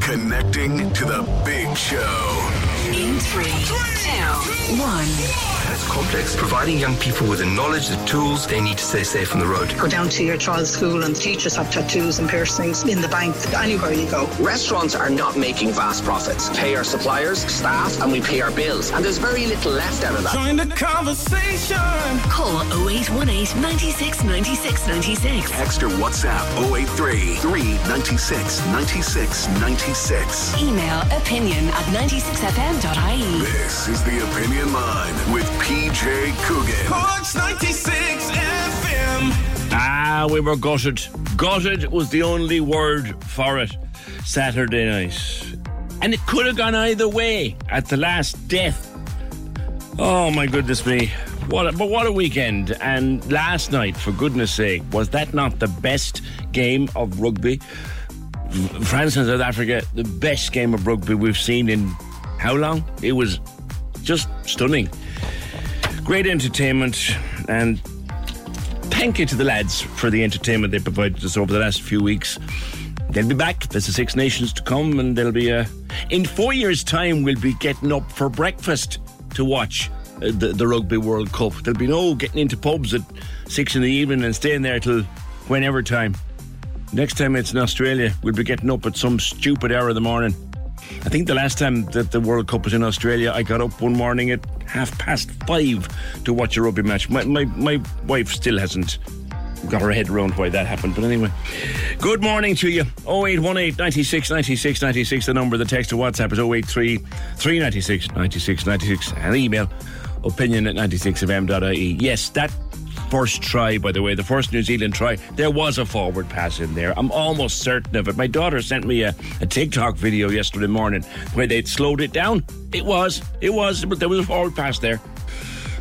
Connecting to the big show. In three, two, one. It's complex. Providing young people with the knowledge, the tools they need to stay safe on the road. Go down to your child's school and teachers have tattoos and piercings in the bank, anywhere you go. Restaurants are not making vast profits. Pay our suppliers, staff, and we pay our bills. And there's very little left out of that. Join the conversation. Call 0818 96 96 96. Text or WhatsApp 083 396 96 96. Email opinion at 96fm.ie. This is the Opinion Line with PJ Coogan. Corks 96 FM. Ah, we were gutted. Gutted was the only word for it Saturday night. And it could have gone either way at the last death. Oh my goodness me. What a, but what a weekend. And last night, for goodness sake, was that not the best game of rugby? France and South Africa, the best game of rugby we've seen in how long? It was just stunning. Great entertainment and thank you to the lads for the entertainment they provided us over the last few weeks. They'll be back. There's the Six Nations to come, and they'll be uh, in four years' time. We'll be getting up for breakfast to watch uh, the, the Rugby World Cup. There'll be no getting into pubs at six in the evening and staying there till whenever time. Next time it's in Australia, we'll be getting up at some stupid hour of the morning. I think the last time that the World Cup was in Australia, I got up one morning at half past five to watch a rugby match. My, my, my wife still hasn't got her head around why that happened. But anyway, good morning to you. 0818 96 96 96. The number, the text to WhatsApp is 083 396 96 96. And email opinion at 96fm.ie. Yes, that first try, by the way, the first New Zealand try, there was a forward pass in there. I'm almost certain of it. My daughter sent me a, a TikTok video yesterday morning where they'd slowed it down. It was, it was, but there was a forward pass there.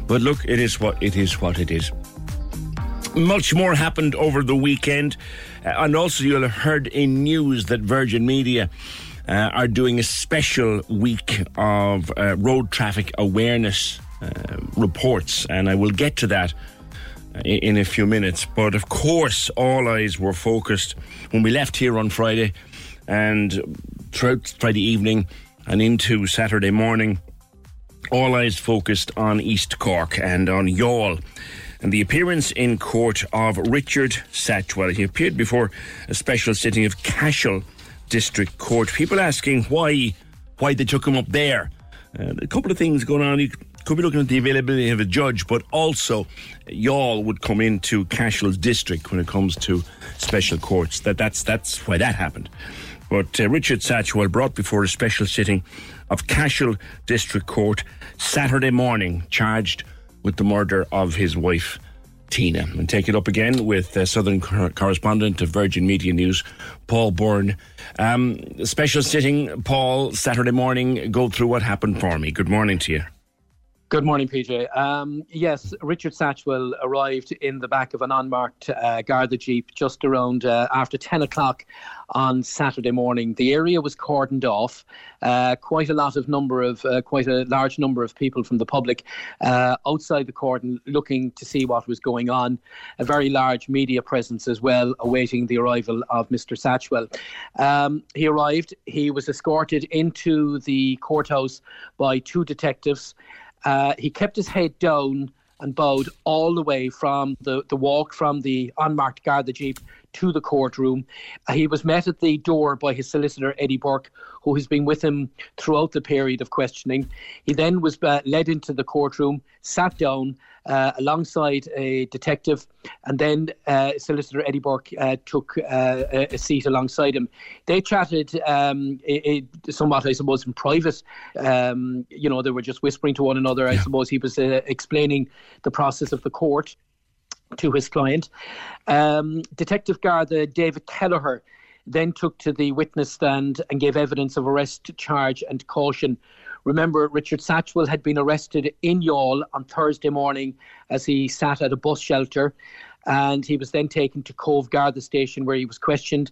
But look, it is what it is. What it is. Much more happened over the weekend, uh, and also you'll have heard in news that Virgin Media. Uh, are doing a special week of uh, road traffic awareness uh, reports, and I will get to that in a few minutes. But of course, all eyes were focused when we left here on Friday and throughout Friday evening and into Saturday morning. All eyes focused on East Cork and on Youghal. And the appearance in court of Richard Satchwell. He appeared before a special sitting of Cashel District Court. People asking why why they took him up there. Uh, a couple of things going on. You could be looking at the availability of a judge, but also Youghal would come into Cashel's district when it comes to special courts. That that's that's why that happened. But uh, Richard Satchwell brought before a special sitting of Cashel District Court Saturday morning, charged with the murder of his wife. Tina. And take it up again with uh, Southern cor- correspondent of Virgin Media News, Paul Byrne. Um, special sitting, Paul, Saturday morning. Go through what happened for me. Good morning to you. Good morning, PJ. Um, yes, Richard Satchwell arrived in the back of an unmarked uh, Garda Jeep just around uh, after 10 o'clock on Saturday morning. The area was cordoned off. Uh, quite a lot of number of, uh, quite a large number of people from the public uh, outside the cordon looking to see what was going on. A very large media presence as well, awaiting the arrival of Mr. Satchwell. Um, he arrived. He was escorted into the courthouse by two detectives. Uh, he kept his head down and bowed all the way from the, the walk from the unmarked Garda Jeep to the courtroom. Uh, he was met at the door by his solicitor, Eddie Burke, who has been with him throughout the period of questioning. He then was uh, led into the courtroom, sat down uh, alongside a detective, and then uh, Solicitor Eddie Burke uh, took uh, a, a seat alongside him. They chatted um, it, it, somewhat, I suppose, in private. Um, you know, they were just whispering to one another. I suppose he was explaining the process of the court to his client. Um, Detective Garda David Kelleher then took to the witness stand and gave evidence of arrest, charge, and caution. Remember, Richard Satchwell had been arrested in Youghal on Thursday morning as he sat at a bus shelter. And he was then taken to Cobh Garda station where he was questioned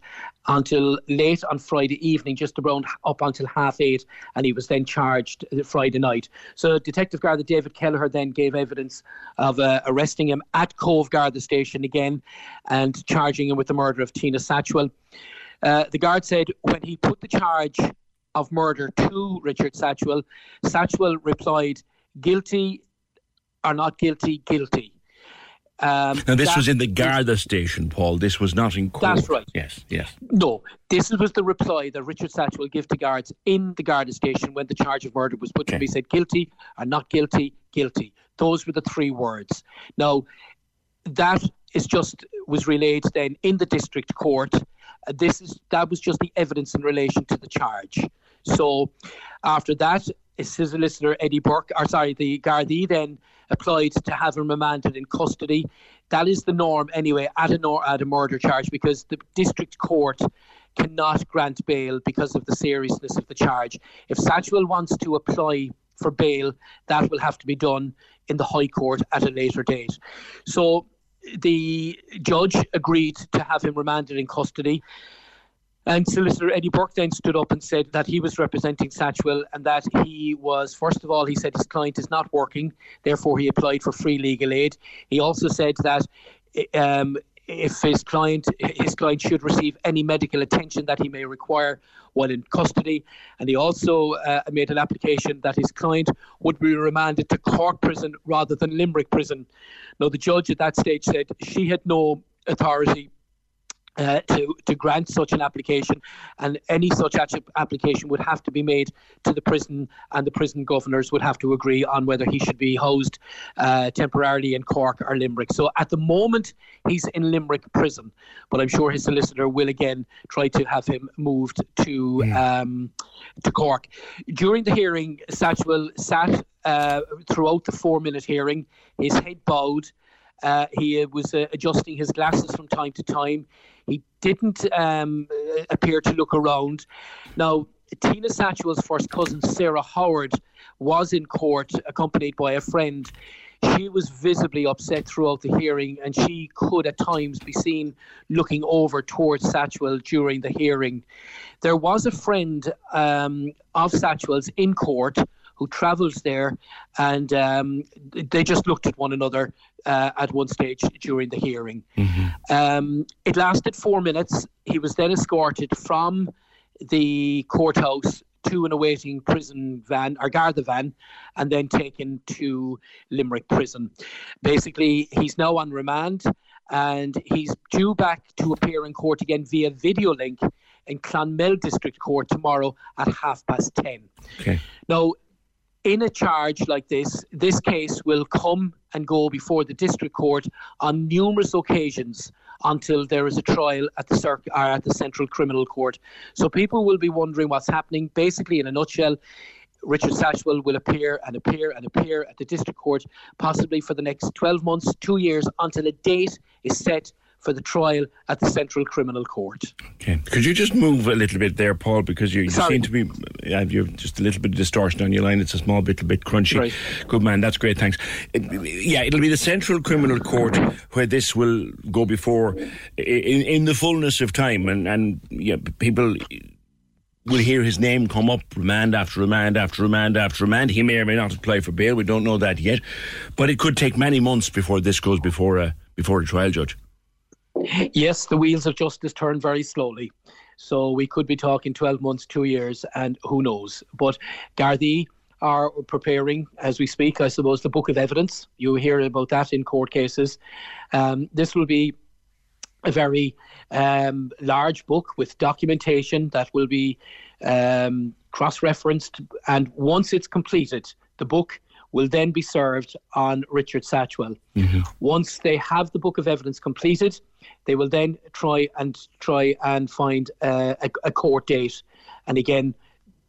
until late on Friday evening, just around up until half eight, and he was then charged Friday night. So Detective Garda David Kelleher then gave evidence of uh, arresting him at Cobh Garda station again and charging him with the murder of Tina Satchwell. Uh, the guard said when he put the charge of murder to Richard Satchwell, Satchwell replied, guilty or not guilty, guilty. Um, now, this was in the Garda station, Paul. This was not in court. That's right. Yes, yes. No, this was the reply that Richard Satchwell gave to guards in the Garda station when the charge of murder was put to him. He said, guilty or not guilty, guilty. Those were the three words. Now, that is just was relayed then in the district court. Uh, this is that was just the evidence in relation to the charge. So, after that, his solicitor Eddie Burke, or sorry, the Gardaí then applied to have him remanded in custody. That is the norm anyway at a, nor- at a murder charge because the district court cannot grant bail because of the seriousness of the charge. If Satchwell wants to apply for bail, that will have to be done in the High Court at a later date. So the judge agreed to have him remanded in custody. And Solicitor Eddie Burke then stood up and said that he was representing Satchwell and that he was, first of all, he said his client is not working, therefore he applied for free legal aid. He also said that um, if his client his client should receive any medical attention that he may require while in custody, and he also uh, made an application that his client would be remanded to Cork prison rather than Limerick prison. Now, the judge at that stage said she had no authority uh, to to grant such an application, and any such application would have to be made to the prison, and the prison governors would have to agree on whether he should be housed uh, temporarily in Cork or Limerick. So at the moment, he's in Limerick prison, but I'm sure his solicitor will again try to have him moved to mm. um, to Cork. During the hearing, Satchwell sat uh, throughout the four-minute hearing, his head bowed. Uh, he was uh, adjusting his glasses from time to time. He didn't um, appear to look around. Now, Tina Satchwell's first cousin, Sarah Howard, was in court accompanied by a friend. She was visibly upset throughout the hearing, and she could at times be seen looking over towards Satchwell during the hearing. There was a friend um, of Satchwell's in court who travels there, and um, they just looked at one another uh, at one stage during the hearing. Mm-hmm. Um, it lasted four minutes. He was then escorted from the courthouse to an awaiting prison van or Garda van and then taken to Limerick prison. Basically, he's now on remand and he's due back to appear in court again via video link in Clonmel District Court tomorrow at half past 10. Okay. Now, in a charge like this, this case will come and go before the district court on numerous occasions until there is a trial at the circ- or at the Central Criminal Court. So people will be wondering what's happening. Basically, in a nutshell, Richard Satchwell will appear and appear and appear at the district court, possibly for the next 12 months, two years, until a date is set for the trial at the Central Criminal Court. Okay. Could you just move a little bit there, Paul, because you, you seem to be you have just a little bit of distortion on your line. It's a small bit, a bit crunchy. Right. Good man, that's great. Thanks. yeah, it'll be the Central Criminal Court where this will go before in, in the fullness of time, and and yeah, people will hear his name come up remand after remand after remand after remand. He may or may not apply for bail. We don't know that yet, but it could take many months before this goes before a before a trial judge. Yes, the wheels of justice turn very slowly. So we could be talking 12 months, two years, and who knows. But Gardaí are preparing, as we speak, I suppose, the book of evidence. You hear about that in court cases. Um, this will be a very um, large book with documentation that will be um, cross referenced. And once it's completed, the book will then be served on Richard Satchwell. Mm-hmm. Once they have the book of evidence completed, they will then try and try and find uh, a, a court date. And again,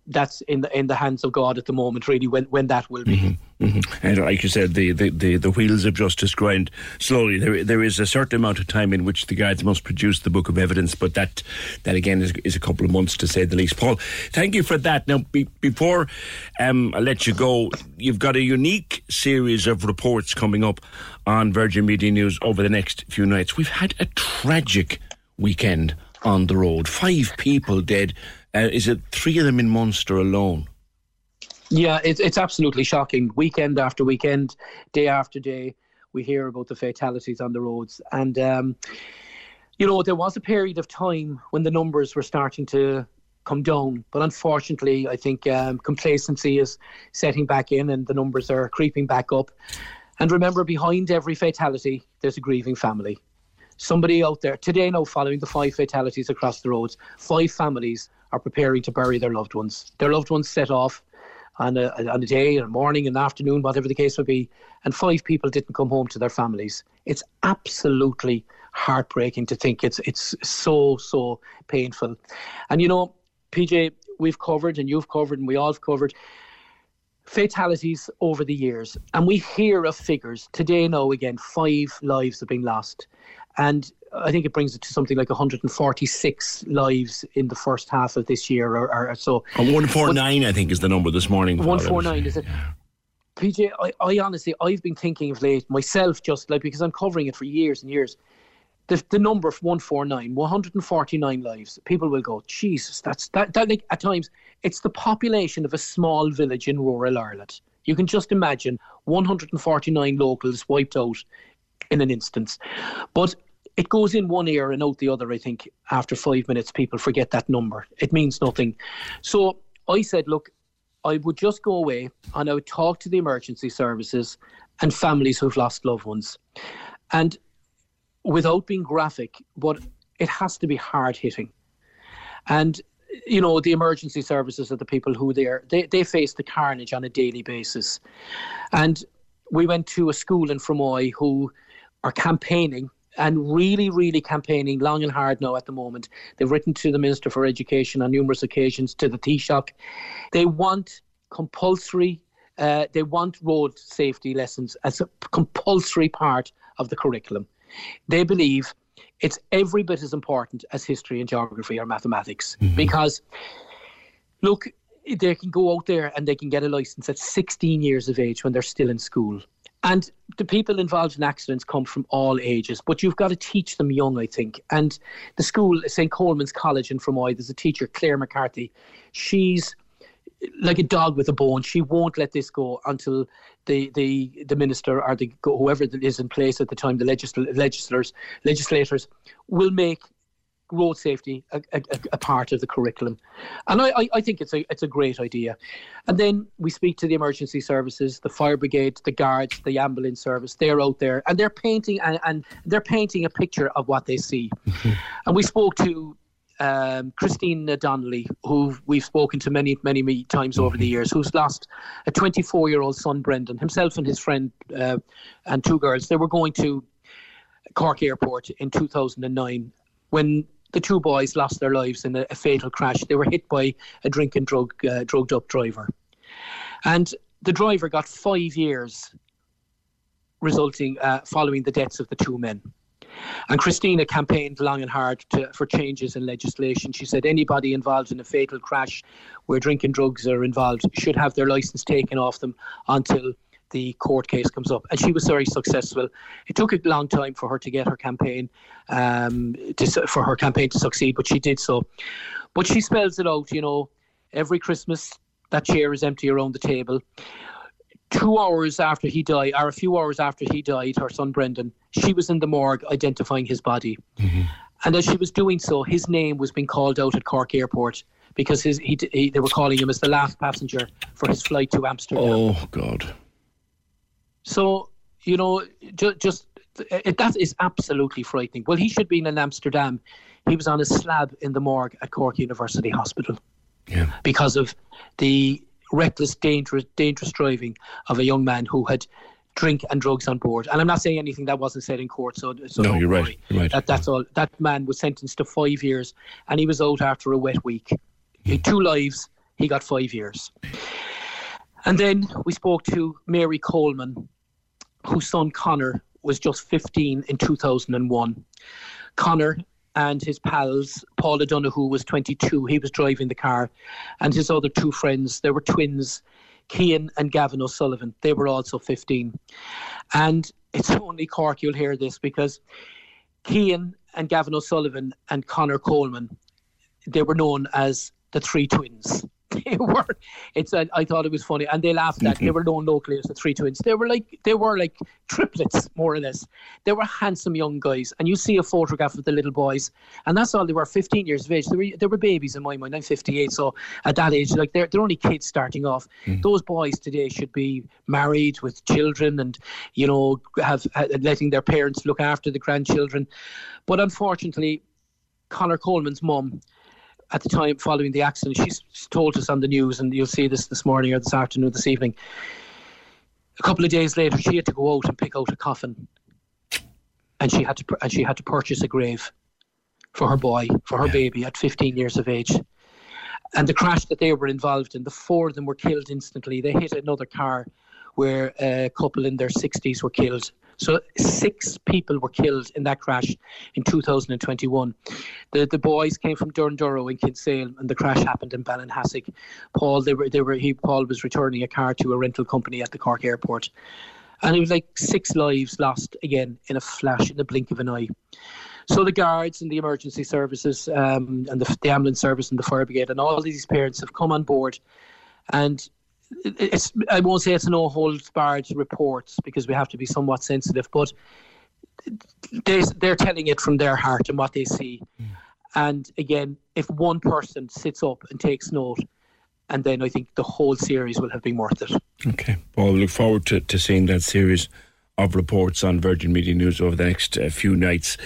that's in the in the hands of God at the moment. Really, when when that will be. Mm-hmm, mm-hmm. And like you said, the, the, the, the, wheels of justice grind slowly. There there is a certain amount of time in which the guides must produce the book of evidence, but that that again is, is a couple of months to say the least. Paul, thank you for that. Now, be, before um, I let you go, you've got a unique series of reports coming up on Virgin Media News over the next few nights. We've had a tragic weekend on the road. Five people dead. Uh, is it three of them in Munster alone? Yeah, it's it's absolutely shocking. Weekend after weekend, day after day, we hear about the fatalities on the roads, and um, you know there was a period of time when the numbers were starting to come down, but unfortunately, I think um, complacency is setting back in, and the numbers are creeping back up. And remember, behind every fatality, there's a grieving family somebody out there today now following the five fatalities across the roads five families are preparing to bury their loved ones their loved ones set off on a, on a day, a morning, an afternoon, whatever the case would be, and five people didn't come home to their families. It's absolutely heartbreaking to think. It's it's so so painful, and you know, PJ, we've covered and you've covered and we all have covered fatalities over the years, and we hear of figures today. Now again, five lives have been lost, and I think it brings it to something like 146 lives in the first half of this year, or, or so. 149, I think, is the number this morning. 149 is it? Yeah. PJ, I, I honestly, I've been thinking of late myself, just like because I'm covering it for years and years. The, the number of 149, 149 lives, people will go, Jesus, that's that, that like, at times it's the population of a small village in rural Ireland. You can just imagine 149 locals wiped out in an instance. But it goes in one ear and out the other. I think after five minutes, people forget that number. It means nothing. So I said, look, I would just go away and I would talk to the emergency services and families who've lost loved ones. And without being graphic, but it has to be hard hitting. And you know the emergency services are the people who they, they face the carnage on a daily basis and we went to a school in Fermoy who are campaigning and really, really campaigning long and hard now at the moment. They've written to the Minister for Education on numerous occasions, to the Taoiseach. They want compulsory, uh, they want road safety lessons as a compulsory part of the curriculum. They believe it's every bit as important as history and geography or mathematics mm-hmm. because, look, they can go out there and they can get a license at 16 years of age when they're still in school. And the people involved in accidents come from all ages, but you've got to teach them young, I think. And the school, St. Colman's College in Fermoy, there's a teacher, Claire McCarthy. She's like a dog with a bone. She won't let this go until the the, the minister or the whoever is in place at the time, the legisl- legislators legislators will make road safety a, a, a, part of the curriculum. And I, I, think it's a it's a great idea. And then we speak to the emergency services, the fire brigade, the guards, the ambulance service. They're out there and they're painting and, and they're painting a picture of what they see. and we spoke to um, Christine Donnelly, who we've spoken to many, many, many times over the years, who's lost a 24 year old son, Brendan, himself and his friend uh, and two girls. They were going to Cork Airport in 2009 when the two boys lost their lives in a, a fatal crash. They were hit by a drink and drug uh, drugged up driver, and the driver got five years, resulting uh, following the deaths of the two men. And Christina campaigned long and hard to, for changes in legislation. She said anybody involved in a fatal crash where drinking drugs are involved should have their license taken off them until the court case comes up. And she was very successful. It took a long time for her to get her campaign, um, to, for her campaign to succeed, but she did so. But she spells it out, you know, every Christmas that chair is empty around the table. Two hours after he died, or a few hours after he died, her son Brendan, she was in the morgue identifying his body. Mm-hmm. And as she was doing so, his name was being called out at Cork Airport because his, he, he, they were calling him as the last passenger for his flight to Amsterdam. Oh, God. So, you know, ju- just it, that is absolutely frightening. Well, he should be in Amsterdam. He was on a slab in the morgue at Cork University Hospital yeah. because of the reckless, dangerous, dangerous driving of a young man who had drink and drugs on board. And I'm not saying anything that wasn't said in court. So, so no, you're right. you're right. That, that's all. That man was sentenced to five years, and he was out after a wet week. Mm. Two lives He got five years. And then we spoke to Mary Coleman, whose son Connor was just 15 in 2001. Connor and his pals, Paul O'Donoghue was 22, he was driving the car, and his other two friends, they were twins, Cian and Gavin O'Sullivan, they were also 15. And it's only Cork you'll hear this because Cian and Gavin O'Sullivan and Connor Coleman, they were known as the three twins. They were. It's. I thought it was funny, and they mm-hmm. laughed at. They were known locally as the three twins. They were like. They were like triplets, more or less. They were handsome young guys, and you see a photograph of the little boys, and that's all they were. 15 years of age. They were. They were babies in my mind. I'm 58, so at that age, like they're they're only kids starting off. Mm. Those boys today should be married with children, and you know have, have letting their parents look after the grandchildren. But unfortunately, Connor Coleman's mum at the time following the accident, she's told us on the news, and you'll see this this morning or this afternoon, this evening. A couple of days later, she had to go out and pick out a coffin, and she had to and she had to purchase a grave for her boy, for her baby at 15 years of age. And the crash that they were involved in, the four of them were killed instantly. They hit another car where a couple in their 60s were killed. So six people were killed in that crash in 2021. The the boys came from Dunderrow in Kinsale, and the crash happened in Ballinhassig. Paul, they were they were he Paul was returning a car to a rental company at the Cork airport, and it was like six lives lost again in a flash, in the blink of an eye. So the guards and the emergency services um, and the, the ambulance service and the fire brigade and all these parents have come on board, and it's I won't say it's no holds barred report because we have to be somewhat sensitive, but they they're telling it from their heart and what they see. And again, if one person sits up and takes note, and then I think the whole series will have been worth it. Okay. Well, we look forward to, to seeing that series of reports on Virgin Media News over the next uh, few nights.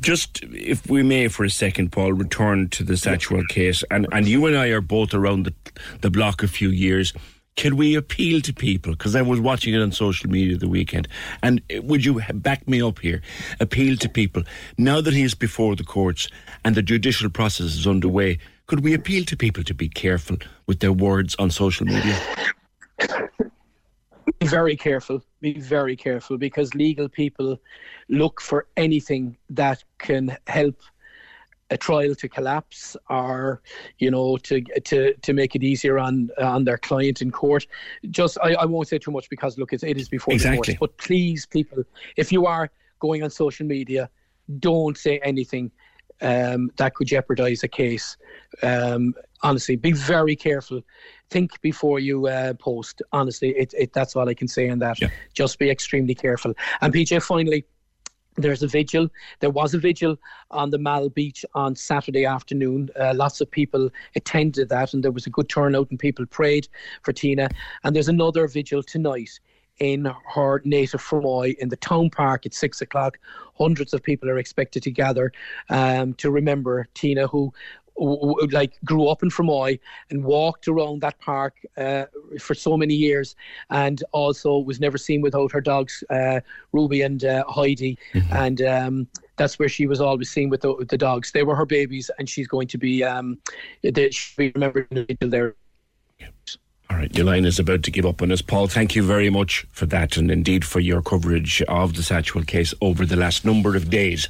Just, if we may, for a second, Paul, return to the Satchwell case. And, and you and I are both around the, the block a few years. Can we appeal to people? Because I was watching it on social media the weekend. And uh, would you back me up here? Appeal to people. Now that he is before the courts and the judicial process is underway, could we appeal to people to be careful with their words on social media? Be very careful. Be very careful because legal people look for anything that can help a trial to collapse or you know to to to make it easier on on their client in court. Just i, I won't say too much because look it's, it is before Exactly. the court but please people if you are going on social media don't say anything um, that could jeopardize a case. Um, honestly be very careful. Think before you uh, post. Honestly it, it that's all i can say on that. Yeah. just be extremely careful. And pj finally there's a vigil. There was a vigil on the Mal Beach on Saturday afternoon. Uh, lots of people attended that, and there was a good turnout, and people prayed for Tina. And there's another vigil tonight in her native Fermoy in the town park at six o'clock. Hundreds of people are expected to gather um, to remember Tina, who like grew up in Fermoy and walked around that park uh, for so many years, and also was never seen without her dogs, uh, Ruby and uh, Heidi, and um, that's where she was always seen with the, with the dogs. They were her babies, and she's going to be um, they, she'll be remembered in the vigil there. All right, your line is about to give up on us. Paul, thank you very much for that and indeed for your coverage of the Satchwell case over the last number of days.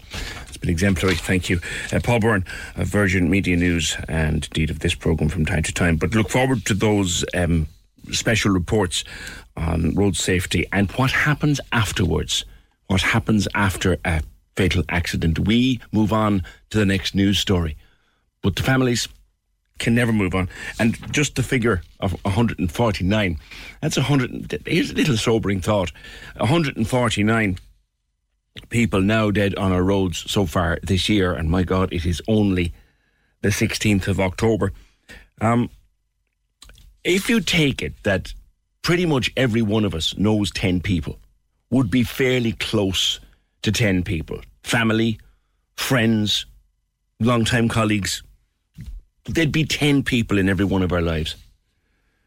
It's been exemplary. Thank you. Uh, Paul Byrne of Virgin Media News and indeed of this programme from time to time. But look forward to those um, special reports on road safety and what happens afterwards. What happens after a fatal accident. We move on to the next news story. But the families can never move on. And just the figure of 149, that's 100. Here's a little sobering thought 149 people now dead on our roads so far this year. And my God, it is only the 16th of October. Um, if you take it that pretty much every one of us knows 10 people, would be fairly close to 10 people family, friends, long-time colleagues, there'd be 10 people in every one of our lives.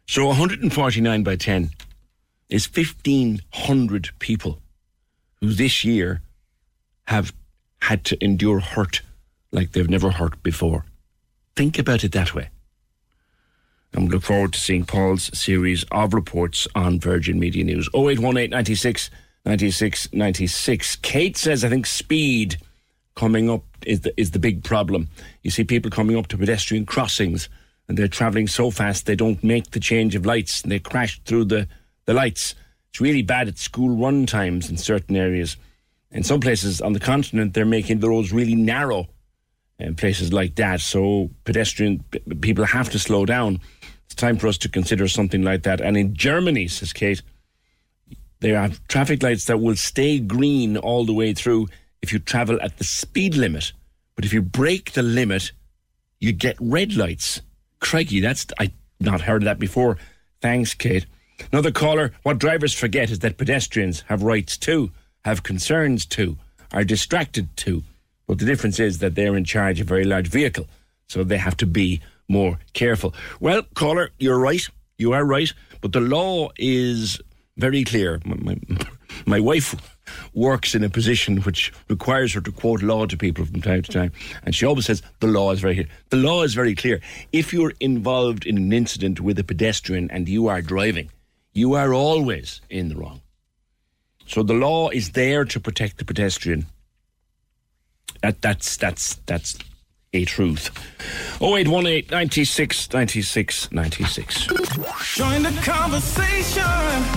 So 149 by 10 is 1,500 people who this year have had to endure hurt like they've never hurt before. Think about it that way. And look forward to seeing Paul's series of reports on Virgin Media News. 0818 96 96 96. Kate says, I think speed coming up is the, is the big problem. You see people coming up to pedestrian crossings and they're travelling so fast they don't make the change of lights and they crash through the, the lights. It's really bad at school run times in certain areas. In some places on the continent, they're making the roads really narrow in places like that. So pedestrian people have to slow down. It's time for us to consider something like that. And in Germany, says Kate, they have traffic lights that will stay green all the way through if you travel at the speed limit. But if you break the limit, you get red lights. Crikey, that's I not heard of that before. Thanks, Kate. Another caller. What drivers forget is that pedestrians have rights too, have concerns too, are distracted too. But the difference is that they're in charge of a very large vehicle, so they have to be more careful. Well, caller, you're right. You are right. But the law is very clear. My, my, my wife works in a position which requires her to quote law to people from time to time, and she always says the law is very clear. The law is very clear. If you're involved in an incident with a pedestrian and you are driving, you are always in the wrong. So the law is there to protect the pedestrian. That, that's that's that's a truth. 0818 96 96 96. Join the conversation.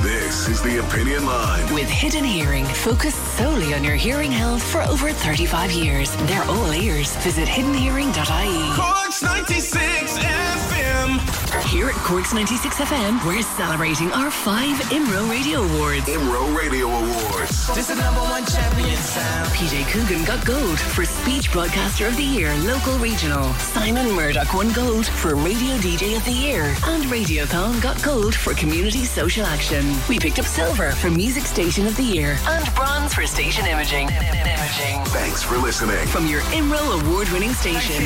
This is the Opinion Line. With Hidden Hearing, focused solely on your hearing health for over 35 years. They're all ears. Visit hiddenhearing.ie. Corks 96 FM. Here at Corks 96 FM, we're celebrating our five IMRO Radio Awards. IMRO Radio Awards. This is number one champion sound. PJ Coogan got gold for Speech Broadcaster of the Year, Local Regional. Simon Murdoch won gold for Radio DJ of the Year. And Radiothon got gold for Community Social Action. We picked up silver for Music Station of the Year and bronze for Station Imaging. Imaging. Thanks for listening. From your IMRO award winning station.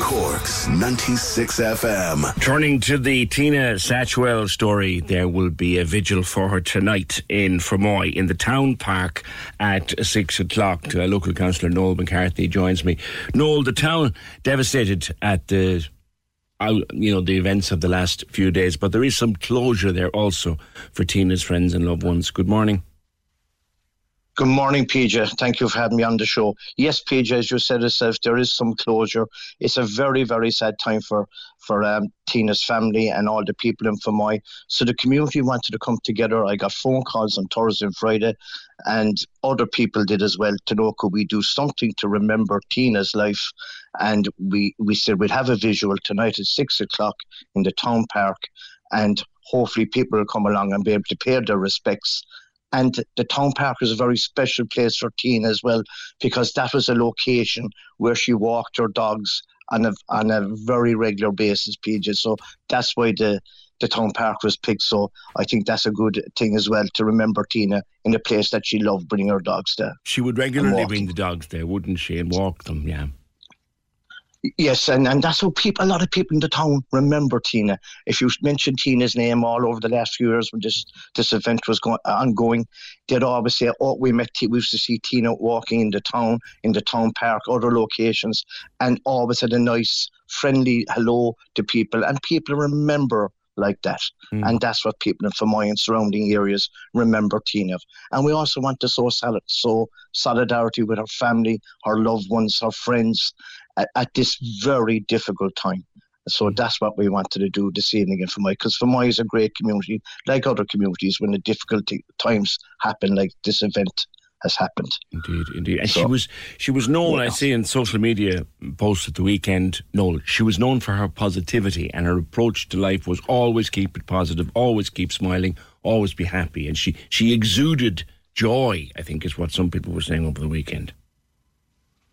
Corks 96 FM. Turning to the Tina Satchwell story, there will be a vigil for her tonight in Fermoy in the town park at six o'clock. Uh, local councillor Noel McCarthy joins me. Noel, the town devastated at the. You know the events of the last few days, but there is some closure there also for Tina's friends and loved ones. Good morning. Good morning, PJ. Thank you for having me on the show. Yes, PJ, as you said yourself, there is some closure. It's a very, very sad time for for um, Tina's family and all the people in Fermoy. So the community wanted to come together. I got phone calls on Thursday and Friday, and other people did as well to know could we do something to remember Tina's life. And we we said we'd have a visual tonight at six o'clock in the town park, and hopefully people will come along and be able to pay their respects and the town park is a very special place for Tina as well, because that was a location where she walked her dogs on a on a very regular basis, PJ. So that's why the the town park was picked. So I think that's a good thing as well to remember Tina in a place that she loved bringing her dogs there. She would regularly bring the dogs there, wouldn't she, and walk them? Yeah. Yes, and, and that's how people, a lot of people in the town remember Tina. If you mention Tina's name all over the last few years when this this event was going ongoing, they'd always say, "Oh, we met. T- we used to see Tina walking in the town, in the town park, other locations, and always had a nice, friendly hello to people, and people remember." Like that, Mm. and that's what people in Fermoy and surrounding areas remember Tina. of. And we also want to show solid, sow solidarity with her family, her loved ones, her friends, at, at this very difficult time. So mm. that's what we wanted to do this evening in Fermoy, because Fermoy is a great community, like other communities, when the difficult times happen, like this event has happened. Indeed, indeed. And So- she was she was known, I see in social media posts at the weekend, Noel, she was known for her positivity and her approach to life was always keep it positive, always keep smiling, always be happy. And she, she exuded joy, I think is what some people were saying over the weekend.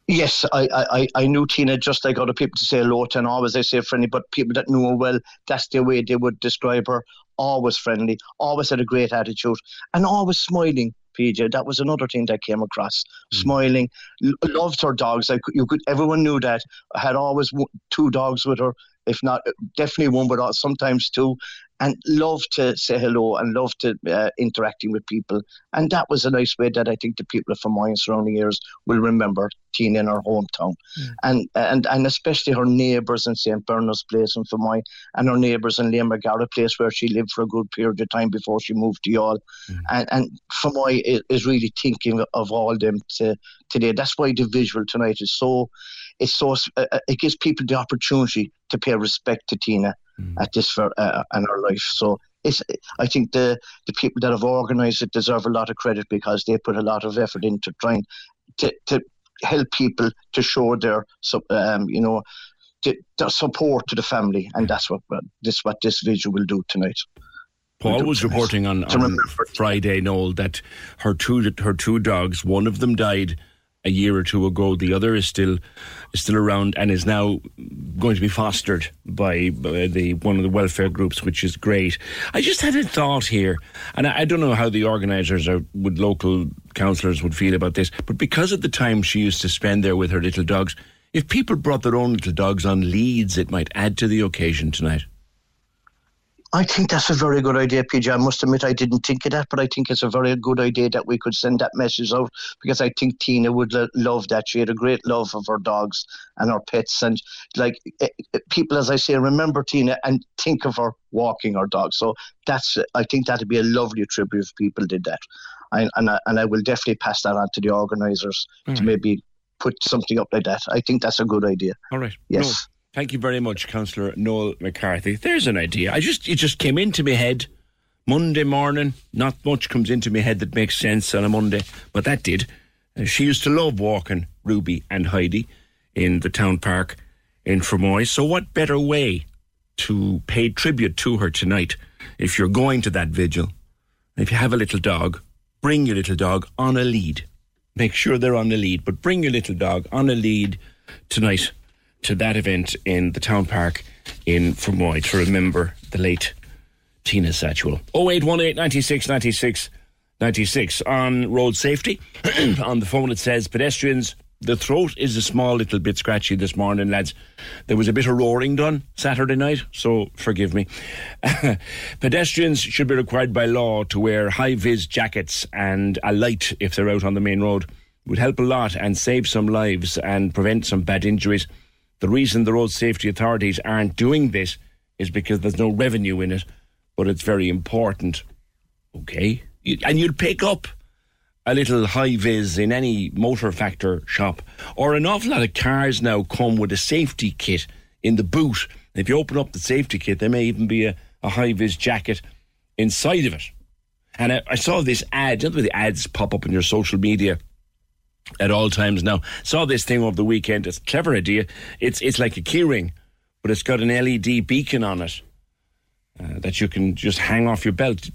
Yes, I, I, I- knew Tina just like other people to say hello to, and always I say friendly, but people that knew her well, that's the way they would describe her. Always friendly, always had a great attitude, and always smiling. PJ, that was another thing that came across. Mm. Smiling, L- loved her dogs. Like you could, everyone knew that. Had always w- two dogs with her, if not uh, definitely one, but sometimes two. And love to say hello and love to uh, interacting with people. And that was a nice way that I think the people from my surrounding areas will remember Tina in her hometown, mm. and and and especially her neighbours in St Bernard's Place and Fermoy, and her neighbours in Liam McGarrett Place where she lived for a good period of time before she moved to Youghal, mm. and and Fermoy is, is really thinking of all them to, today. That's why the visual tonight is so. It's so uh, uh it gives people the opportunity to pay respect to Tina mm. at this for uh, in our life. So it's, I think the the people that have organised it deserve a lot of credit because they put a lot of effort into trying to, to help people to show their um, you know their support to the family, and that's what this what this visual will do tonight. Paul was reporting on, on Friday, Noel, that her two her two dogs, one of them died a year or two ago. The other is still is still around and is now going to be fostered by, by the one of the welfare groups, which is great. I just had a thought here, and I, I don't know how the organisers or would local councillors would feel about this, but because of the time she used to spend there with her little dogs, if people brought their own little dogs on leads, it might add to the occasion tonight. I think that's a very good idea, PJ. I must admit I didn't think of that, but I think it's a very good idea that we could send that message out because I think Tina would love that. She had a great love of her dogs and her pets, and like eh, eh, people, as I say, remember Tina and think of her walking her dog. So that's I think that'd be a lovely tribute if people did that, I, and I, and I will definitely pass that on to the organisers to maybe put something up like that. I think that's a good idea. All right. Yes. Thank you very much, Councillor Noel McCarthy. There's an idea. I just it just came into my head Monday morning. Not much comes into my head that makes sense on a Monday, but that did. Uh, she used to love walking Ruby and Heidi in the town park in Fermoy. So what better way to pay tribute to her tonight if you're going to that vigil? If you have a little dog, bring your little dog on a lead. Make sure they're on the lead, but bring your little dog on a lead tonight to that event in the town park in Fermoy to remember the late Tina Satchwell. 0818 96 96 96 on road safety. on the phone it says pedestrians the throat is a small little bit scratchy this morning, lads. There was a bit of roaring done Saturday night, so forgive me. Pedestrians should be required by law to wear high vis jackets and a light if they're out on the main road. Would help a lot and save some lives and prevent some bad injuries. The reason the road safety authorities aren't doing this is because there's no revenue in it, but it's very important. Okay? And you'll pick up a little high vis in any motor factor shop, or an awful lot of cars now come with a safety kit in the boot. If you open up the safety kit, there may even be a, a high vis jacket inside of it. And I, I saw this ad, you know the ads pop up in your social media at all times now. Saw this thing over the weekend. It's a clever idea. It's it's like a keyring, but it's got an LED beacon on it uh, that you can just hang off your belt.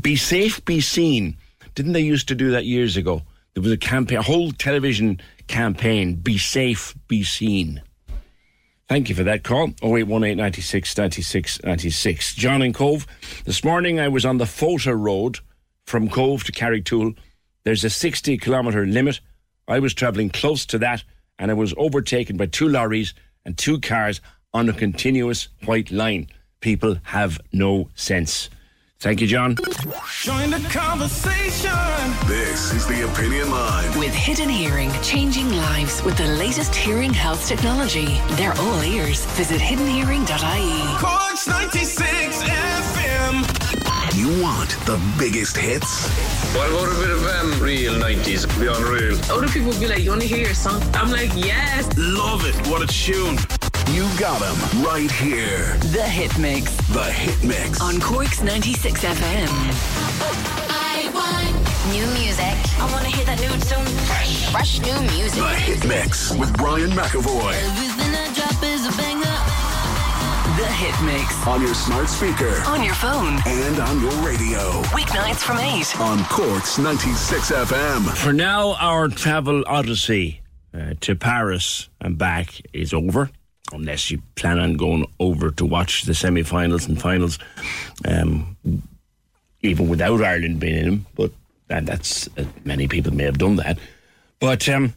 Be safe, be seen. Didn't they used to do that years ago? There was a campaign, a whole television campaign. Be safe, be seen. Thank you for that call. 0818 96 96 96. John and Cobh. This morning I was on the Fota Road from Cobh to Carrigtwohill there's a 60 kilometre limit. I was travelling close to that and I was overtaken by two lorries and two cars on a continuous white line. People have no sense. Thank you, John. Join the conversation. This is the Opinion Line. With Hidden Hearing, changing lives with the latest hearing health technology. They're all ears. Visit hiddenhearing.ie. Corks 96 FM. You want the biggest hits? What about a bit of um, real 90s? Be unreal. Other people will be like, You want to hear your song? I'm like, Yes. Love it. What a tune. You got them right here. The Hit Mix. The Hit Mix. On Corks 96 FM. I want new music. I want to hear that new tune. Fresh. Fresh new music. The Hit Mix with Brian McAvoy. Mix. On your smart speaker. On your phone. And on your radio. Weeknights from 8. On Corks 96 FM. For now, our travel odyssey uh, to Paris and back is over unless you plan on going over to watch the semi-finals and finals, um, even without Ireland being in them. But and that's uh, many people may have done that. But um,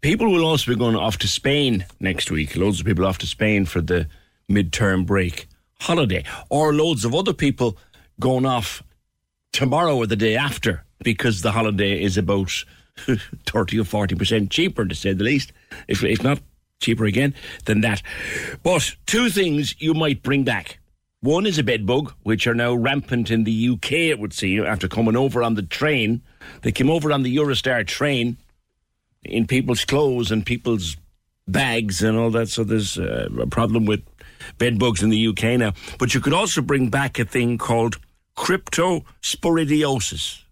people will also be going off to Spain next week. Loads of people off to Spain for the midterm break. holiday, or loads of other people going off tomorrow or the day after because the holiday is about 30 or 40% cheaper, to say the least, if, if not cheaper again than that. But two things you might bring back. One is a bed bug, which are now rampant in the UK, it would seem, after coming over on the train. They came over on the Eurostar train in people's clothes and people's bags and all that. So there's uh, a problem with bed bugs in the UK now. But you could also bring back a thing called cryptosporidiosis.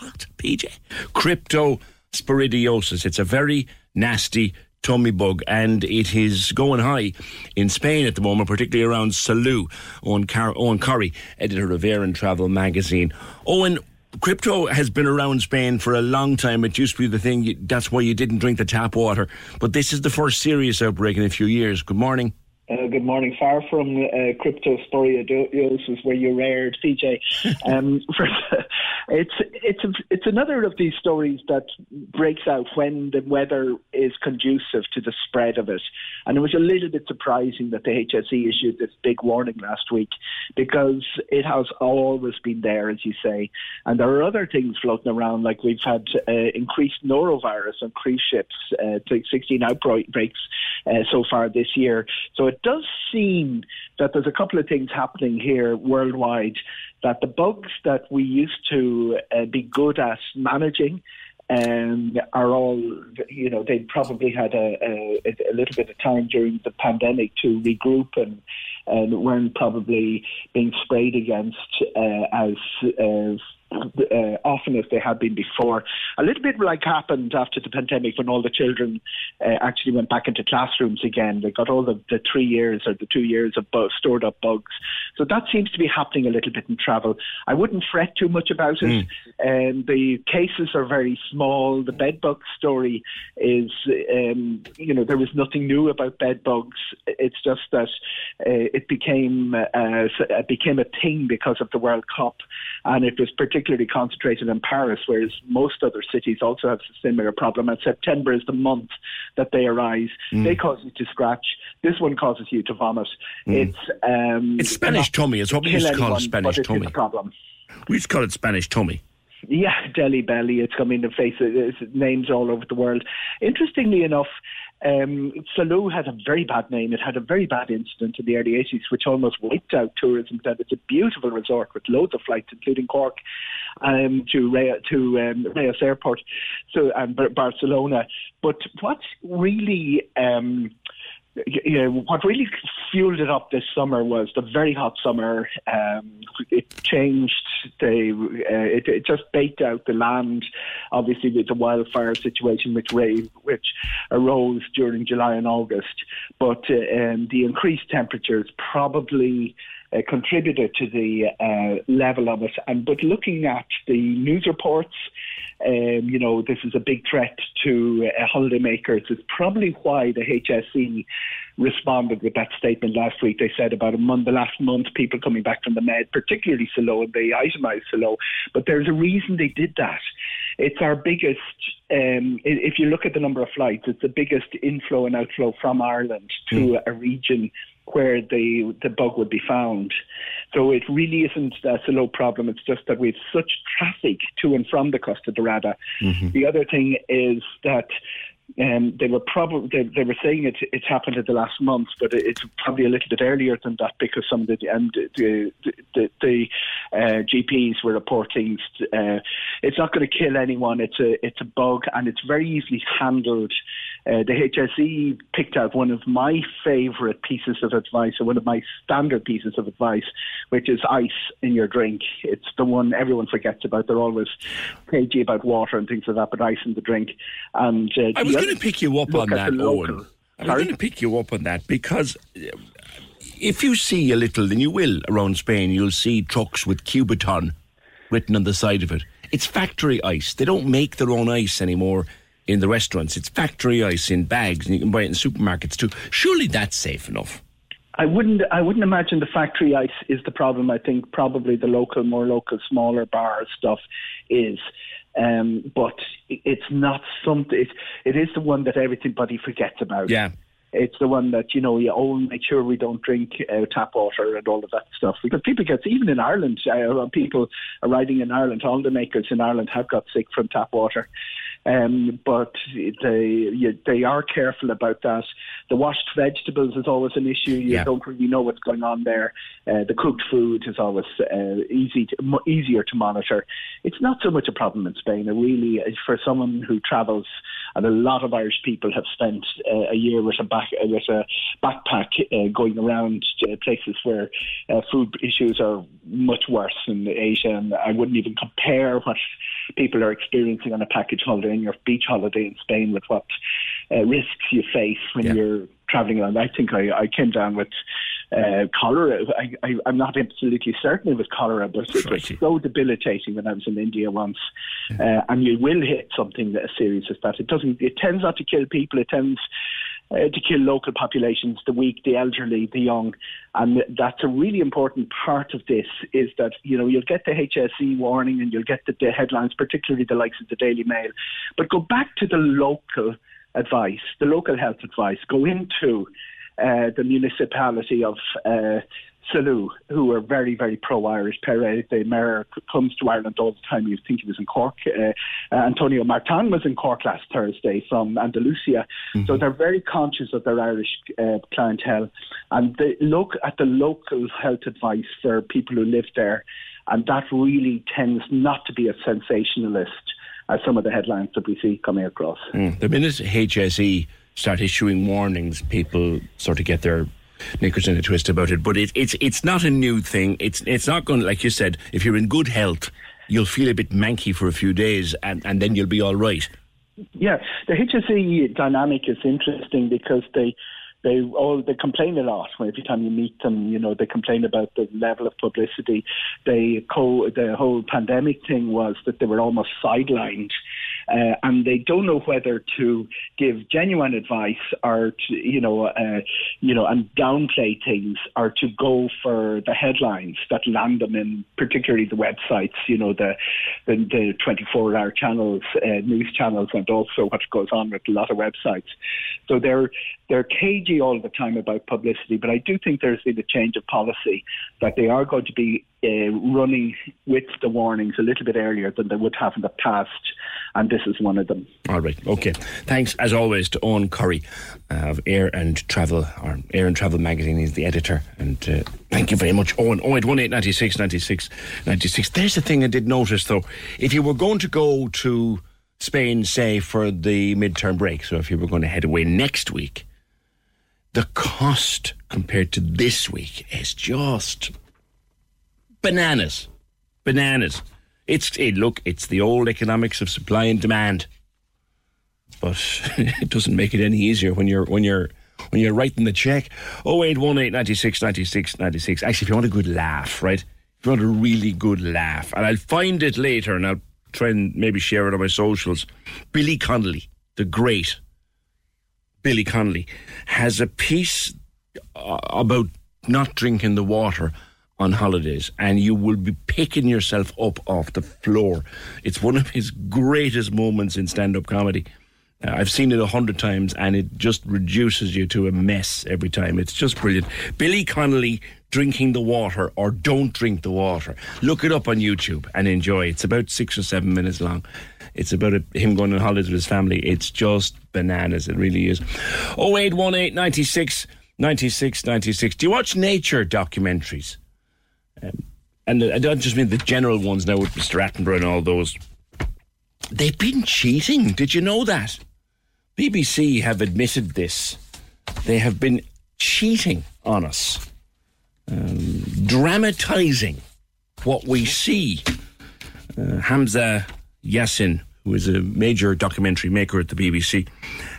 What, PJ? Cryptosporidiosis. It's a very nasty tummy bug, and it is going high in Spain at the moment, particularly around Salou. Owen, Car- Owen Curry, editor of Air and Travel magazine. Owen, crypto has been around Spain for a long time. It used to be the thing, you, that's why you didn't drink the tap water. But this is the first serious outbreak in a few years. Good morning. Uh, good morning. Far from uh, cryptosporidiosis, where you reared PJ. Um, it's it's it's another of these stories that breaks out when the weather is conducive to the spread of it. And it was a little bit surprising that the HSE issued this big warning last week because it has always been there, as you say. And there are other things floating around, like we've had uh, increased norovirus on cruise ships, uh, 16 outbreaks uh, so far this year. So it does seem that there's a couple of things happening here worldwide that the bugs that we used to uh, be good at managing um, are all, you know, they probably had a, a, a, little bit of time during the pandemic to regroup and, and weren't probably being sprayed against uh, as uh, uh, often as they had been before. A little bit like happened after the pandemic when all the children uh, actually went back into classrooms again. They got all the, the three years or the two years of bu- stored up bugs. So that seems to be happening a little bit in travel. I wouldn't fret too much about it. Mm. Um, the cases are very small. The bed bug story is, um, you know, there was nothing new about bed bugs. It's just that uh, it became uh, became a thing because of the World Cup, and it was particularly particularly concentrated in Paris, whereas most other cities also have a similar problem. And September is the month that they arise. Mm. They cause you to scratch. This one causes you to vomit. Mm. It's um, it's Spanish tummy. It's what we used to call it Spanish tummy. problem. We used to call it Spanish tummy. Yeah, Delhi belly. It's coming to face it, names all over the world. Interestingly enough, um, Salou had a very bad name. It had a very bad incident in the early 80s, which almost wiped out tourism. That it's a beautiful resort with loads of flights, including Cork, um, to Rea, to um, Reus Airport, so and Barcelona. But what's really um, know, what really fueled it up this summer was the very hot summer. Um, it changed the, uh, it, it, just baked out the land. Obviously, with the wildfire situation which which arose during July and August, but uh, um, the increased temperatures probably. Uh, contributed to the uh, level of it, and but looking at the news reports, um, you know, this is a big threat to uh, holidaymakers. It's probably why the HSE responded with that statement last week. They said about a month, the last month, people coming back from the Med, particularly Salou, and they itemised Salou. But there's a reason they did that. It's our biggest, um, if you look at the number of flights, it's the biggest inflow and outflow from Ireland to mm. a region where the the bug would be found. So it really isn't a low problem. It's just that we have such traffic to and from the Costa Dorada. Mm-hmm. The other thing is that um, they were probably they, they, were saying it it's happened in the last month, but it's probably a little bit earlier than that because some of the and the the, the uh, GPs were reporting uh, it's not going to kill anyone. It's a it's a bug and it's very easily handled. Uh, the HSE picked out one of my favourite pieces of advice, or one of my standard pieces of advice, which is ice in your drink. It's the one everyone forgets about. They're always cagey about water and things like that, but ice in the drink. And uh, I was going to pick you up on that, Owen. I was going to pick you up on that because if you see a little, and you will around Spain, you'll see trucks with Cubiton written on the side of it. It's factory ice. They don't make their own ice anymore in the restaurants. It's factory ice in bags, and you can buy it in supermarkets too. Surely that's safe enough. I wouldn't. I wouldn't imagine the factory ice is the problem. I think probably the local, more local, smaller bar stuff is. Um, but it's not something. It, it is the one that everybody forgets about. Yeah. It's the one that you know you oh make sure we don't drink uh, tap water and all of that stuff because people get even in Ireland uh, people arriving in Ireland holidaymakers in Ireland have got sick from tap water. Um, but they you, they are careful about that. The washed vegetables is always an issue. You Yeah. don't really know what's going on there. Uh, the cooked food is always uh, easy to, easier to monitor. It's not so much a problem in Spain. It really is for someone who travels, and a lot of Irish people have spent uh, a year with a back with a backpack uh, going around places where uh, food issues are much worse in Asia, and I wouldn't even compare what people are experiencing on a package holiday and your beach holiday in Spain with what uh, risks you face when you're traveling around. I think I, I came down with uh, cholera. I, I, I'm not absolutely certain it was cholera, but it was so debilitating when I was in India once. Uh, and you will hit something as serious as that. It doesn't. It tends not to kill people. It tends uh, to kill local populations, the weak, the elderly, the young, and that's a really important part of this. Is that you know you'll get the HSE warning and you'll get the, the headlines, particularly the likes of the Daily Mail, but go back to the local advice, the local health advice. Go into uh, the municipality of uh, Salou, who are very, very pro-Irish. Perez, the mayor, comes to Ireland all the time. You think he was in Cork. Uh, uh, Antonio Martin was in Cork last Thursday from Andalusia. So they're very conscious of their Irish uh, clientele. And they look at the local health advice for people who live there. And that really tends not to be as sensationalist as some of the headlines that we see coming across. Mm. The minute HSE start issuing warnings, people sort of get their knickers in a twist about it. But it, it's it's not a new thing. It's it's not going like you said, if you're in good health, you'll feel a bit manky for a few days and, and then you'll be all right. Yeah, the HSE dynamic is interesting because they they all they complain a lot. Every time you meet them, you know they complain about the level of publicity. They co the whole pandemic thing was that they were almost sidelined. Uh, and they don't know whether to give genuine advice or to, you know, uh, you know, and downplay things, or to go for the headlines that land them in, particularly the websites, you know, the the, the 24-hour channels, uh, news channels, and also what goes on with a lot of websites. So they're they're cagey all the time about publicity, but I do think there's been a change of policy that they are going to be uh, running with the warnings a little bit earlier than they would have in the past, and this is one of them. All right. Okay. Thanks, as always, to Owen Curry uh, of Air and Travel, or Air and Travel magazine. He's the editor. And uh, thank you very much, Owen. 0818 96 96 96. There's the thing I did notice, though. If you were going to go to Spain, say, for the midterm break, so if you were going to head away next week, the cost compared to this week is just bananas. Bananas. It's it, look, it's the old economics of supply and demand, but it doesn't make it any easier when you're when you're when you're writing the check. Oh eight one eight ninety six ninety six ninety six. Actually, if you want a good laugh, right? If you want a really good laugh, and I'll find it later, and I'll try and maybe share it on my socials. Billy Connolly, the great Billy Connolly, has a piece uh, about not drinking the water on holidays, and you will be picking yourself up off the floor. It's one of his greatest moments in stand up comedy. Uh, I've seen it a hundred times, and it just reduces you to a mess every time. It's just brilliant. Billy Connolly drinking the water or don't drink the water. Look it up on YouTube and enjoy. It's about six or seven minutes long. It's about a, him going on holidays with his family. It's just bananas. It really is. 0818 96 96 96. Do you watch nature documentaries? And I don't just mean the general ones now with Mr. Attenborough and all those. They've been cheating. Did you know that? BBC have admitted this. They have been cheating on us, um, dramatising what we see. Uh, Hamza Yassin, who is a major documentary maker at the BBC,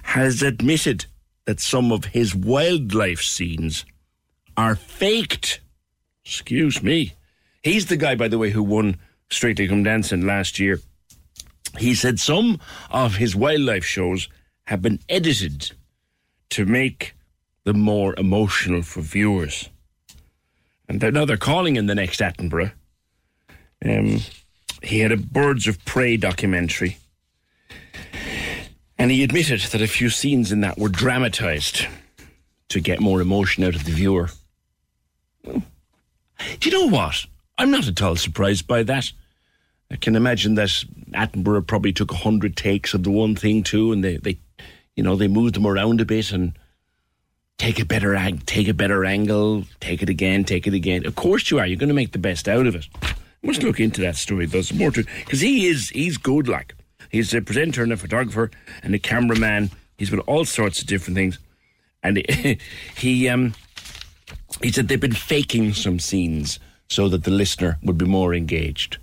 has admitted that some of his wildlife scenes are faked. Excuse me. He's the guy, by the way, who won Strictly Come Dancing last year. He said some of his wildlife shows have been edited to make them more emotional for viewers. And they're, now they're calling in the next Attenborough. Um, he had a Birds of Prey documentary. And he admitted that a few scenes in that were dramatised. to get more emotion out of the viewer. Do you know what? I'm not at all surprised by that. I can imagine that Attenborough probably took a hundred takes of the one thing too, and they, they, you know, they moved them around a bit and take a better ang- take a better angle, take it again, take it again. Of course you are. You're going to make the best out of it. I must look into that story. There's more to because he is he's good. Like he's a presenter and a photographer and a cameraman. He's got all sorts of different things, and he, he um he said they've been faking some scenes so that the listener would be more engaged.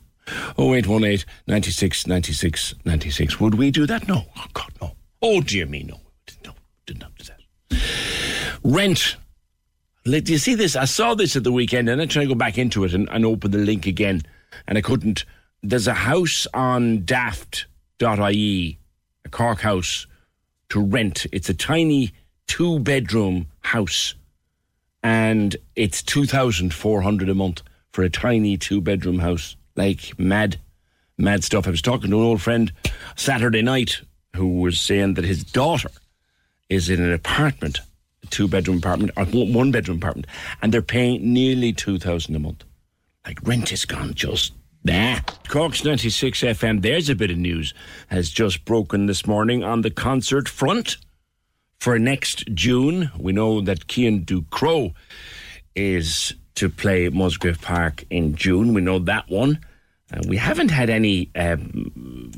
0818 96 96 96. Would we do that? No. Oh, God, no. Oh, dear me, no. No, did not do that. Rent. Do you see this? I saw this at the weekend and I tried to go back into it and, and open the link again and I couldn't. There's a house on daft.ie, a Cork house to rent. It's a tiny two bedroom house and it's 2400 a month for a tiny two bedroom house. Like mad mad stuff. I was talking to an old friend saturday night who was saying that his daughter is in an apartment a two bedroom apartment or one bedroom apartment and they're paying nearly 2000 a month. Like rent is gone just Nah. Cork's 96 FM, there's a bit of news, has just broken this morning on the concert front for next June. We know that Cian Ducrow is to play Musgrave Park in June. We know that one. Uh, we haven't had any, um,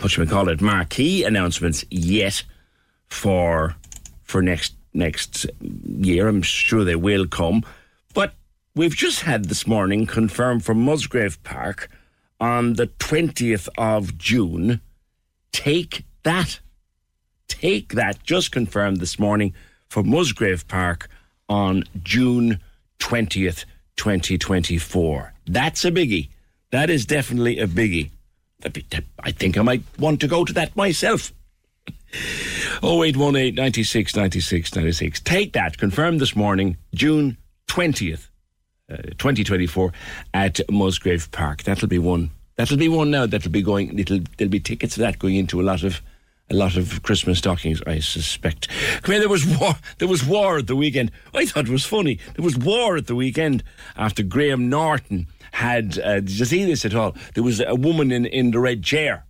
what should we call it, marquee announcements yet for for next next year. I'm sure they will come, but we've just had this morning confirmed for Musgrave Park on the 20th of June. Take that take that just confirmed this morning for Musgrave Park on June 20th, 2024. That's a biggie. That is definitely a biggie. I think I might want to go to that myself. 0818 96 96 96. Take that. Confirmed this morning, June 20th, uh, 2024 at Musgrave Park. That'll be one. That'll be one now. That'll be going. It'll, there'll be tickets for that going into a lot of a lot of Christmas stockings. I suspect. Come here. There was war. There was war at the weekend. I thought it was funny. There was war at the weekend after Graham Norton had. Uh, did you see this at all? There was a woman in in the red chair.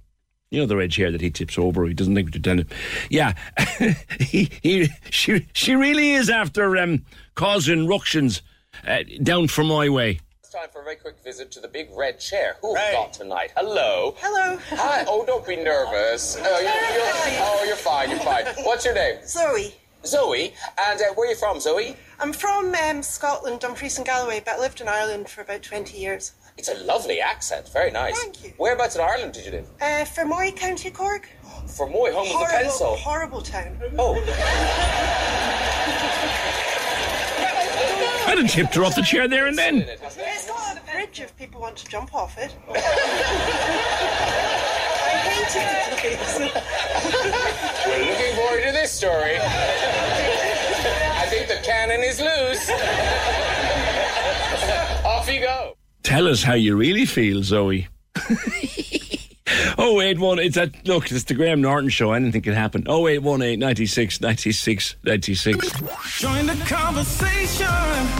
You know the red chair that he tips over. He doesn't think to tell him. Yeah, he, he, she, she really is after um, causing ructions uh, down from my way. It's time for a very quick visit to the big red chair. Who have we got tonight? Hello. Hello. Hi. Oh, don't be nervous. Oh, you're, you're, oh, you're fine. You're fine. What's your name? Zoe. Zoe. And uh, where are you from, Zoe? I'm from um, Scotland, Dumfries and Galloway, but I lived in Ireland for about 20 years. It's a lovely accent. Very nice. Thank you. Whereabouts in Ireland did you live? Uh, Fermoy, County Cork. Fermoy, home of the pencil. horrible town. Oh. I done tipped her off the chair there and then. It's got a bridge if people want to jump off it. I hate it. We're looking forward to this story. I think the cannon is loose. Off you go. Tell us how you really feel, Zoe. Oh eight one. It's that look. It's the Graham Norton show. Anything can happen. Oh eight one eight ninety six ninety six ninety six. Join the conversation.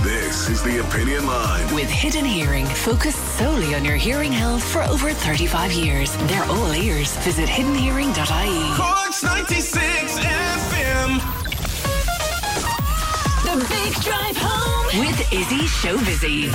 This is the Opinion Line. With Hidden Hearing, focused solely on your hearing health for over 35 years. They're all ears. Visit hiddenhearing.ie. Cork's 96 FM. The Big Drive Home with Izzy Showbizzy.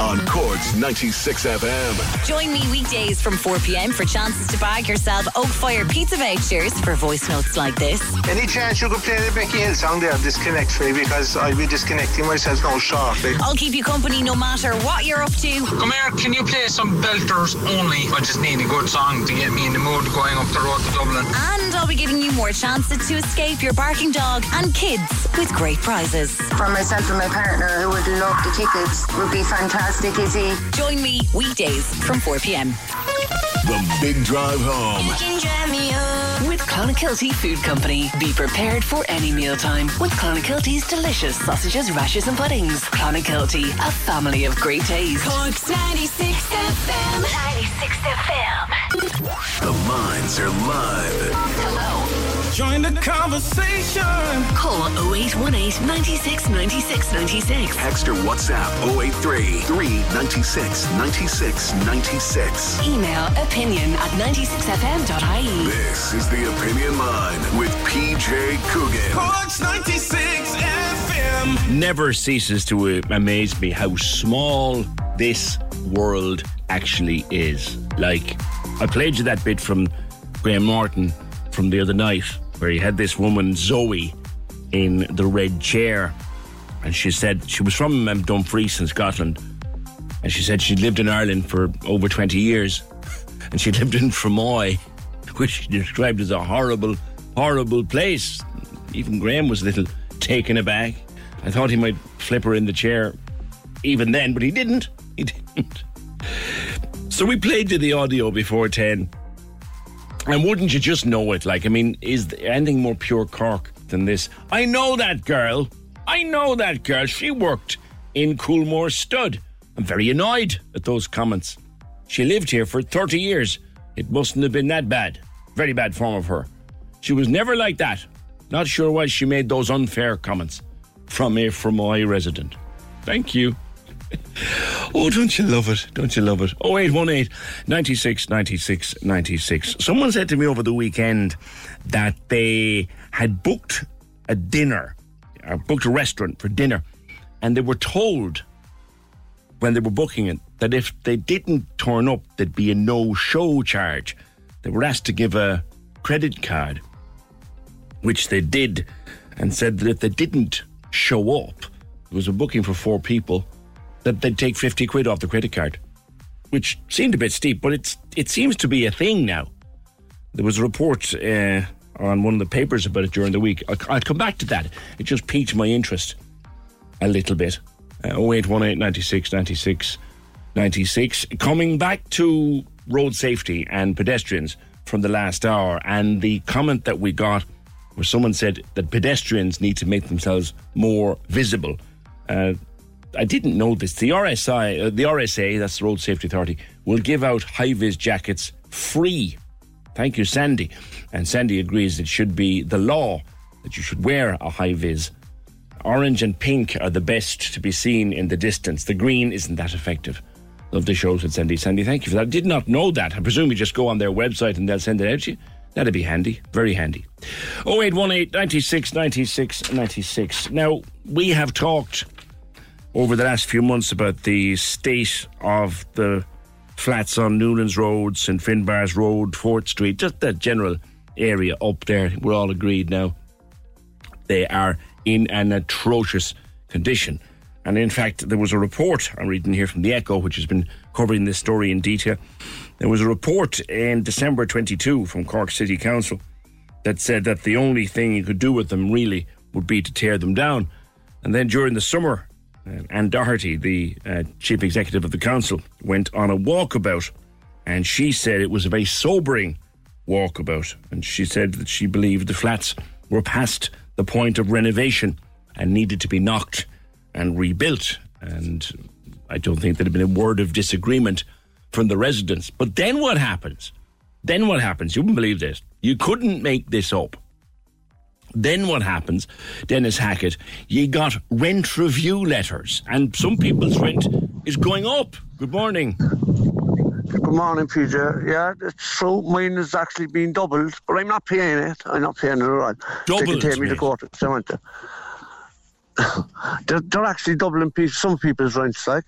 On Cork's 96 FM. Join me weekdays from 4 p.m. for chances to bag yourself Oak Fire pizza vouchers for voice notes like this. Any chance you could play the Becky Hill song there, Disconnect Free, because I'll be disconnecting myself now shortly. I'll keep you company no matter what you're up to. Come here, can you play some belters only? I just need a good song to get me in the mood going up the road to Dublin. And I'll be giving you more chances to escape your barking dog and kids with great prizes. For myself and my partner, who would love the tickets, would be fantastic, Izzy. Join me weekdays from 4 p.m. The Big Drive Home. With Clonakilty Food Company. Be prepared for any mealtime with Clonakilty's delicious sausages, rashes, and puddings. Clonakilty, a family of great taste. Cork's 96 FM. 96 FM. The lines are live. Hello. Join the conversation. Call 0818 96 96 96. Text or WhatsApp 083 396 96 96. Email opinion at 96fm.ie. This is the Opinion Line with PJ Coogan. Corks 96 FM. Never ceases to uh, amaze me how small this world actually is. Like, I played you that bit from Graham Martin from the other night, where he had this woman, Zoe, in the red chair. And she said she was from um, Dumfries in Scotland. And she said she'd lived in Ireland for over 20 years. And she lived in Fermoy, which she described as a horrible, horrible place. Even Graham was a little taken aback. I thought he might flip her in the chair even then, but he didn't. He didn't. So we played you the audio before 10. And wouldn't you just know it? Like, I mean, is anything more pure Cork than this? I know that girl. I know that girl. She worked in Coolmore Stud. I'm very annoyed at those comments. She lived here for 30 years. It mustn't have been that bad. Very bad form of her. She was never like that. Not sure why she made those unfair comments from a Fermoy resident. Thank you. Oh, don't you love it? Don't you love it? 0818 96 96 96. Someone said to me over the weekend that they had booked a dinner, or booked a restaurant for dinner, and they were told when they were booking it that if they didn't turn up, there'd be a no show charge. They were asked to give a credit card, which they did, and said that if they didn't show up, it was a booking for four people, that they'd take 50 quid off the credit card, which seemed a bit steep, but it's it seems to be a thing now. There was a report uh, on one of the papers about it during the week. I'll, I'll come back to that. It just piqued my interest a little bit. Uh, 0818 96 96 96. Coming back to road safety and pedestrians from the last hour, and the comment that we got where someone said that pedestrians need to make themselves more visible. Uh, I didn't know this. The RSI, uh, the RSA, that's the Road Safety Authority, will give out high vis jackets free. Thank you, Sandy. And Sandy agrees it should be the law that you should wear a high vis. Orange and pink are the best to be seen in the distance. The green isn't that effective. Love the show, said Sandy. Sandy, thank you for that. I did not know that. I presume you just go on their website and they'll send it out to you. That'd be handy. Very handy. 0818 96 96 96. Now, we have talked over the last few months about the state of the flats on Noonan's Road, St Finbar's Road, Fort Street, just that general area up there. We're all agreed now. They are in an atrocious condition. And in fact, there was a report I'm reading here from the Echo, which has been covering this story in detail. There was a report in December 22 from Cork City Council that said that the only thing you could do with them really would be to tear them down. And then during the summer, uh, Ann Doherty, the uh, chief executive of the council, went on a walkabout, and she said it was a very sobering walkabout. And she said that she believed the flats were past the point of renovation and needed to be knocked and rebuilt. And I don't think there had been a word of disagreement from the residents. But then what happens? Then what happens? You wouldn't believe this. You couldn't make this up. Then what happens, Dennis Hackett? You got rent review letters, and some people's rent is going up. Good morning. Good morning, PJ. Yeah, it's true. Mine has actually been doubled, but I'm not paying it. I'm not paying it at all. they can take me to court if they want to. they're, they're actually doubling pe- some people's rents, like.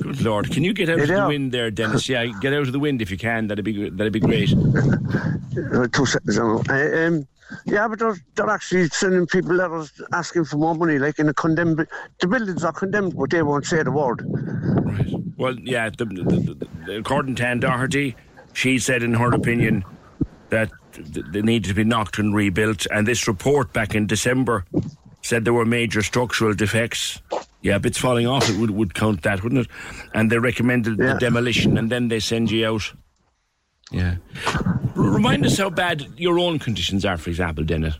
Good Lord, can you get out of the are. wind there, Dennis? Yeah, get out of the wind if you can. That'd be that'd be great. Uh, two seconds, I don't know. Uh, um, yeah, but they're, they're actually sending people letters asking for more money, like in the condemned. The buildings are condemned, but they won't say the word. Right. Well, yeah. The, the, the, according to Ann Doherty, she said in her opinion that th- they need to be knocked and rebuilt. And this report back in December said there were major structural defects. Yeah, bits falling off. It would, would count that, wouldn't it? And they recommended the demolition, and then they send you out. Yeah. Remind us how bad your own conditions are, for example, Dennis.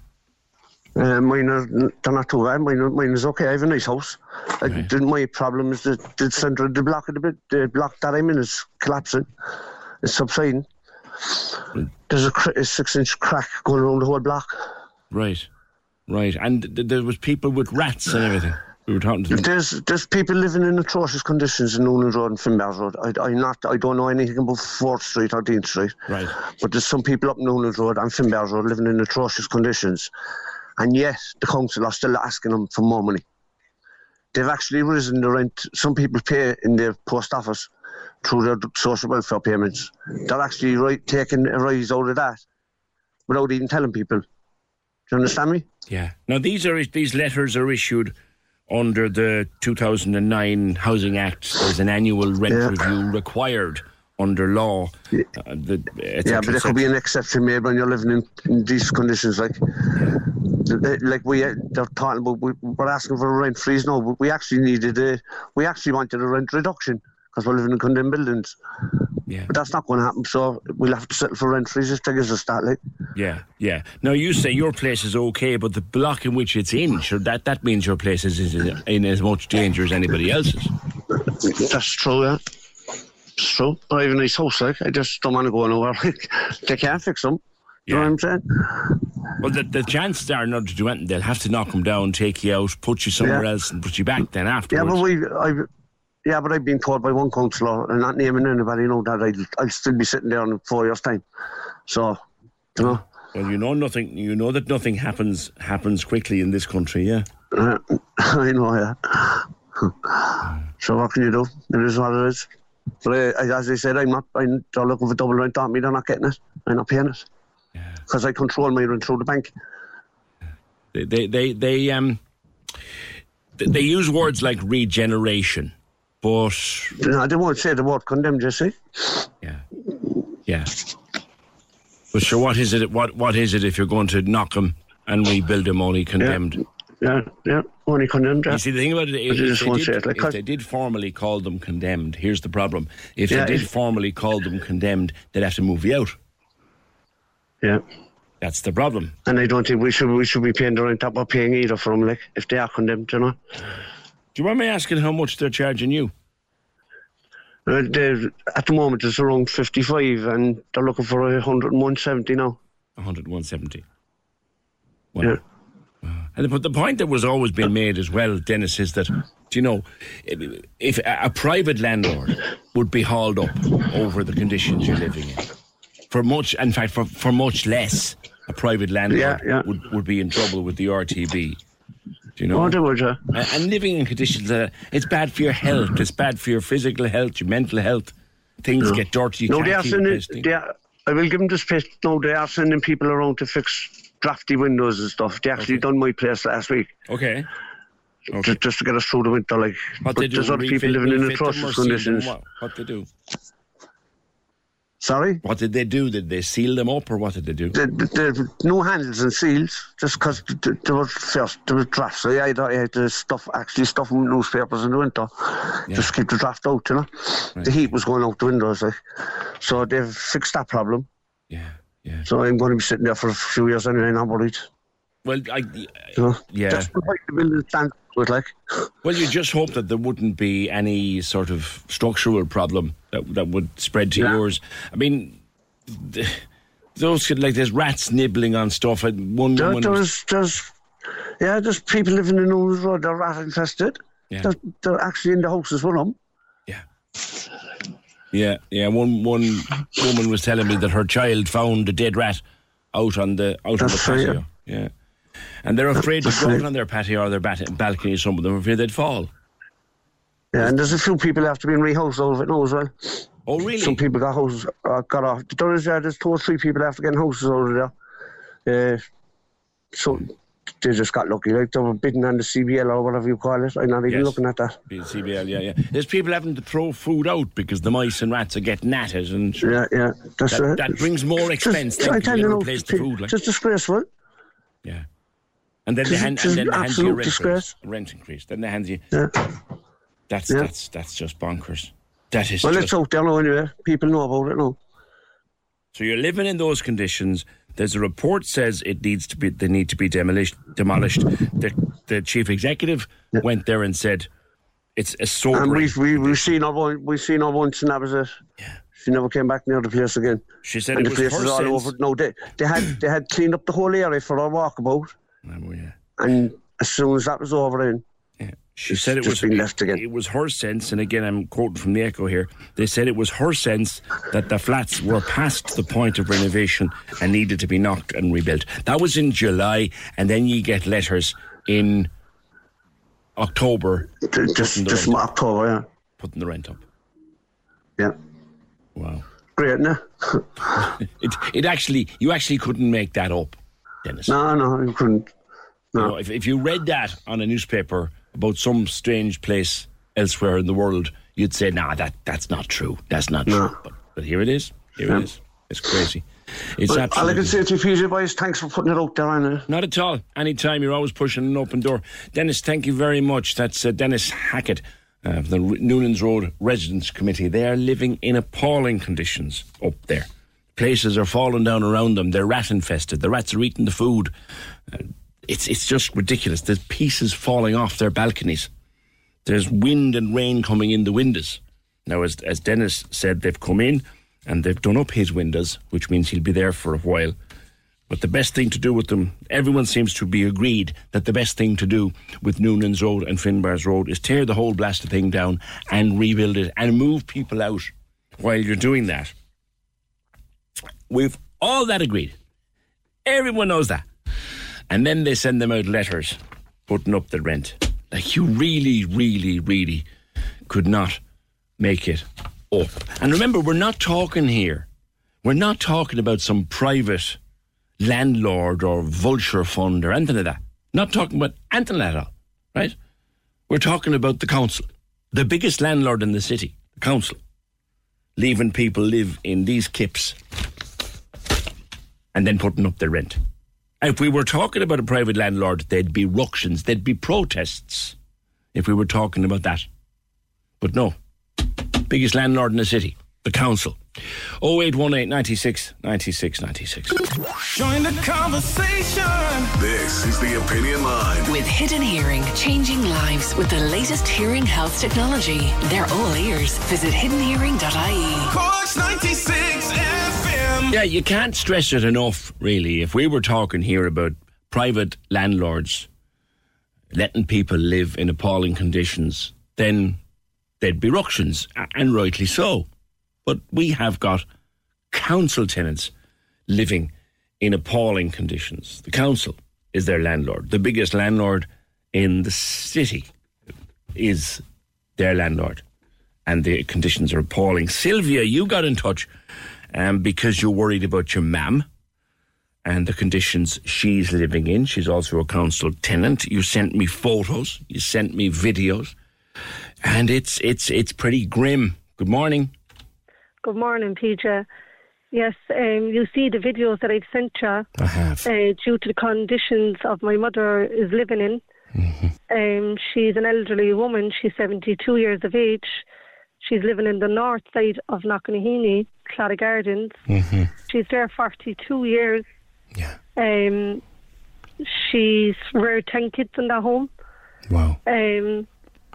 Uh, mine are they're not too bad. Mine, mine is okay. I have a nice house. The, my problem is that the centre of the block of the bit, the block that I'm in is collapsing. It's subsiding. There's a, a six-inch crack going around the whole block. Right, right. And th- there was people with rats and everything. We were talking to them. There's there's people living in atrocious conditions in Noonan Road and Finbar Road. I, I not I don't know anything about Fourth Street or Dean Street. Right. But there's some people up Noonan Road and Finbar Road living in atrocious conditions, and yet the council are still asking them for more money. They've actually risen the rent. Some people pay in the post office through their social welfare payments. They're actually right, taking a rise out of that without even telling people. Do you understand me? Yeah. Now these are these letters are issued under the 2009 Housing Act. There's an annual rent Yeah. review required under law. Uh, the, Yeah, but there could be an exception made when you're living in, in these conditions. Like, like we they're talking about, we, we're asking for a rent freeze. No, but we actually needed a, we actually wanted a rent reduction because we're living in condemned buildings. Yeah. But that's not going to happen. So we'll have to settle for rent freezes. Take us a start, like. Yeah, yeah. Now you say your place is okay, but the block in which it's in, sure, that that means your place is in, in as much danger as anybody else's. That's true, yeah. It's true. I have a nice house, like. I just don't want to go nowhere. Like, they can't fix them. You know what I'm saying? Well, the, the chances are not to do anything. They'll have to knock them down, take you out, put you somewhere Yeah. else, and put you back then afterwards. Yeah, but we, I, yeah, but I've been told by one councillor, and not naming anybody, you know, that I'll, I'll still be sitting there in four years' time. So, you know, Well, you know nothing. You know that nothing happens happens quickly in this country. Yeah. uh, I know, yeah. so what can you do? It is what it is. But uh, as I said, I'm not. I'm, they're looking for double rent on me. They're not getting it. I'm not paying it because I control my rent through the bank. They they they, they um they, they use words like regeneration, but No, they won't say the word condemned. You see? yeah. Yeah. But sure, what is it? What what is it if you're going to knock them and rebuild them only condemned? Yeah, yeah, only condemned. Yeah. You see, the thing about it is, if, they if just they, won't did, it, like, if they did formally call them condemned, here's the problem. If Yeah, they did if- formally call them condemned, they'd have to move you out. Yeah. That's the problem. And I don't think we should we should be paying the rent that we're paying either for them, like if they are condemned, you know. Do you mind me asking how much they're charging you? Uh, at the moment it's around fifty five and they're looking for a hundred and one seventy now. 100, 170. Yeah. And but the point that was always being made as well, Dennis, is that do you know if, a private landlord would be hauled up over the conditions you're living in for much, in fact, for, for much less, a private landlord Yeah, yeah. would would be in trouble with the RTB. Do you know? They would, yeah. And, living in conditions that it's bad for your health, it's bad for your physical health, your mental health. Things No. get dirty. You no, they are sending. They are, I will give them the space. No, they are sending people around to fix drafty windows and stuff. They actually done my place last week. Okay. Just, just to get us through the winter, like. What but they do? there's other people living in refit them or atrocious conditions. What, what they do? Sorry. What did they do? Did they seal them up, or what did they do? No handles and seals, just because there was first there was drafts. So I had, I had to stuff actually stuff newspapers in the winter, just keep the draft out. You know, the heat was going out the windows, like. So they've fixed that problem. Yeah, yeah. So I'm going to be sitting there for a few years anyway. Not worried. Well, I, yeah. Just like the building stand like. Well, you just hope that there wouldn't be any sort of structural problem that that would spread to Yeah. yours. I mean, th- those could, like there's rats nibbling on stuff. And one There, woman was- there's, yeah, there's people living in Owen's Road. They're rat infested. Yeah. They're, they're actually in the houses with them. Yeah, yeah. One one woman was telling me that her child found a dead rat out on the out on the That's patio. Yeah. And they're afraid to go out on their patio or their bat- balcony. Some of them are afraid they'd fall. Yeah, and there's a few people after being rehoused of it now as well. Oh, really? Some people got houses, uh, got off. There is, uh, there's two or three people after getting houses of there. Uh, so they just got lucky. Like they were bidding on the CBL or whatever you call it. I'm not even Yes. looking at that. CBL, yeah, yeah. There's people having to throw food out because the mice and rats are getting at it, and Yeah, yeah, that's that, right. that brings more expense. Just, then I tell you no, replace the food. Like. just disgraceful. And then the hand, and then hand you rent increase. Rent increase. Then they hand you. Yeah. That's Yeah. that's that's just bonkers. That is Well, just. it's out there now anyway. People know about it now. So you're living in those conditions. There's a report says it needs to be they need to be demolished. Demolished. The the chief executive went there and said It's a And sobering. we we we seen her one, we seen her once, and that was it. Yeah. She never came back near the place again. She said and it the was place her is all sense- over. No, they they had they had cleaned up the whole area for our walkabout, Oh, yeah. and as soon as that was over, then She said it was been left again. It was her sense, and again, I'm quoting from the Echo here. They said it was her sense that the flats were past the point of renovation and needed to be knocked and rebuilt. That was in July, and then you get letters in October. just just. October, yeah, Putting the rent up. yeah. Wow. Great, no? It, it actually, you actually couldn't make that up, Dennis. No, no, you couldn't. You know, if, if you read that on a newspaper about some strange place elsewhere in the world, you'd say, nah, that, that's not true. That's not No. true. But, but here it is. Here Yeah. it is. It's crazy. It's But all I absolutely... can say to you, PJ boys, thanks for putting it out there, Anna. Not at all. Anytime you're always pushing an open door. Dennis, thank you very much. That's uh, Dennis Hackett uh, of the Noonan's Road Residents Committee. They are living in appalling conditions up there. Places are falling down around them. They're rat infested. The rats are eating the food. Uh, it's it's just ridiculous. There's pieces falling off their balconies. There's wind and rain coming in the windows. Now, as as Dennis said, they've come in and they've done up his windows, which means he'll be there for a while. But the best thing to do with them, everyone seems to be agreed that the best thing to do with Noonan's Road and Finbars Road is tear the whole blasted thing down and rebuild it and move people out while you're doing that. We've all that agreed. Everyone knows that. And then they send them out letters putting up the rent. Like you really, really, really could not make it up. And remember, we're not talking here. We're not talking about some private landlord or vulture fund or anything like that. Not talking about anything at all, right? We're talking about the council, the biggest landlord in the city, the council, leaving people live in these kips and then putting up their rent. If we were talking about a private landlord, there'd be ructions, there'd be protests if we were talking about that. But no, biggest landlord in the city, the council. 0818 96 96 96. Join the conversation. This is the Opinion Line. With Hidden Hearing, changing lives with the latest hearing health technology. They're all ears. Visit hiddenhearing.ie. Corks 96 FM. Yeah, you can't stress it enough, really. If we were talking here about private landlords letting people live in appalling conditions, then there'd be ructions, and rightly so. But we have got council tenants living in appalling conditions. The council is their landlord. The biggest landlord in the city is their landlord. And the conditions are appalling. Sylvia, you got in touch um, because you're worried about your mam and the conditions she's living in. She's also a council tenant. You sent me photos, you sent me videos, and it's it's it's pretty grim. Good morning. Good morning, PJ. Yes, um, you see the videos that I've sent you. I have. Uh, due to the conditions of my mother is living in. Um, she's an elderly woman. She's 72 years of age. She's living in the north side of Knocknaheeny, Clara Gardens. She's there 42 years. Yeah. Um, she's reared 10 kids in that home. Wow. Um,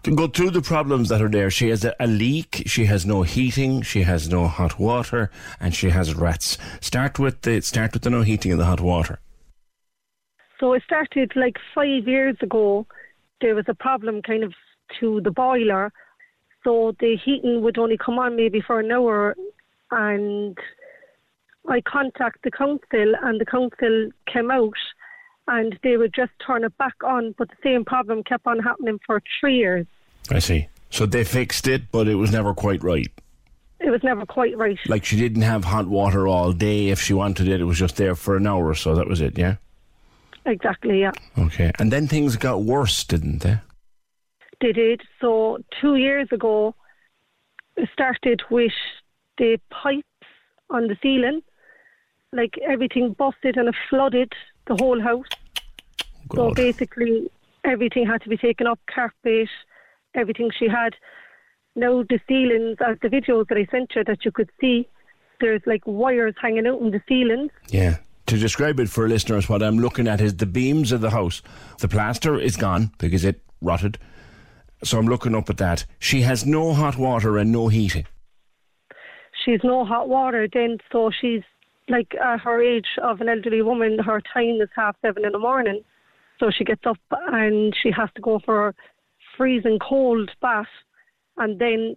To go through the problems that are there. She has a, a leak. She has no heating. She has no hot water, and she has rats. Start with the start with the no heating and the hot water. So it started like five years ago. There was a problem kind of to the boiler. So the heating would only come on maybe for an hour. And I contacted the council, and the council came out and they would just turn it back on. But the same problem kept on happening for three years. I see. So they fixed it, but it was never quite right. It was never quite right. Like she didn't have hot water all day. If she wanted it, it was just there for an hour or so. That was it. Yeah. Exactly, yeah. Okay. And then things got worse, didn't they? They did. So two years ago, it started with the pipes on the ceiling. Like everything busted and it flooded the whole house. Oh, so basically, everything had to be taken up, carpet, everything she had. Now the ceilings, as the videos that I sent you that you could see, there's like wires hanging out in the ceilings. Yeah. To describe it for listeners, what I'm looking at is the beams of the house. The plaster is gone because it rotted. So I'm looking up at that. She has no hot water and no heating. She's no hot water then, so she's like at her age of an elderly woman, her time is half seven in the morning. So she gets up and she has to go for a freezing cold bath and then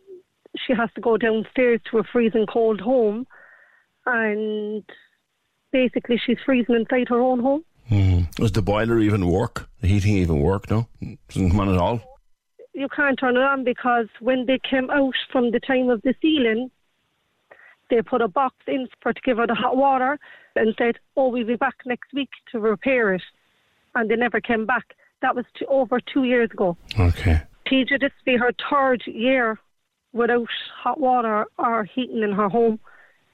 she has to go downstairs to a freezing cold home and basically she's freezing inside her own home. Mm. Does the boiler even work? The heating even work? No, doesn't come on at all. You can't turn it on because when they came out from the time of the ceiling, they put a box in for her to give her the hot water and said, "Oh, we'll be back next week to repair it," and they never came back. That was t- over two years ago. Okay. PJ, this will be her third year without hot water or heating in her home.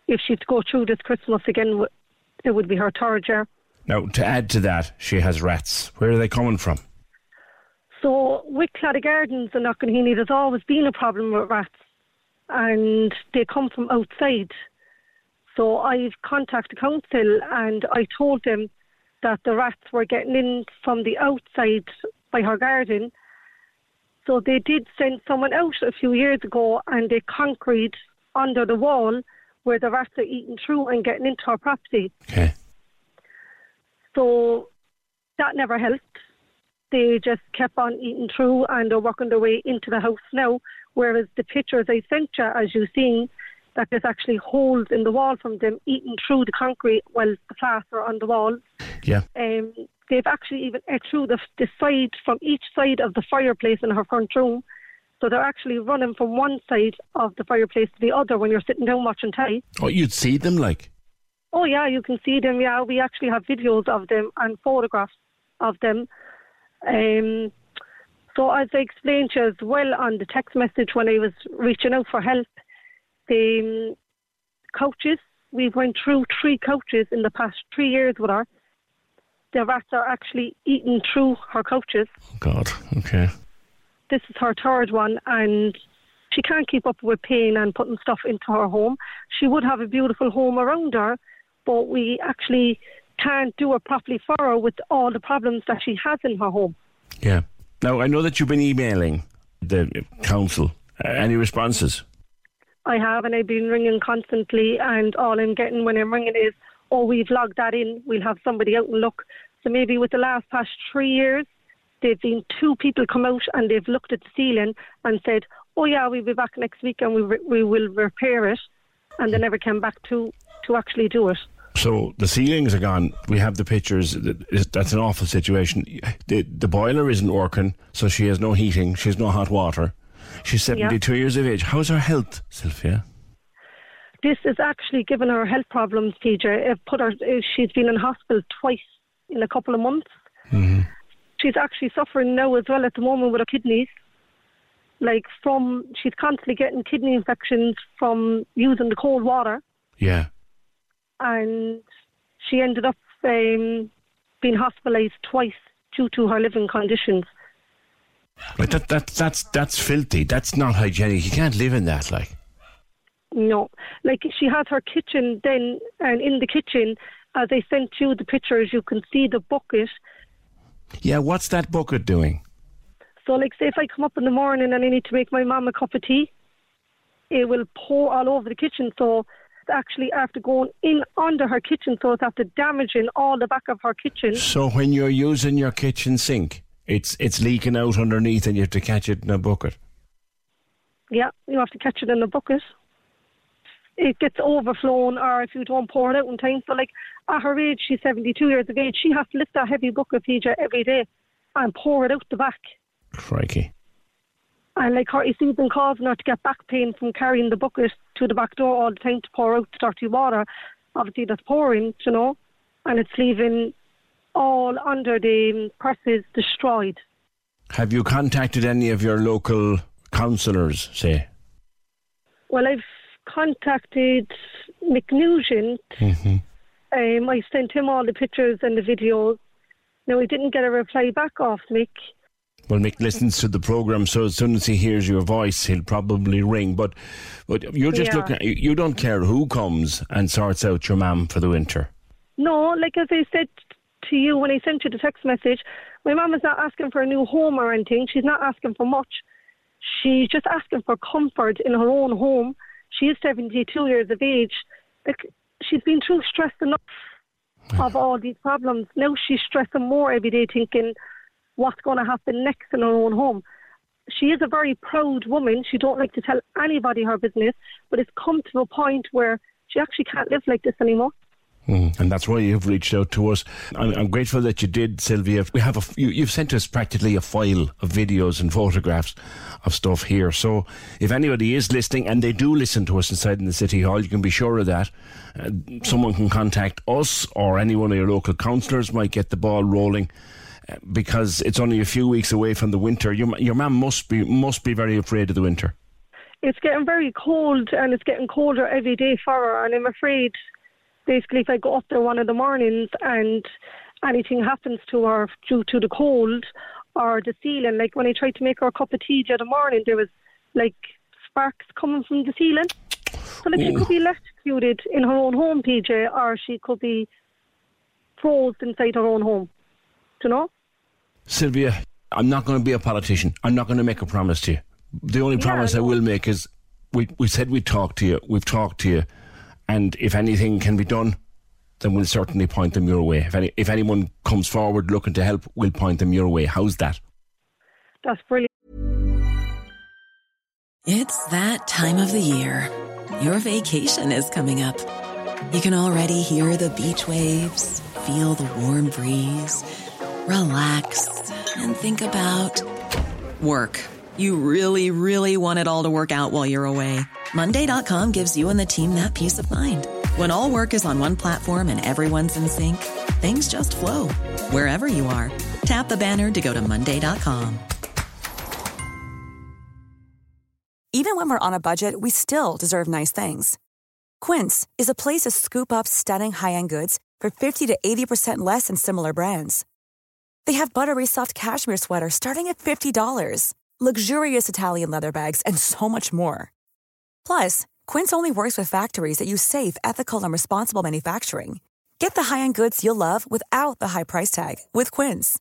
If she'd go through this Christmas again, it would be her third year. Now, to add to that, she has rats. Where are they coming from? So with Claddagh Gardens in Knocknaheeny, there's always been a problem with rats, and they come from outside. So I've contacted council and I told them that the rats were getting in from the outside by her garden. So they did send someone out a few years ago and they concrete under the wall where the rats are eating through and getting into our property. Okay. So that never helped. They just kept on eating through and are working their way into the house now. Whereas the pictures I sent you, as you've seen, that there's actually holes in the wall from them eating through the concrete while the plaster on the wall. Yeah. Um, they've actually even ate through the, the side from each side of the fireplace in her front room. So they're actually running from one side of the fireplace to the other when you're sitting down watching telly. Oh, you'd see them like. Oh yeah, you can see them. Yeah, we actually have videos of them and photographs of them. Um, so as I explained to you as well on the text message when I was reaching out for help, the um, couches we went through three coaches in the past three years with her. The rats are actually eating through her couches. God. Okay. This is her third one, and she can't keep up with pain and putting stuff into her home. She would have a beautiful home around her, but we actually can't do it properly for her with all the problems that she has in her home. Yeah. Now I know that you've been emailing the council. Uh, any responses? I have, and I've been ringing constantly, and all I'm getting when I'm ringing is, oh, we've logged that in, we'll have somebody out and look. So maybe with the last past three years, they've been two people come out and they've looked at the ceiling and said, oh yeah, we'll be back next week and we, re- we will repair it, and they never came back to, to actually do it. So the ceilings are gone. We have the pictures. That's an awful situation. The, the boiler isn't working, so she has no heating. She has no hot water. She's 72 years of age. How's her health, Sylvia? This has actually given her health problems, PJ. It put her, uh, she's been in hospital twice in a couple of months. Mm-hmm. She's actually suffering now as well at the moment with her kidneys. Like from, she's constantly getting kidney infections from using the cold water, Yeah. And she ended up um, being hospitalised twice due to her living conditions. But that, that, that's, that's filthy. That's not hygienic. You can't live in that, like. No, like she has her kitchen then, and in the kitchen, as I sent you the pictures, you can see the bucket. Yeah, what's that bucket doing? So, like, say if I come up in the morning and I need to make my mum a cup of tea, it will pour all over the kitchen. So, actually after going in under her kitchen, so it's after damaging all the back of her kitchen. So when you're using your kitchen sink, it's it's leaking out underneath and you have to catch it in a bucket. Yeah, you have to catch it in a bucket. It gets overflown, or if you don't pour it out in time. So, like at her age, she's 72 years of age. She has to lift that heavy bucket, PJ, every day and pour it out the back. Crikey. And like her, it's even causing her to get back pain from carrying the bucket to the back door all the time to pour out the dirty water. Obviously, that's pouring, you know, and it's leaving all under the presses destroyed. Have you contacted any of your local councillors, say? Well, I've contacted Mick Nugent. Mm-hmm. Um, I sent him all the pictures and the videos. Now, he didn't get a reply back off Mick. Well, Mick listens to the program, so as soon as he hears your voice, he'll probably ring. But, but you're just Yeah. looking. You don't care who comes and sorts out your mum for the winter. No, like as I said to you when I sent you the text message, my mum is not asking for a new home or anything. She's not asking for much. She's just asking for comfort in her own home. She is 72 years of age. Like, she's been through stress enough of all these problems. Now she's stressing more every day, thinking what's going to happen next in her own home. She is a very proud woman. She don't like to tell anybody her business, but it's come to a point where she actually can't live like this anymore. Mm, and that's why you've reached out to us. I'm, I'm grateful that you did, Sylvia. We have a, you, you've sent us practically a file of videos and photographs of stuff here. So if anybody is listening, and they do listen to us inside in the city hall, you can be sure of that. Uh, someone can contact us, or any one of your local councillors might get the ball rolling. Because it's only a few weeks away from the winter, your your mum must be must be very afraid of the winter. It's getting very cold and it's getting colder every day for her. And I'm afraid, basically, if I go up there one of the mornings and anything happens to her due to the cold or the ceiling, like when I tried to make her a cup of tea the other morning, there was like sparks coming from the ceiling. So like she could be electrocuted in her own home, PJ, or she could be froze inside her own home. Do you know? Sylvia, I'm not going to be a politician. I'm not going to make a promise to you. The only promise I will make is we, we said we'd talk to you. We've talked to you. And if anything can be done, then we'll certainly point them your way. If, any, if anyone comes forward looking to help, we'll point them your way. How's that? That's brilliant. It's that time of the year. Your vacation is coming up. You can already hear the beach waves, feel the warm breeze, relax, and think about work. You really, really want it all to work out while you're away. Monday.com gives you and the team that peace of mind. When all work is on one platform and everyone's in sync, things just flow wherever you are. Tap the banner to go to Monday.com. Even when we're on a budget, we still deserve nice things. Quince is a place to scoop up stunning high-end goods for 50 to 80% less than similar brands. They have buttery soft cashmere sweaters starting at $50, luxurious Italian leather bags, and so much more. Plus, Quince only works with factories that use safe, ethical, and responsible manufacturing. Get the high-end goods you'll love without the high price tag with Quince.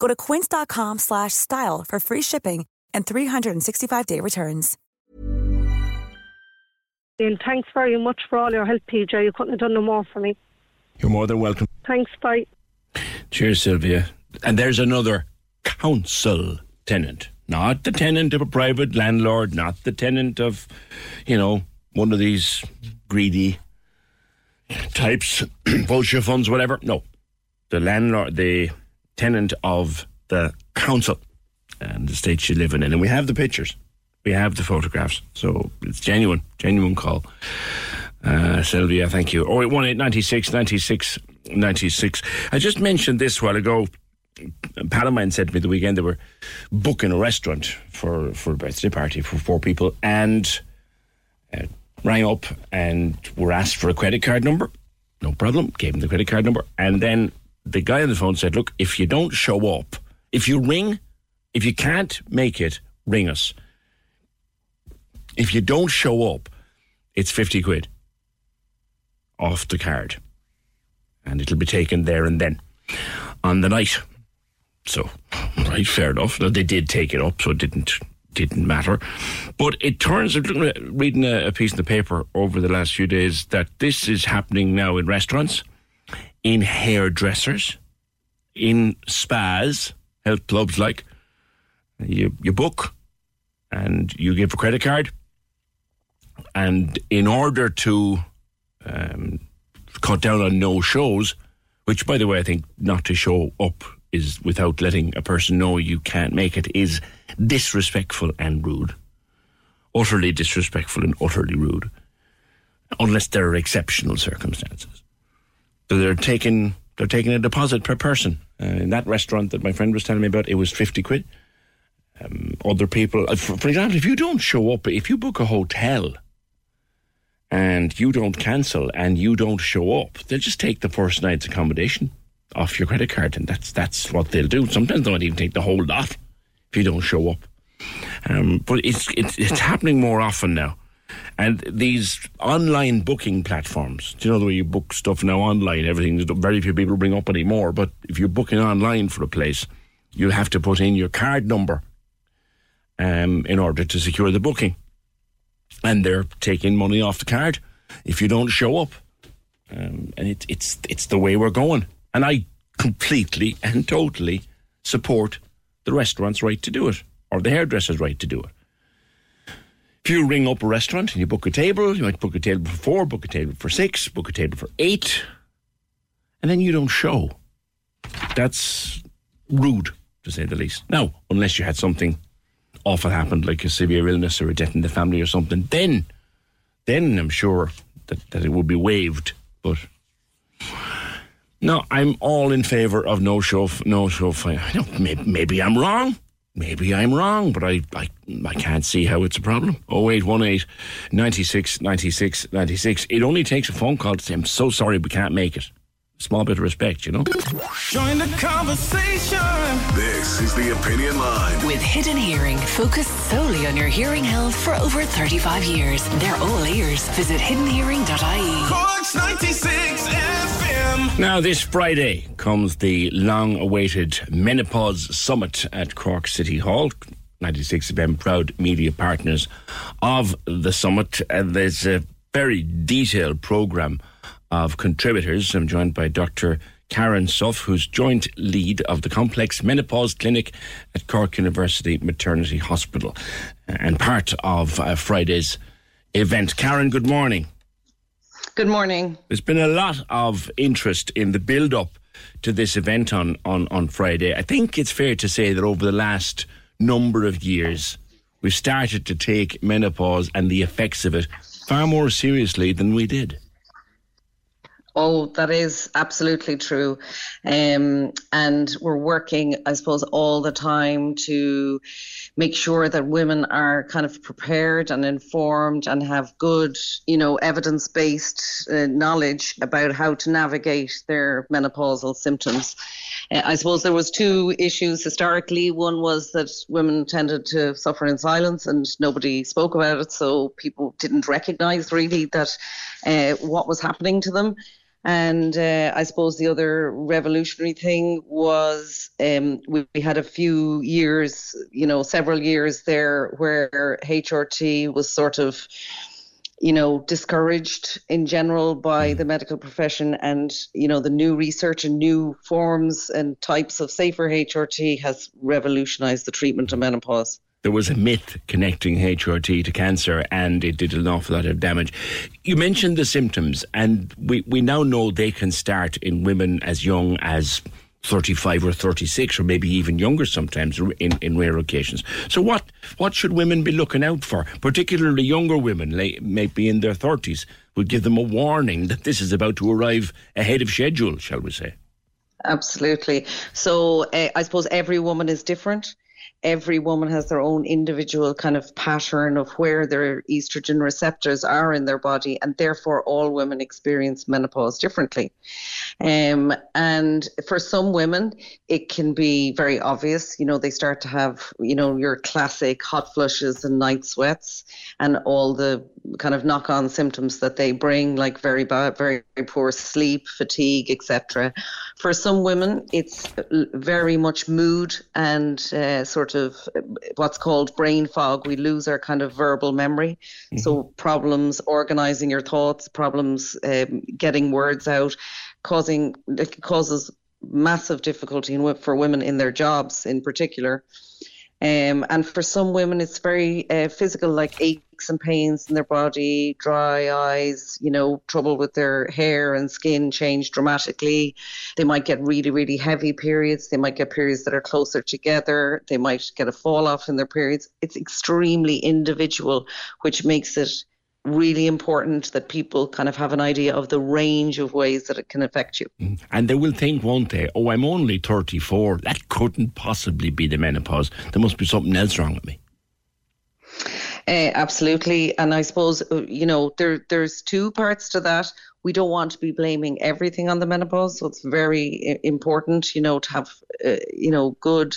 Go to quince.com slash style for free shipping and 365-day returns. And thanks very much for all your help, PJ. You couldn't have done no more for me. You're more than welcome. Thanks, bye. Cheers, Sylvia. And there's another council tenant, not the tenant of a private landlord, not the tenant of, you know, one of these greedy types, vulture funds, whatever. No, the landlord, the tenant of the council and the state you live in. And we have the pictures, we have the photographs. So it's genuine, genuine call. Uh, Sylvia, thank you. Oh, 18 96 96 96. I just mentioned this while ago. A pal of mine said to me the weekend they were booking a restaurant for, for a birthday party for four people and uh, rang up and were asked for a credit card number. No problem. Gave him the credit card number. And then the guy on the phone said, Look, if you don't show up, if you ring, if you can't make it, ring us. If you don't show up, it's 50 quid off the card. And it'll be taken there and then on the night. So, right, fair enough. They did take it up, so it didn't didn't matter. But it turns, I'm reading a, a piece in the paper over the last few days that this is happening now in restaurants, in hairdressers, in spas, health clubs like. You, you book and you give a credit card. And in order to um, cut down on no shows, which, by the way, I think not to show up is without letting a person know you can't make it is disrespectful and rude. Utterly disrespectful and utterly rude. Unless there are exceptional circumstances. So they're taking they're taking a deposit per person. Uh, in that restaurant that my friend was telling me about, it was fifty quid. Um, other people, uh, for, for example, if you don't show up, if you book a hotel and you don't cancel and you don't show up, they'll just take the first night's accommodation off your credit card, and that's that's what they'll do. Sometimes they might even take the whole lot if you don't show up. Um, but it's, it's it's happening more often now, and these online booking platforms. Do you know the way you book stuff now online? Everything very few people bring up anymore. But if you're booking online for a place, you'll have to put in your card number um, in order to secure the booking. And they're taking money off the card if you don't show up. Um, and it, it's it's the way we're going. And I completely and totally support the restaurant's right to do it, or the hairdresser's right to do it. If you ring up a restaurant and you book a table, you might book a table for four, book a table for six, book a table for eight, and then you don't show. That's rude, to say the least. Now, unless you had something awful happened, like a severe illness or a death in the family or something, then, then I'm sure that, that it would be waived. But no, I'm all in favour of no show, no show. No, maybe, maybe I'm wrong. Maybe I'm wrong, but I, I, I can't see how it's a problem. 0818 96 96 96. It only takes a phone call to say, I'm so sorry we can't make it. Small bit of respect, you know? Join the conversation. This is the Opinion Line. With Hidden Hearing, focused solely on your hearing health for over 35 years. They're all ears. Visit hiddenhearing.ie. Corks 96 FM. Now, this Friday comes the long awaited Menopause Summit at Cork City Hall. 96 FM proud media partners of the summit. And there's a very detailed programme of contributors. I'm joined by Dr. Karen Suff, who's joint lead of the Complex Menopause Clinic at Cork University Maternity Hospital and part of uh, Friday's event. Karen, good morning. Good morning. There's been a lot of interest in the build up to this event on, on, on Friday. I think it's fair to say that over the last number of years, we've started to take menopause and the effects of it far more seriously than we did. Oh, that is absolutely true. Um, and we're working, I suppose, all the time to make sure that women are kind of prepared and informed and have good, you know, evidence based uh, knowledge about how to navigate their menopausal symptoms. Uh, I suppose there was two issues historically. One was that women tended to suffer in silence and nobody spoke about it, so people didn't recognize really that uh, what was happening to them. And uh, I suppose the other revolutionary thing was um, we, we, had a few years, you know, several years there where HRT was sort of, you know, discouraged in general by the medical profession. And, you know, the new research and new forms and types of safer HRT has revolutionized the treatment of menopause there was a myth connecting HRT to cancer and it did an awful lot of damage. You mentioned the symptoms, and we, we now know they can start in women as young as 35 or 36 or maybe even younger sometimes in, in rare occasions. So what what should women be looking out for? Particularly younger women, maybe in their 30s, would give them a warning that this is about to arrive ahead of schedule, shall we say? Absolutely. So uh, I suppose every woman is different every woman has their own individual kind of pattern of where their estrogen receptors are in their body, and therefore all women experience menopause differently. Um, and for some women, it can be very obvious. You know, they start to have, you know, your classic hot flushes and night sweats, and all the kind of knock-on symptoms that they bring, like very bad, very, very poor sleep, fatigue, etc. For some women, it's very much mood and uh, sort of what's called brain fog. We lose our kind of verbal memory. Mm-hmm. So problems organizing your thoughts, problems um, getting words out, causing it causes massive difficulty in, for women in their jobs in particular. Um, and for some women, it's very uh, physical, like aches and pains in their body, dry eyes, you know, trouble with their hair and skin change dramatically. They might get really, really heavy periods. They might get periods that are closer together. They might get a fall off in their periods. It's extremely individual, which makes it really important that people kind of have an idea of the range of ways that it can affect you. Mm. And they will think, won't they, oh, I'm only 34. That couldn't possibly be the menopause. There must be something else wrong with me. Uh, absolutely, and I suppose uh, you know there there's two parts to that. We don't want to be blaming everything on the menopause, so it's very important, you know, to have uh, you know good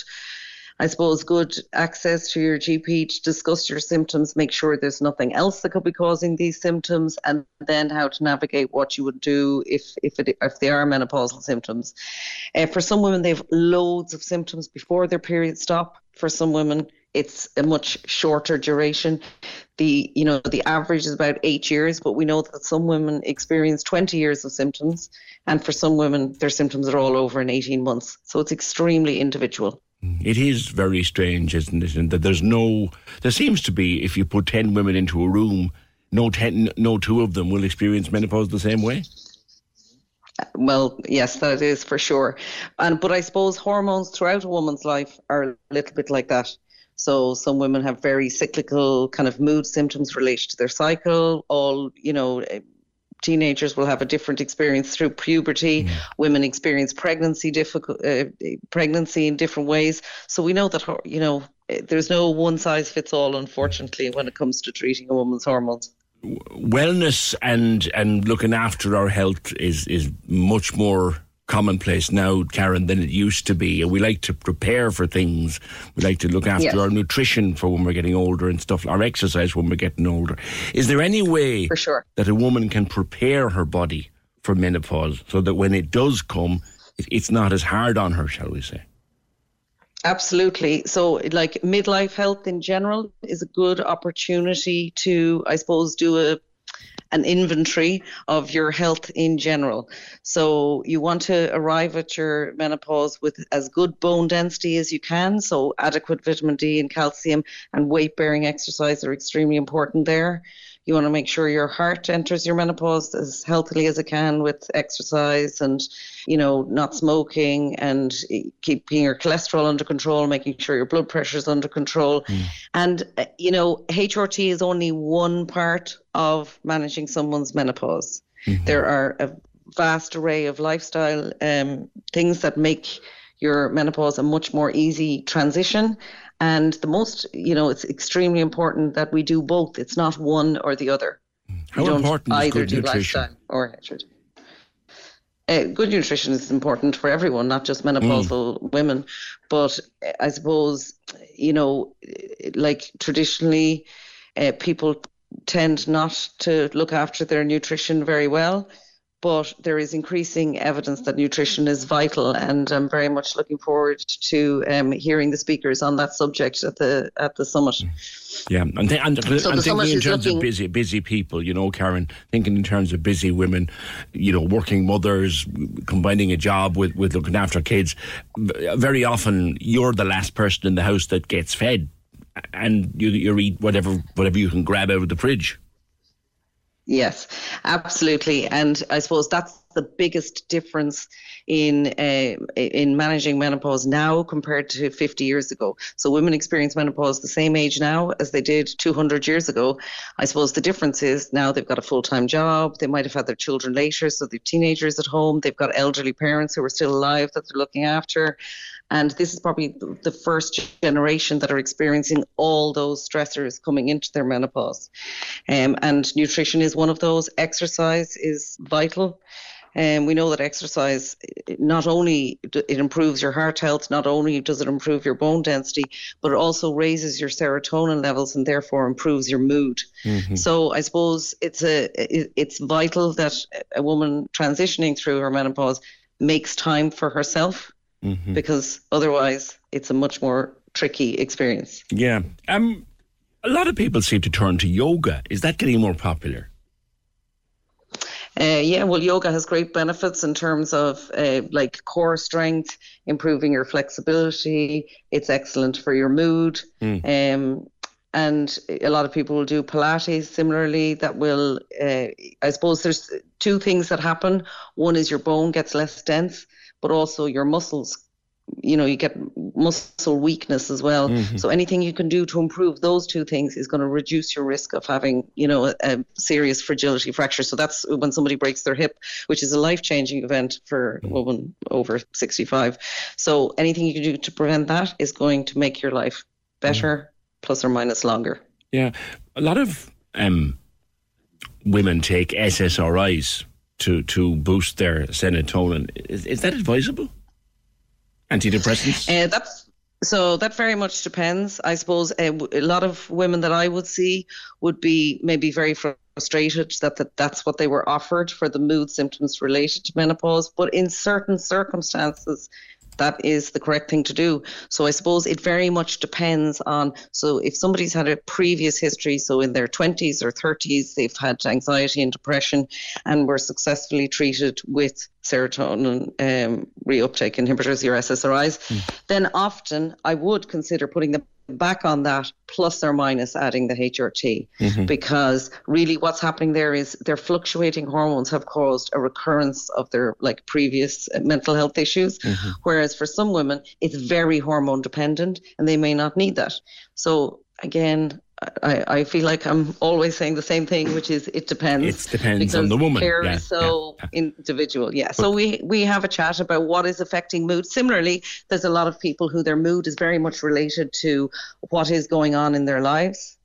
I suppose, good access to your GP to discuss your symptoms, make sure there's nothing else that could be causing these symptoms, and then how to navigate what you would do if if it, if they are menopausal symptoms. Uh, for some women, they have loads of symptoms before their periods stop. For some women, it's a much shorter duration. The you know the average is about eight years, but we know that some women experience 20 years of symptoms, and for some women their symptoms are all over in 18 months. So it's extremely individual. Mm. It is very strange, isn't it? And that there's no, there seems to be, if you put 10 women into a room, no, ten, no two of them will experience menopause the same way. Well, yes, that is for sure. And but I suppose hormones throughout a woman's life are a little bit like that. So some women have very cyclical kind of mood symptoms related to their cycle. All you know, eh, teenagers will have a different experience through puberty. Women experience pregnancy difficult uh, pregnancy in different ways. So we know that you know there's no one size fits all, unfortunately, when it comes to treating a woman's hormones. Wellness and and looking after our health is is much more commonplace now, Karen, than it used to be. And we like to prepare for things. We like to look after Yes. our nutrition for when we're getting older and stuff. Our exercise when we're getting older. Is there any way For sure. that a woman can prepare her body for menopause so that when it does come, it, it's not as hard on her, shall we say? Absolutely. So, like midlife health in general is a good opportunity to, I suppose, do a an inventory of your health in general. So, you want to arrive at your menopause with as good bone density as you can. So, adequate vitamin D and calcium and weight bearing exercise are extremely important there. You want to make sure your heart enters your menopause as healthily as it can with exercise and, you know, not smoking and keeping your cholesterol under control, making sure your blood pressure is under control. And, uh, you know, HRT is only one part of managing someone's menopause. There are a vast array of lifestyle um, things that make your menopause a much more easy transition. And the most, you know, it's extremely important that we do both. It's not one or the other. How we don't important is either good do nutrition? lifestyle or HRT. Uh, good nutrition is important for everyone, not just menopausal Mm. women. But I suppose, you know, like traditionally, uh, people tend not to look after their nutrition very well. But there is increasing evidence that nutrition is vital, and I'm very much looking forward to um, hearing the speakers on that subject at the at the summit. Yeah, and, th- and, So and thinking in terms looking- of busy, busy people, you know, Karen, thinking in terms of busy women, you know, working mothers, combining a job with, with looking after kids. Very often, you're the last person in the house that gets fed, and you, you eat whatever whatever you can grab out of the fridge. Yes, absolutely, and I suppose that's the biggest difference in uh, in managing menopause now compared to 50 years ago. So women experience menopause the same age now as they did 200 years ago. I suppose the difference is now they've got a full time job. They might have had their children later, so they've teenagers at home. They've got elderly parents who are still alive that they're looking after. And this is probably the first generation that are experiencing all those stressors coming into their menopause. Um, and nutrition is one of those. Exercise is vital. And we know that exercise not only it improves your heart health, not only does it improve your bone density, but it also raises your serotonin levels and therefore improves your mood. Mm-hmm. So I suppose it's a it's vital that a woman transitioning through her menopause makes time for herself mm-hmm. because otherwise it's a much more tricky experience. Yeah. Um, a lot of people seem to turn to yoga. Is that getting more popular? Uh, yeah, well, yoga has great benefits in terms of uh, like core strength, improving your flexibility. It's excellent for your mood. Um, and a lot of people will do Pilates similarly. That will, uh, I suppose, there's two things that happen. One is your bone gets less dense, but also your muscles. You know, you get muscle weakness as well. Mhm. So anything you can do to improve those two things is going to reduce your risk of having, you know, a, a serious fragility fracture. So that's when somebody breaks their hip, which is a life-changing event for a woman over 65. So anything you can do to prevent that is going to make your life better, plus or minus longer. Yeah, a lot of um, women take SSRIs to to boost their serotonin. Is, is that advisable? Antidepressants. Uh, that's so that very much depends. I suppose a, w- a lot of women that I would see would be maybe very frustrated that, that that's what they were offered for the mood symptoms related to menopause. But in certain circumstances, that is the correct thing to do. So I suppose it very much depends on. So if somebody's had a previous history, so in their 20s or 30s, they've had anxiety and depression and were successfully treated with serotonin um, reuptake inhibitors, your SSRIs, then often I would consider putting them back on that plus or minus adding the HRT Mhm. because really what's happening there is their fluctuating hormones have caused a recurrence of their like previous mental health issues. Whereas for some women it's very hormone dependent and they may not need that. So again I, I feel like I'm always saying the same thing, which is it depends. It depends on the woman. Care Yeah, is so individual. Yeah. So we we have a chat about what is affecting mood. Similarly, there's a lot of people who their mood is very much related to what is going on in their lives,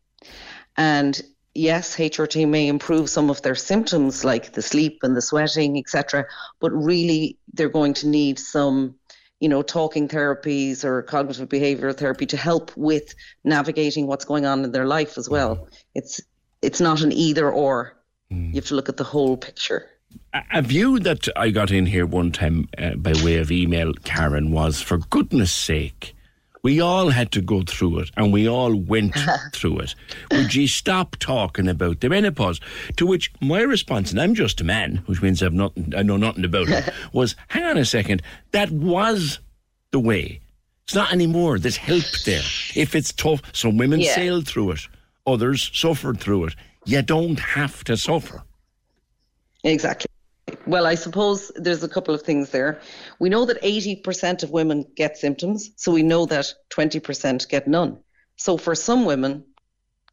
and yes, HRT may improve some of their symptoms like the sleep and the sweating, etc. But really, they're going to need some you know, talking therapies or cognitive behavioral therapy to help with navigating what's going on in their life as well. It's it's not an either or. You have to look at the whole picture. A a view that I got in here one time uh, by way of email, Karen, was for goodness sake, we all had to go through it and we all went through it. Would you stop talking about the menopause? To which my response, and I'm just a man, which means I've nothing, I know nothing about it, was hang on a second, that was the way. It's not anymore. There's help there. If it's tough, some women Yeah. sailed through it, others suffered through it. You don't have to suffer. Exactly. Well, I suppose there's a couple of things there. We know that 80% of women get symptoms, so we know that 20% get none. So for some women,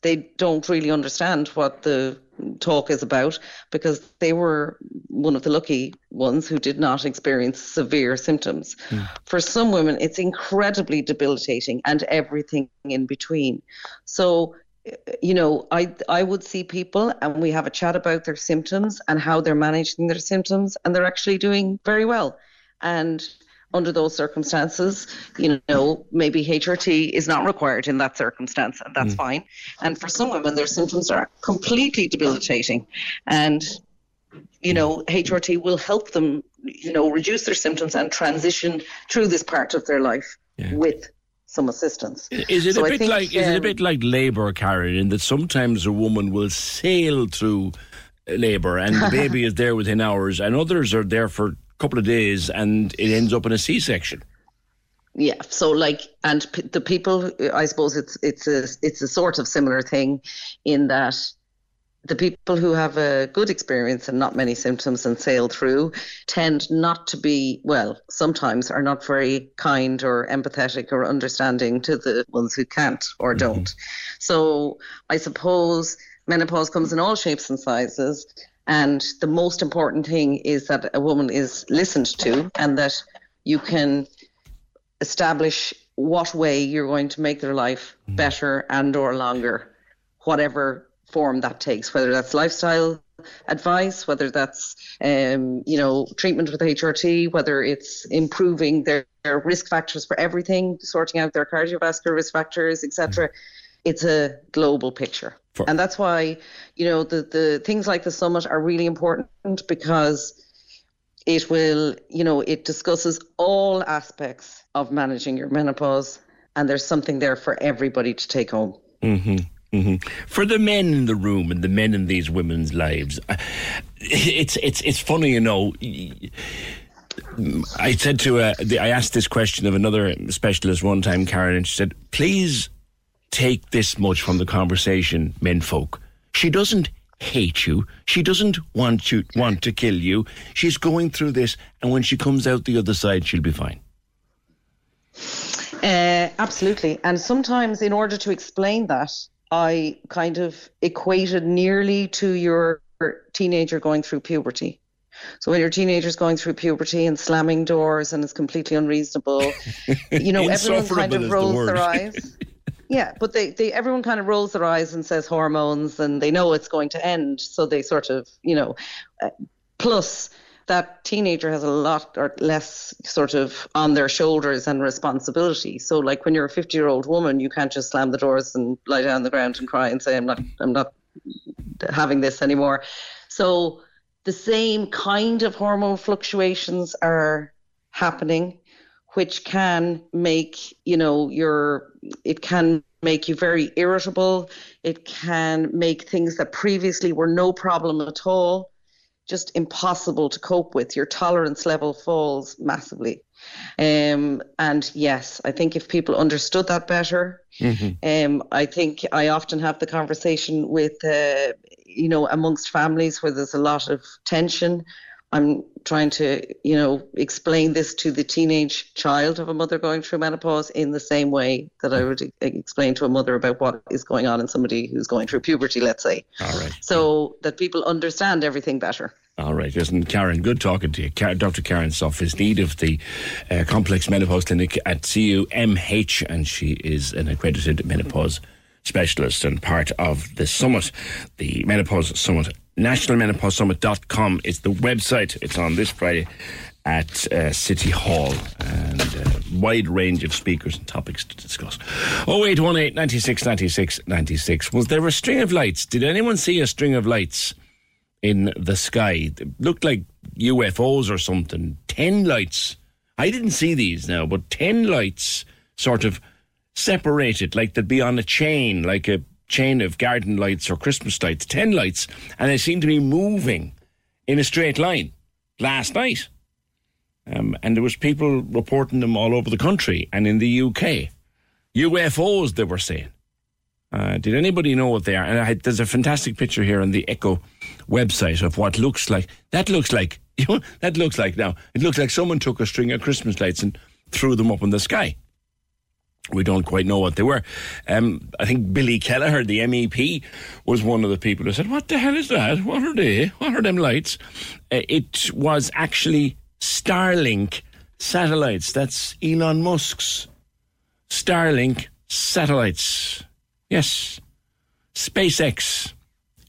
they don't really understand what the talk is about because they were one of the lucky ones who did not experience severe symptoms. Hmm. For some women, it's incredibly debilitating and everything in between. So, you know, I I would see people and we have a chat about their symptoms and how they're managing their symptoms, and they're actually doing very well. And under those circumstances, you know, maybe HRT is not required in that circumstance, and that's mm. fine. And for some women, their symptoms are completely debilitating, and you know, HRT will help them, you know, reduce their symptoms and transition through this part of their life with some assistance. Is it So a bit think, like is it a um, bit like labour, Karen, in that sometimes a woman will sail through labour and the baby is there within hours, and others are there for a couple of days and it ends up in a C-section. Yeah. So like, and p- the people, I suppose it's it's a it's a sort of similar thing, in that the people who have a good experience and not many symptoms and sail through tend not to be well. Sometimes are not very kind or empathetic or understanding to the ones who can't or mm-hmm. don't. So I suppose menopause comes in all shapes and sizes. And the most important thing is that a woman is listened to and that you can establish what way you're going to make their life mm-hmm. better and or longer whatever form that takes whether that's lifestyle advice whether that's um, you know treatment with hrt whether it's improving their, their risk factors for everything sorting out their cardiovascular risk factors etc it's a global picture. And that's why you know the, the things like the summit are really important because it will, you know, it discusses all aspects of managing your menopause, and there's something there for everybody to take home. hmm hmm For the men in the room and the men in these women's lives, it's it's it's funny, you know. I said to uh, the, I asked this question of another specialist one time, Karen, and she said, "Please take this much from the conversation, men folk. She doesn't hate you. She doesn't want you want to kill you. She's going through this, and when she comes out the other side, she'll be fine." Uh, absolutely. And sometimes, in order to explain that, I kind of equated nearly to your teenager going through puberty. So when your teenager's going through puberty and slamming doors and is completely unreasonable, you know, everyone kind of rolls word. their eyes. Yeah, but they, they everyone kind of rolls their eyes and says hormones, and they know it's going to end, so they sort of, you know, uh, plus that teenager has a lot or less sort of on their shoulders and responsibility. So like when you're a 50 year old woman, you can't just slam the doors and lie down on the ground and cry and say, I'm not, I'm not having this anymore. So the same kind of hormone fluctuations are happening which can make you know your it can make you very irritable. It can make things that previously were no problem at all just impossible to cope with. Your tolerance level falls massively. Um, and yes, I think if people understood that better, um, I think I often have the conversation with, uh, you know, amongst families where there's a lot of tension. I'm trying to, you know, explain this to the teenage child of a mother going through menopause in the same way that I would explain to a mother about what is going on in somebody who's going through puberty, let's say. All right. So that people understand everything better. All right, listen, Karen, good talking to you. Dr. Karen Soff is lead of the uh, Complex Menopause Clinic at CUMH, and she is an accredited menopause specialist and part of the summit, the Menopause Summit. NationalMenopauseSummit.com is the website. It's on this Friday at uh, City Hall and a wide range of speakers and topics to discuss. 0818 96 96 96. Was there a string of lights? Did anyone see a string of lights? in the sky. It looked like UFOs or something. Ten lights. I didn't see these now, but ten lights sort of separated, like they'd be on a chain, like a chain of garden lights or Christmas lights. Ten lights, and they seemed to be moving in a straight line last night. Um, and there was people reporting them all over the country and in the UK. UFOs, they were saying. Uh, did anybody know what they are? And I, there's a fantastic picture here on the Echo website of what looks like. That looks like you know. That looks like now. It looks like someone took a string of Christmas lights and threw them up in the sky. We don't quite know what they were. Um, I think Billy Kelleher, the MEP, was one of the people who said, "What the hell is that? What are they? What are them lights?" Uh, it was actually Starlink satellites. That's Elon Musk's Starlink satellites. Yes. SpaceX.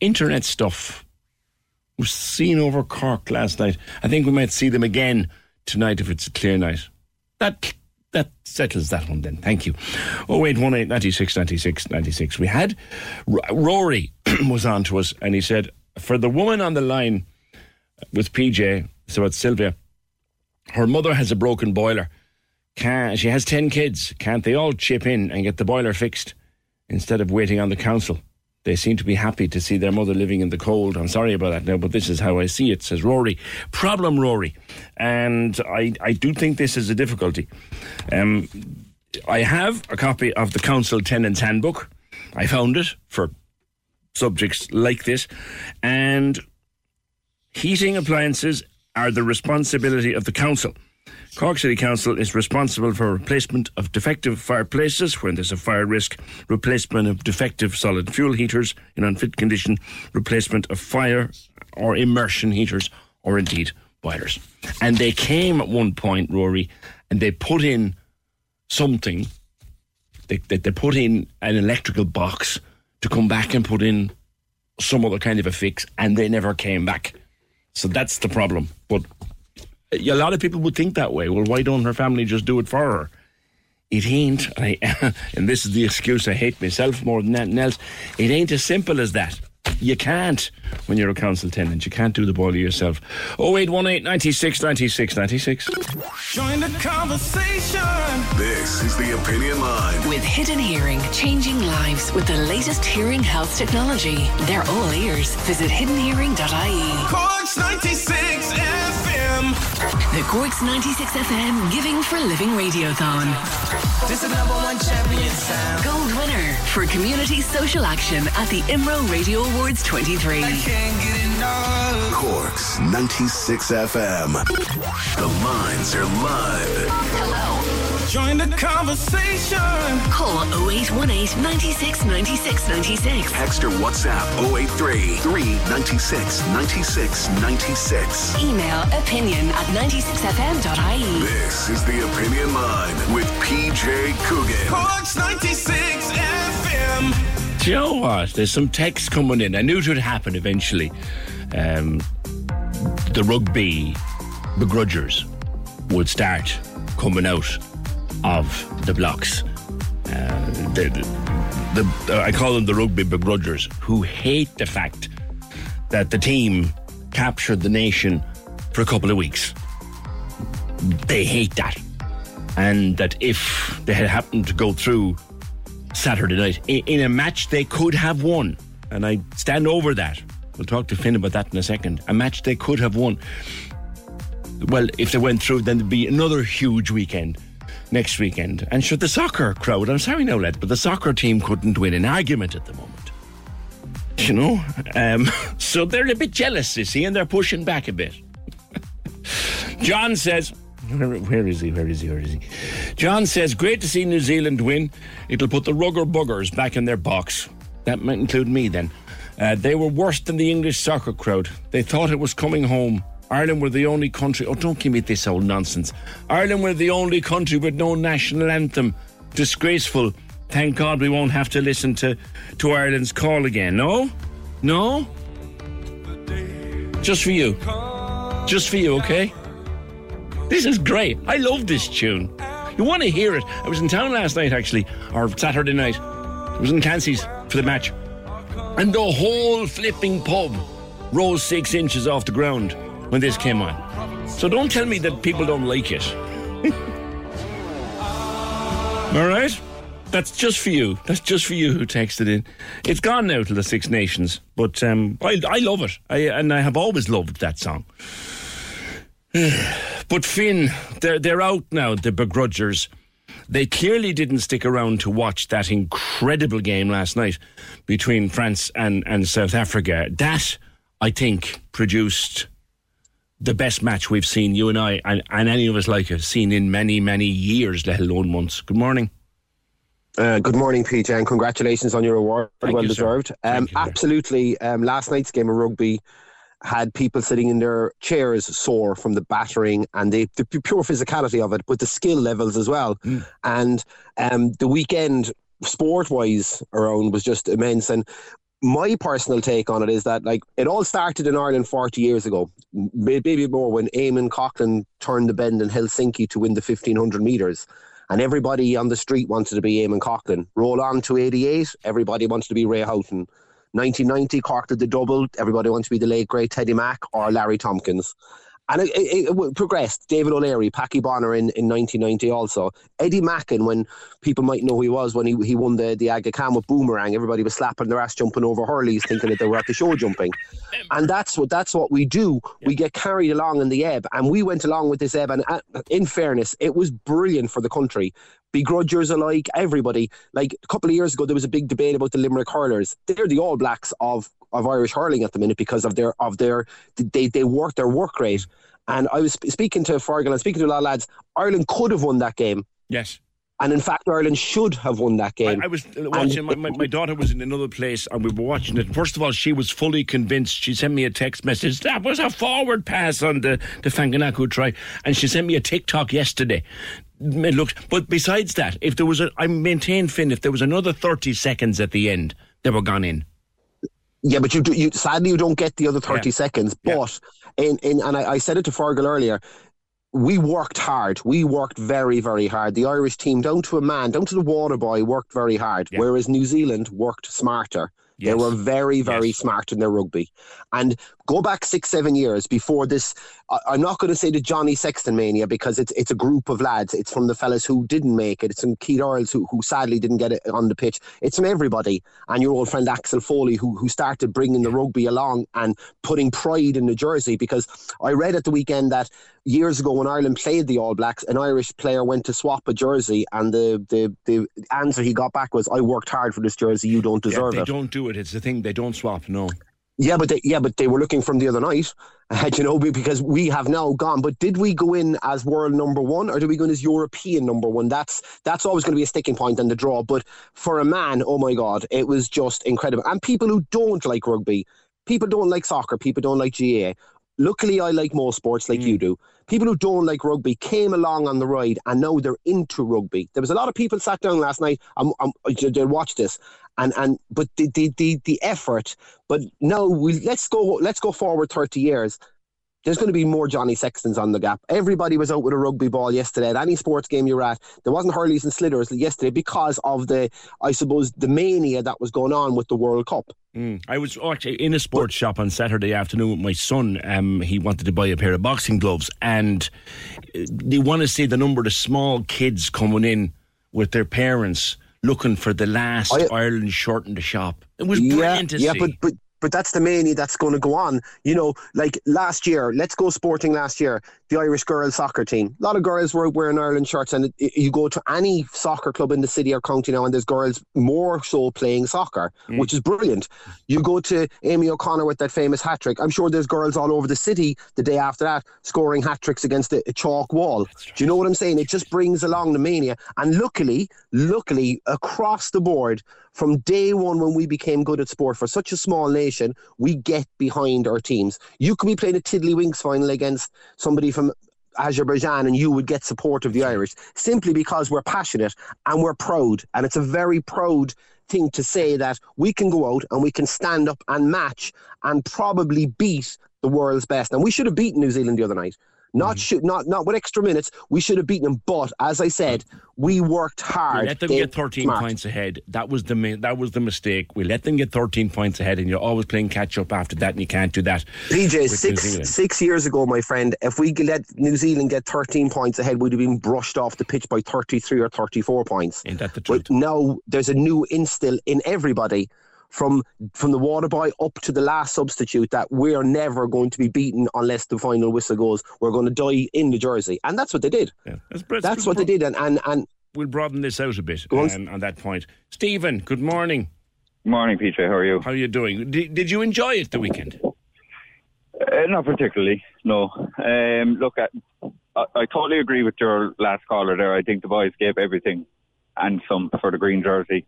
Internet stuff. Was seen over Cork last night. I think we might see them again tonight if it's a clear night. That that settles that one then. Thank you. 0818 96 96 96. We had Rory was on to us and he said, for the woman on the line with PJ, so it's Sylvia, her mother has a broken boiler. Can, she has 10 kids. Can't they all chip in and get the boiler fixed instead of waiting on the council? They seem to be happy to see their mother living in the cold. I'm sorry about that now, but this is how I see it, says Rory. Problem, Rory. And I, I do think this is a difficulty. Um, I have a copy of the Council Tenants Handbook. I found it for subjects like this. And heating appliances are the responsibility of the council. Cork City Council is responsible for replacement of defective fireplaces when there's a fire risk, replacement of defective solid fuel heaters in unfit condition, replacement of fire or immersion heaters, or indeed boilers. And they came at one point, Rory, and they put in something. They, they, they put in an electrical box to come back and put in some other kind of a fix, and they never came back. So that's the problem. But a lot of people would think that way. Well, why don't her family just do it for her? It ain't, I, and this is the excuse I hate myself more than anything else. It ain't as simple as that. You can't when you're a council tenant. You can't do the boiler yourself. 0818 96 96 96. Join the conversation. This is the Opinion Line. With Hidden Hearing, changing lives with the latest hearing health technology. They're all ears. Visit hiddenhearing.ie. Corks 96 FM. The Corks 96 FM Giving for Living Radiothon. This is number one champion sound. Gold winner for community social action at the IMRO Radio Awards 23. Corks 96 FM. The lines are live. Hello. Join the conversation. Call 0818 96 96 96. Text or WhatsApp 083 396 96 96. Email opinion at 96fm.ie. This is the Opinion Line with PJ Coogan. Corks 96 FM. Do you know what? There's some text coming in. I knew it would happen eventually. Um, the rugby begrudgers would start coming out of the blocks. Uh, the, the, the, I call them the rugby begrudgers, who hate the fact that the team captured the nation for a couple of weeks. They hate that. and that if they had happened to go through Saturday night in, in a match they could have won, and I stand over that. We'll talk to Finn about that in a second. A match they could have won. Well, if they went through, then there'd be another huge weekend next weekend. And should the soccer crowd, I'm sorry now, but the soccer team couldn't win an argument at the moment. You know? Um, so they're a bit jealous, you see, and they're pushing back a bit. John says, where, where is he? Where is he? Where is he? John says, great to see New Zealand win. It'll put the rugger buggers back in their box. That might include me then. Uh, they were worse than the English soccer crowd. They thought it was coming home. Ireland were the only country. Oh, don't give me this old nonsense. Ireland were the only country with no national anthem. Disgraceful. Thank God we won't have to listen to, to Ireland's call again. No? No? Just for you. Just for you, okay? This is great. I love this tune. You want to hear it? I was in town last night, actually, or Saturday night. I was in Clancy's for the match. And the whole flipping pub rose six inches off the ground when this came on. So don't tell me that people don't like it. All right? That's just for you. That's just for you who texted in. It's gone now to the Six Nations, but um, I, I love it. I, and I have always loved that song. but Finn, they're, they're out now, the begrudgers. They clearly didn't stick around to watch that incredible game last night between France and, and South Africa. That, I think, produced the best match we've seen, you and I, and, and any of us like it, seen in many, many years, let alone months. Good morning. Uh, good morning, Peter, and congratulations on your award. Thank well you, deserved. Um, absolutely. Um, last night's game of rugby had people sitting in their chairs sore from the battering and the, the pure physicality of it, but the skill levels as well. And um, the weekend, sport wise, around was just immense. And my personal take on it is that like it all started in Ireland 40 years ago, maybe more when Eamonn Coghlan turned the bend in Helsinki to win the 1500 metres. And everybody on the street wanted to be Eamonn Coghlan. Roll on to 88, everybody wanted to be Ray Houghton. 1990, Cork did the double. Everybody wanted to be the late great Teddy Mack or Larry Tompkins. And it, it, it progressed. David O'Leary, Packie Bonner in, in 1990 also. Eddie Macken, when people might know who he was, when he, he won the, the Aga Khan with Boomerang, everybody was slapping their ass jumping over hurleys thinking that they were at the show jumping. And that's what that's what we do. We get carried along in the ebb. And we went along with this ebb. And uh, in fairness, it was brilliant for the country begrudgers alike, everybody. Like a couple of years ago, there was a big debate about the Limerick hurlers. They're the All Blacks of, of Irish hurling at the minute because of their of their they they work their work rate. And I was speaking to Fergal and speaking to a lot of lads. Ireland could have won that game. Yes. And in fact, Ireland should have won that game. I, I was uh, watching. My, my, my daughter was in another place, and we were watching it. First of all, she was fully convinced. She sent me a text message. That was a forward pass on the the Fainga'anuku try, and she sent me a TikTok yesterday. It looked, but besides that, if there was a, I maintain Finn, if there was another thirty seconds at the end, they were gone in. Yeah, but you, do, you sadly you don't get the other thirty Yeah. seconds. But in, in and I, I said it to Fergal earlier. We worked hard. We worked very, very hard. The Irish team, down to a man, down to the water boy, worked very hard. Whereas New Zealand worked smarter. They were very, very smart in their rugby. And go back six, seven years before this. I, I'm not going to say the Johnny Sexton mania because it's it's a group of lads. It's from the fellas who didn't make it. It's from Keith Earls who, who sadly didn't get it on the pitch. It's from everybody. And your old friend Axel Foley who who started bringing the rugby along and putting pride in the jersey. Because I read at the weekend that years ago when Ireland played the All Blacks, an Irish player went to swap a jersey, and the the, the answer he got back was, "I worked hard for this jersey. You don't Yeah, deserve they it." don't do it. It's the thing. They don't swap. No. Yeah, but they, yeah, but they were looking from the other night, uh, you know, because we have now gone. But did we go in as world number one, or did we go in as European number one? That's that's always going to be a sticking point in the draw. But for a man, oh my God, it was just incredible. And people who don't like rugby, people don't like soccer, people don't like GA. Luckily, I like most sports like you do. People who don't like rugby came along on the ride, and now they're into rugby. There was a lot of people sat down last night. Um, um, they'll watch this, and and but the the the, the effort. But now we let's go let's go forward thirty years. there's going to be more Johnny Sextons on the gap. Everybody was out with a rugby ball yesterday. At any sports game you're at, there wasn't hurleys and sliders yesterday because of the, I suppose, the mania that was going on with the World Cup. Mm. I was actually in a sports shop on Saturday afternoon with my son. Um, he wanted to buy a pair of boxing gloves, and uh, they want to see the number of small kids coming in with their parents looking for the last I- Ireland shirt in the shop. It was yeah, brilliant to yeah, see. but but but that's the mania that's going to go on. You know, like last year, let's go sporting last year. The Irish girls soccer team. A lot of girls were wearing Ireland shirts, and you go to any soccer club in the city or county now, and there's girls more so playing soccer, Mm. which is brilliant. You go to Amy O'Connor with that famous hat trick. I'm sure there's girls all over the city the day after that scoring hat tricks against a, a chalk wall. Do you know what I'm saying? It just brings along the mania, and luckily, luckily across the board from day one when we became good at sport for such a small nation, we get behind our teams. You could be playing a Tiddlywinks final against somebody from Azerbaijan and you would get support of the Irish simply because we're passionate and we're proud. And it's a very proud thing to say that we can go out and we can stand up and match and probably beat the world's best. And we should have beaten New Zealand the other night. Not mm-hmm. shoot, not not with extra minutes. We should have beaten them, but as I said, we worked hard. We let them get 13 smart. points ahead. That was the that was the mistake. We let them get 13 points ahead, and you're always playing catch up after that, and you can't do that. PJ, six six years ago, my friend, if we let New Zealand get 13 points ahead, we'd have been brushed off the pitch by 33 or 34 points. Ain't that the But now there's a new instill in everybody from from the water boy up to the last substitute that we're never going to be beaten unless the final whistle goes. We're going to die in the jersey. And that's what they did. That's, That's what they did. And, and, and We'll broaden this out a bit on. um, on that point. Stephen, good morning. Morning, PJ. How are you? How are you doing? Did, did you enjoy it the weekend? Uh, not particularly, no. Um, look, I, I, I totally agree with your last caller there. I think the boys gave everything and some for the green jersey.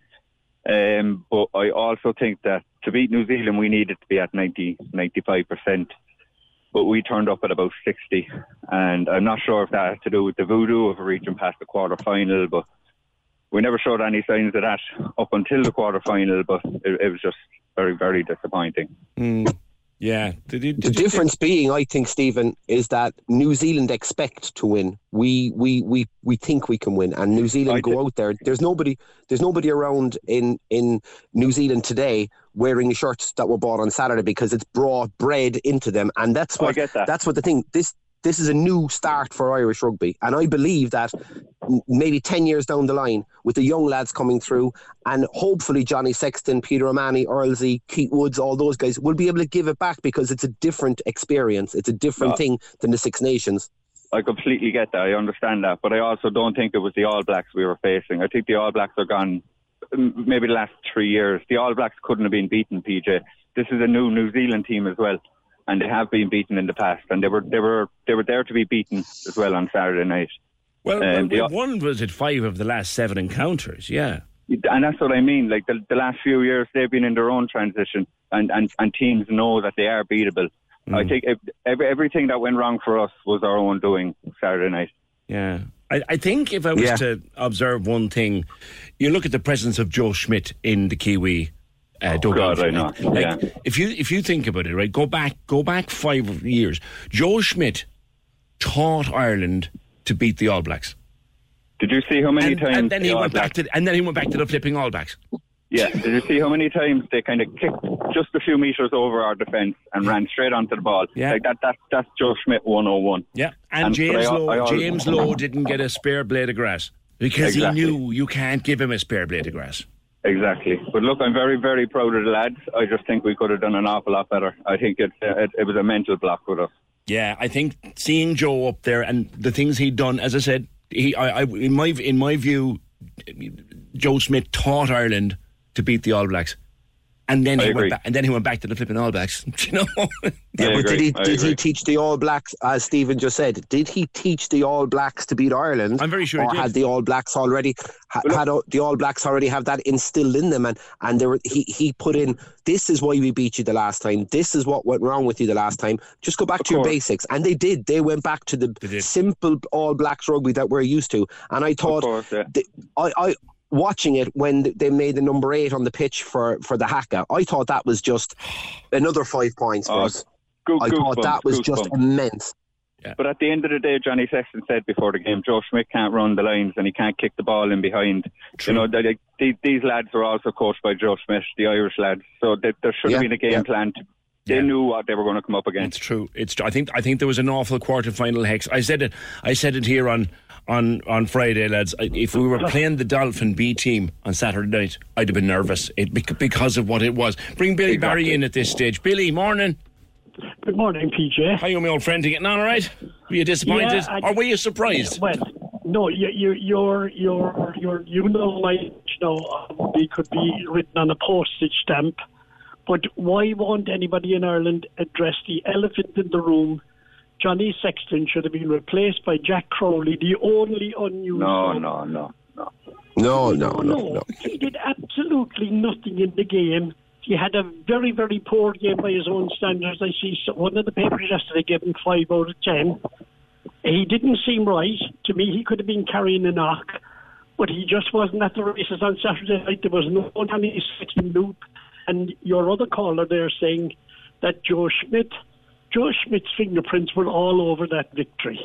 Um, but I also think that to beat New Zealand, we needed to be at 90, 95%. But we turned up at about 60. And I'm not sure if that has to do with the voodoo of reaching past the quarter final, but we never showed any signs of that up until the quarter final. But it, it was just very, very disappointing. Mm, yeah. Did you, the difference being, I think, Stephen, is that New Zealand expect to win. We we we we think we can win, and New Zealand go out there. There's nobody. There's nobody around in in New Zealand today wearing the shirts that were bought on Saturday because it's brought bread into them, and that's oh, I what get that. that's what the thing. This this is a new start for Irish rugby, and I believe that maybe ten years down the line, with the young lads coming through, and hopefully Johnny Sexton, Peter O'Mahony, Earlsey, Keith Woods, all those guys will be able to give it back because it's a different experience. It's a different No. thing than the Six Nations. I completely get that. I understand that, but I also don't think it was the All Blacks we were facing. I think the All Blacks are gone. Maybe the last three years, the All Blacks couldn't have been beaten. PJ, this is a new New Zealand team as well, and they have been beaten in the past, and they were they were they were there to be beaten as well on Saturday night. Well, Um, well, one was at five of the last seven encounters. Yeah. and that's what I mean. Like the, the last few years, they've been in their own transition, and, and, and teams know that they are beatable. I think if, every, everything that went wrong for us was our own doing Saturday night. Yeah. I, I think if I was Yeah. to observe one thing, you look at the presence of Joe Schmidt in the Kiwi uh, dugout. God, I know. Like, Yeah. If you if you think about it, right, go back go back five years. Joe Schmidt taught Ireland to beat the All Blacks. Did you see how many and, times And then the he All went back to and then he went back to the flipping All Blacks. Yeah, did you see how many times they kind of kicked just a few meters over our defence and ran straight onto the ball? Yeah. Like that, that that's Joe Schmidt 101. Yeah, and, And- James I- Lowe I always- James Lowe didn't get a spare blade of grass because Exactly. he knew you can't give him a spare blade of grass. Exactly. But look, I'm very, very proud of the lads. I just think we could have done an awful lot better. I think it, it, it was a mental block with us. Yeah, I think seeing Joe up there and the things he'd done, as I said, he, I, I, in my in my view, Joe Schmidt taught Ireland to beat the All Blacks, and then I he agree. went back, and then he went back to the flipping All Blacks. You know, Yeah, but did he did he teach the All Blacks, as Stephen just said, did he teach the All Blacks to beat Ireland? I'm very sure he Or did. had the All Blacks already ha, had o- the All Blacks already have that instilled in them, and and there were, he he put in this is why we beat you the last time. This is what went wrong with you the last time. Just go back to your basics, and they did. They went back to the simple All Blacks rugby that we're used to, and I thought the- I. I Watching it when they made the number eight on the pitch for, for the haka, I thought that was just another five points for Oh, us. Goose- I thought goosebumps, that was just goosebumps. immense. But at the end of the day, Johnny Sexton said before the game, Joe Schmidt can't run the lines and he can't kick the ball in behind. You know, they, they, these lads were also coached by Joe Schmidt, the Irish lads. So they, there should have Yeah, been a game yeah. plan. To, they knew what they were going to come up against. It's true. It's. I think. I think there was an awful quarter final hex. I said it. I said it here on on on Friday, lads. If we were playing the Dolphin B team on Saturday night, I'd have been nervous it, because of what it was. Bring Billy Barry in at this stage. Billy, morning. Good morning, PJ. How you, my old friend? You getting on all right? Were you disappointed, Yeah, I- or were you surprised? Well, no, you, you, you're, you're, you're, you know, my, you know, um, it could be written on a postage stamp. But why won't anybody in Ireland address the elephant in the room? Johnny Sexton should have been replaced by Jack Crowley, the only unused. No, no, no, no. No, no, no, no. He did absolutely nothing in the game. He had a very, very poor game by his own standards. I see one of the papers yesterday gave him five out of ten. He didn't seem right. To me, he could have been carrying a knock, but he just wasn't at the races on Saturday night. There was no one on his second loop. And your other caller there saying that Joe Schmidt, Joe Schmidt's fingerprints were all over that victory.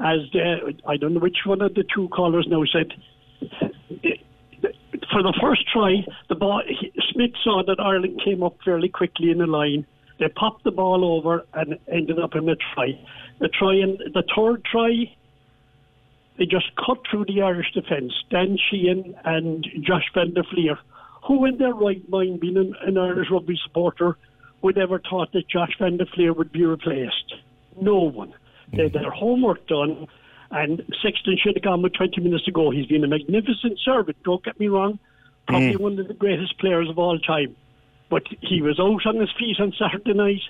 As the, I don't know which one of the two callers now said, for the first try, the ball, Schmidt saw that Ireland came up fairly quickly in the line. They popped the ball over and ended up in a try. The try and the third try, they just cut through the Irish defence. Dan Sheehan and Josh Van der Flier, who in their right mind, being an, an Irish rugby supporter, would ever thought that Josh Van der Flier would be replaced? No one. They had their homework done, and Sexton should have gone with 20 minutes to go. He's been a magnificent servant, don't get me wrong. Probably Mm. one of the greatest players of all time. But he was out on his feet on Saturday night,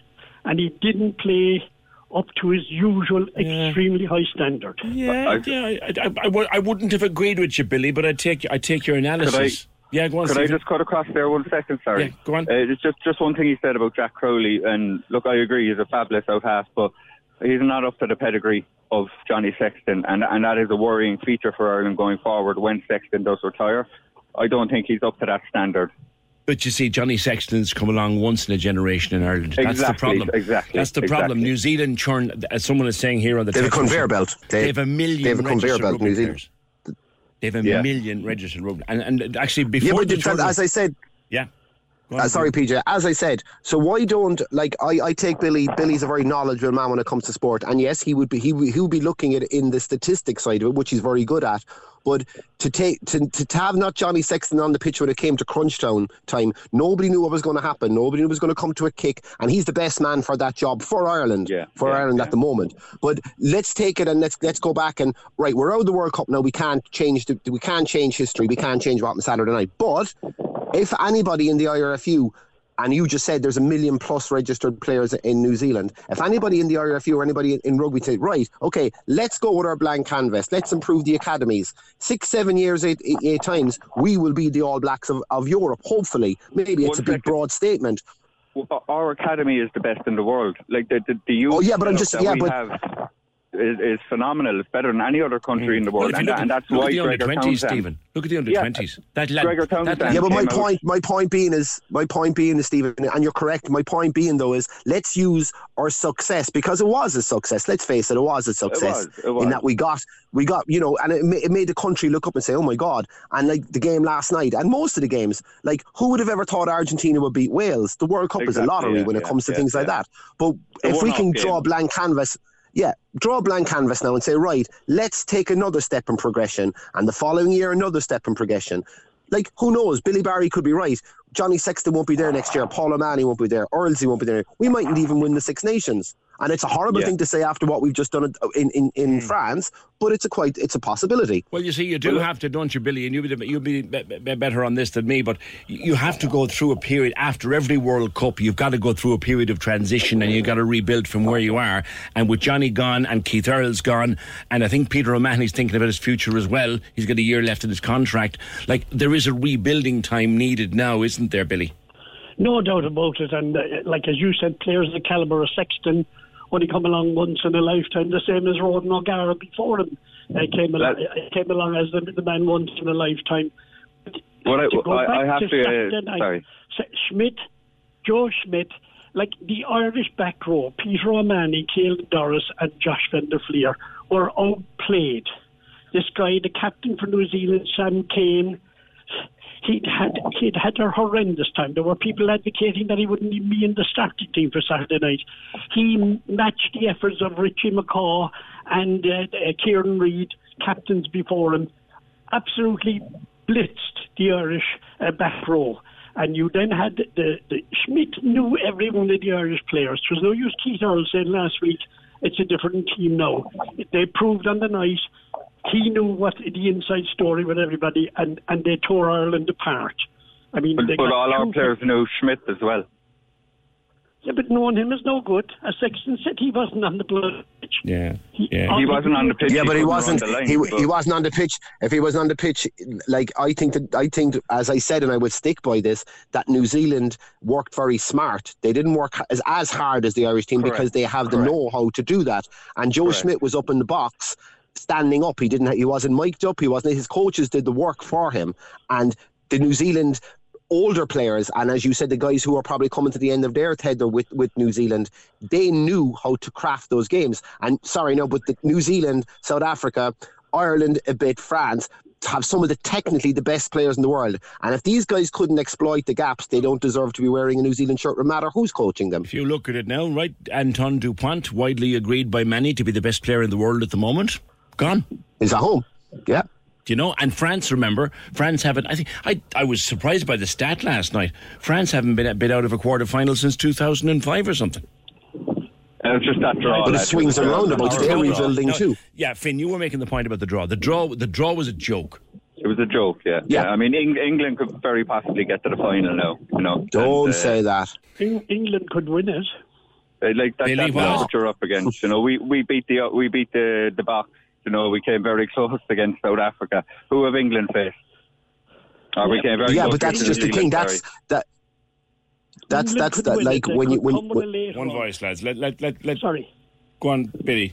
and he didn't play up to his usual extremely high standard. Yeah, yeah. I, I, I, I I wouldn't have agreed with you, Billy, but I take I take your analysis. Yeah, go on. Could I just cut across there one second? Sorry. Yeah, go on. Uh, it's just just one thing he said about Jack Crowley, and look, I agree, he's a fabulous out half, but he's not up to the pedigree of Johnny Sexton, and and that is a worrying feature for Ireland going forward when Sexton does retire. I don't think he's up to that standard. But you see, Johnny Sexton's come along once in a generation in Ireland. That's the Exactly, problem. exactly, That's the problem. exactly. New Zealand churn, as someone is saying here on the They have a conveyor belt. They- They, have a million they have a conveyor registered belt, rugby New Zealand. players. They have a Yeah. million registered rugby. And, and actually, Yeah, before but the that- tournament- as I said, yeah. On, Uh, sorry, PJ. As I said, so why don't like I, I take Billy? Billy's a very knowledgeable man when it comes to sport, and yes, he would be he would- he would be looking at it in the statistics side of it, which he's very good at. But to take to, to, have not Johnny Sexton on the pitch when it came to crunch town time, nobody knew what was going to happen. Nobody knew was going to come to a kick, and he's the best man for that job for Ireland, for Ireland at the moment. But let's take it and let's let's go back and right, we're out of the World Cup now. We can't change the we can't change history. We can't change what happened Saturday night. But if anybody in the IRFU, and you just said there's a million plus registered players in New Zealand, if anybody in the IRFU or anybody in, rugby say, right, okay, let's go with our blank canvas, let's improve the academies. Six, seven years, eight, eight, eight times, we will be the All Blacks of, of Europe, hopefully. Maybe it's a big, broad statement. Well, Our academy is the best in the world. Like the the, the youth Oh, yeah, but I'm just- yeah, but- have is, is phenomenal. It's better than any other country hmm. in the world, Well, and, you that, look and that's look why at the under Gregor 20s, Stephen. Look at the under Yeah, 20s. That lad, Gregor that Townsend lad- Yeah, but my came out- point, my point being is, my point being is, Stephen, and you're correct. My point being though is, let's use our success because it was a success. Let's face it, it was a success was, it was. in that we got, we got, you know, and it, ma- it made the country look up and say, oh my god. And like the game last night, and most of the games, like who would have ever thought Argentina would beat Wales? The World Cup is a lottery yeah, when it yeah, comes to yeah, things like that. But The if we can game. draw a blank canvas. Yeah, draw a blank canvas now and say, right, let's take another step in progression, and the following year another step in progression. Like, who knows? Billy Barry could be right. Johnny Sexton won't be there next year. Paul O'Malley won't be there. Earlsey won't be there. We mightn't even win the Six Nations. And it's a horrible Yeah. thing to say after what we've just done in, in, in France, but it's a quite it's a possibility. Well, you see, you do have to, don't you, Billy? And you'll be, you'll be be- be- better on this than me, but you have to go through a period after every World Cup. You've got to go through a period of transition and you've got to rebuild from where you are. And with Johnny gone and Keith Earls gone, and I think Peter O'Mahony's thinking about his future as well. He's got a year left in his contract. Like, there is a rebuilding time needed now, isn't there, Billy? No doubt about it. And uh, like as you said, players the caliber of Sexton only come along once in a lifetime, the same as Ronan O'Gara before him. Uh, came, along, uh, came along as the, the man once in a lifetime. Well, I, I, I have to to. Uh, night, sorry. Schmidt, Joe Schmidt, like the Irish back row, Peter O'Mahony, Caelan Doris, and Josh Van der Flier were outplayed. This guy, the captain for New Zealand, Sam Cane, he'd had he'd had a horrendous time. There were people advocating that he wouldn't even be in the starting team for Saturday night. He matched the efforts of Richie McCaw and uh, uh, Kieran Read, captains before him, absolutely blitzed the Irish uh, back row. And you then had the, the, Schmidt knew every one of the Irish players. There was no use Keith Earl saying last week it's a different team now. They proved on the night he knew what the inside story with everybody, and, and they tore Ireland apart. I mean, But, they but all our players knew Schmidt as well. Yeah, but knowing him is no good. As Sexton said, he wasn't on the blood pitch. Yeah, yeah. He wasn't on the pitch. Yeah, but he wasn't wasn't. on the He, line, he but- wasn't on the pitch. If he wasn't on the pitch, like I think that I think, as I said, and I would stick by this, that New Zealand worked very smart. They didn't work as as hard as the Irish team Correct. because they have the know-how to do that. And Joe Correct. Schmidt was up in the box, standing up. He didn't. He wasn't mic'd up. He wasn't. His coaches did the work for him, and the New Zealand older players, and as you said, the guys who are probably coming to the end of their tether with, with New Zealand, they knew how to craft those games. And sorry, no, but the New Zealand, South Africa, Ireland, a bit, France have some of the technically the best players in the world. And if these guys couldn't exploit the gaps, they don't deserve to be wearing a New Zealand shirt, no matter who's coaching them. If you look at it now, right, Anton Dupont, widely agreed by many to be the best player in the world at the moment, gone. He's at home. Yeah. Do you know? And France, remember, France haven't. I think I I was surprised by the stat last night. France haven't been been out of a quarter final since two thousand and five or something. It was just that draw. But it swings It was and a roundabouts. They're rebuilding No, too. Yeah, Finn, you were making the point about the draw. The draw, the draw was a joke. It was a joke, yeah. Yeah. I mean, Eng- England could very possibly get to the final now. You know. Don't And, uh, say that. Eng- England could win it. Uh, Like that, Billy that's what you're up against. You know, we, we beat the we beat the the box. You know, we came very close against South Africa. Who have England faced? Or we Yeah, came very yeah, close but that's just the thing. That's that. That's England that's could that. win Like it. They when you could when, come with a when late One voice, lads. Let let let let. Sorry. Go on, Billy.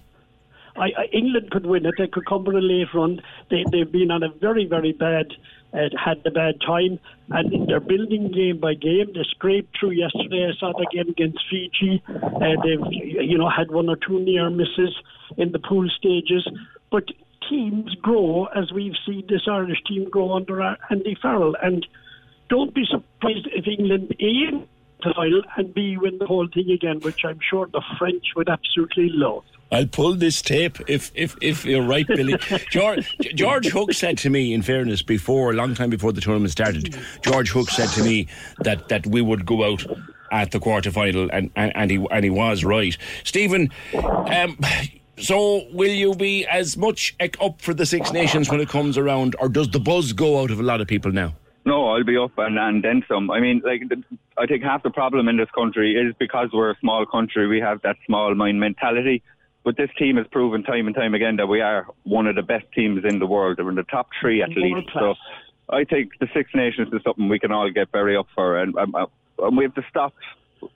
I, I, England could win it. They could come with a late run. They, they've been on a very, very bad, uh, had a bad time, and they're building game by game. They scraped through yesterday. I saw the game against Fiji. Uh, they've, you know, had one or two near misses in the pool stages, but teams grow as we've seen this Irish team grow under Andy Farrell, and don't be surprised if England A the final and B win the whole thing again, which I'm sure the French would absolutely love. I'll pull this tape if if if you're right, Billy. George George Hook said to me, in fairness, before a long time before the tournament started, George Hook said to me that that we would go out at the quarter final, and, and, and he and he was right. Stephen, um, so will you be as much up for the Six Nations when it comes around, or does the buzz go out of a lot of people now? No, I'll be up and, and then some. I mean, like, the, I think half the problem in this country is because we're a small country, we have that small mind mentality. But this team has proven time and time again that we are one of the best teams in the world. We're in the top three at World least. So class. I think the Six Nations is something we can all get very up for. And, um, uh, and we have to stop,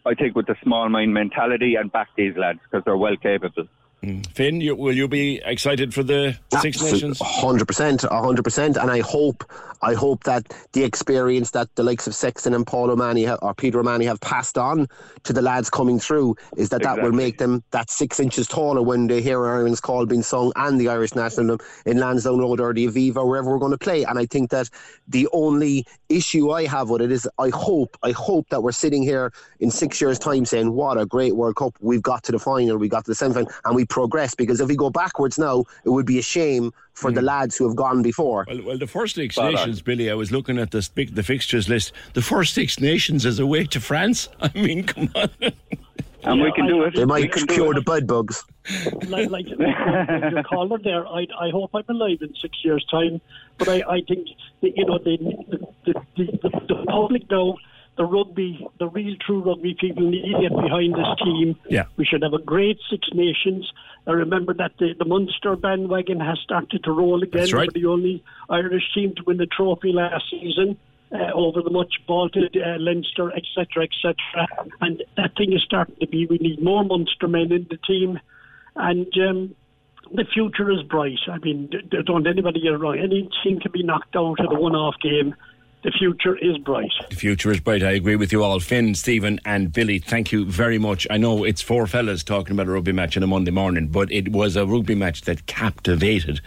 I think, with the small mind mentality and back these lads because they're well capable. Mm. Finn, you, will you be excited for the Six Nations? hundred percent, hundred percent, and I hope, I hope that the experience that the likes of Sexton and Paul O'Mahony ha- or Peter O'Mahony have passed on to the lads coming through is that that will make them that six inches taller when they hear Ireland's call being sung and the Irish national anthem in Lansdowne Road or the Aviva wherever we're going to play. And I think that the only issue I have with it is I hope, I hope that we're sitting here in six years' time saying what a great World Cup we've got to the final, we got to the semi final, and we progress. Because if we go backwards now, it would be a shame for the hmm. lads who have gone before. Well, well, the first Six Spot on. Nations, Billy. I was looking at the the fixtures list. The first Six Nations is away to France. I mean, come on. And we Yeah, can I- do it. They might cure the bud bugs. like, like your caller there, I, I hope I'm alive in six years' time. But I, I think that, you know the the, the, the the public now, the rugby, the real true rugby people need to get behind this team. Yeah. We should have a great Six Nations. I remember that the, the Munster bandwagon has started to roll again. That's right. Were the only Irish team to win the trophy last season. Uh, over the much vaunted uh, Leinster, etc., etc., and that thing is starting to be. We need more Munster men in the team, and um, the future is bright. I mean, don't anybody get it wrong. Any team can be knocked out of the one-off game, the future is bright. The future is bright. I agree with you all. Finn, Stephen, and Billy, thank you very much. I know it's four fellas talking about a rugby match on a Monday morning, but it was a rugby match that captivated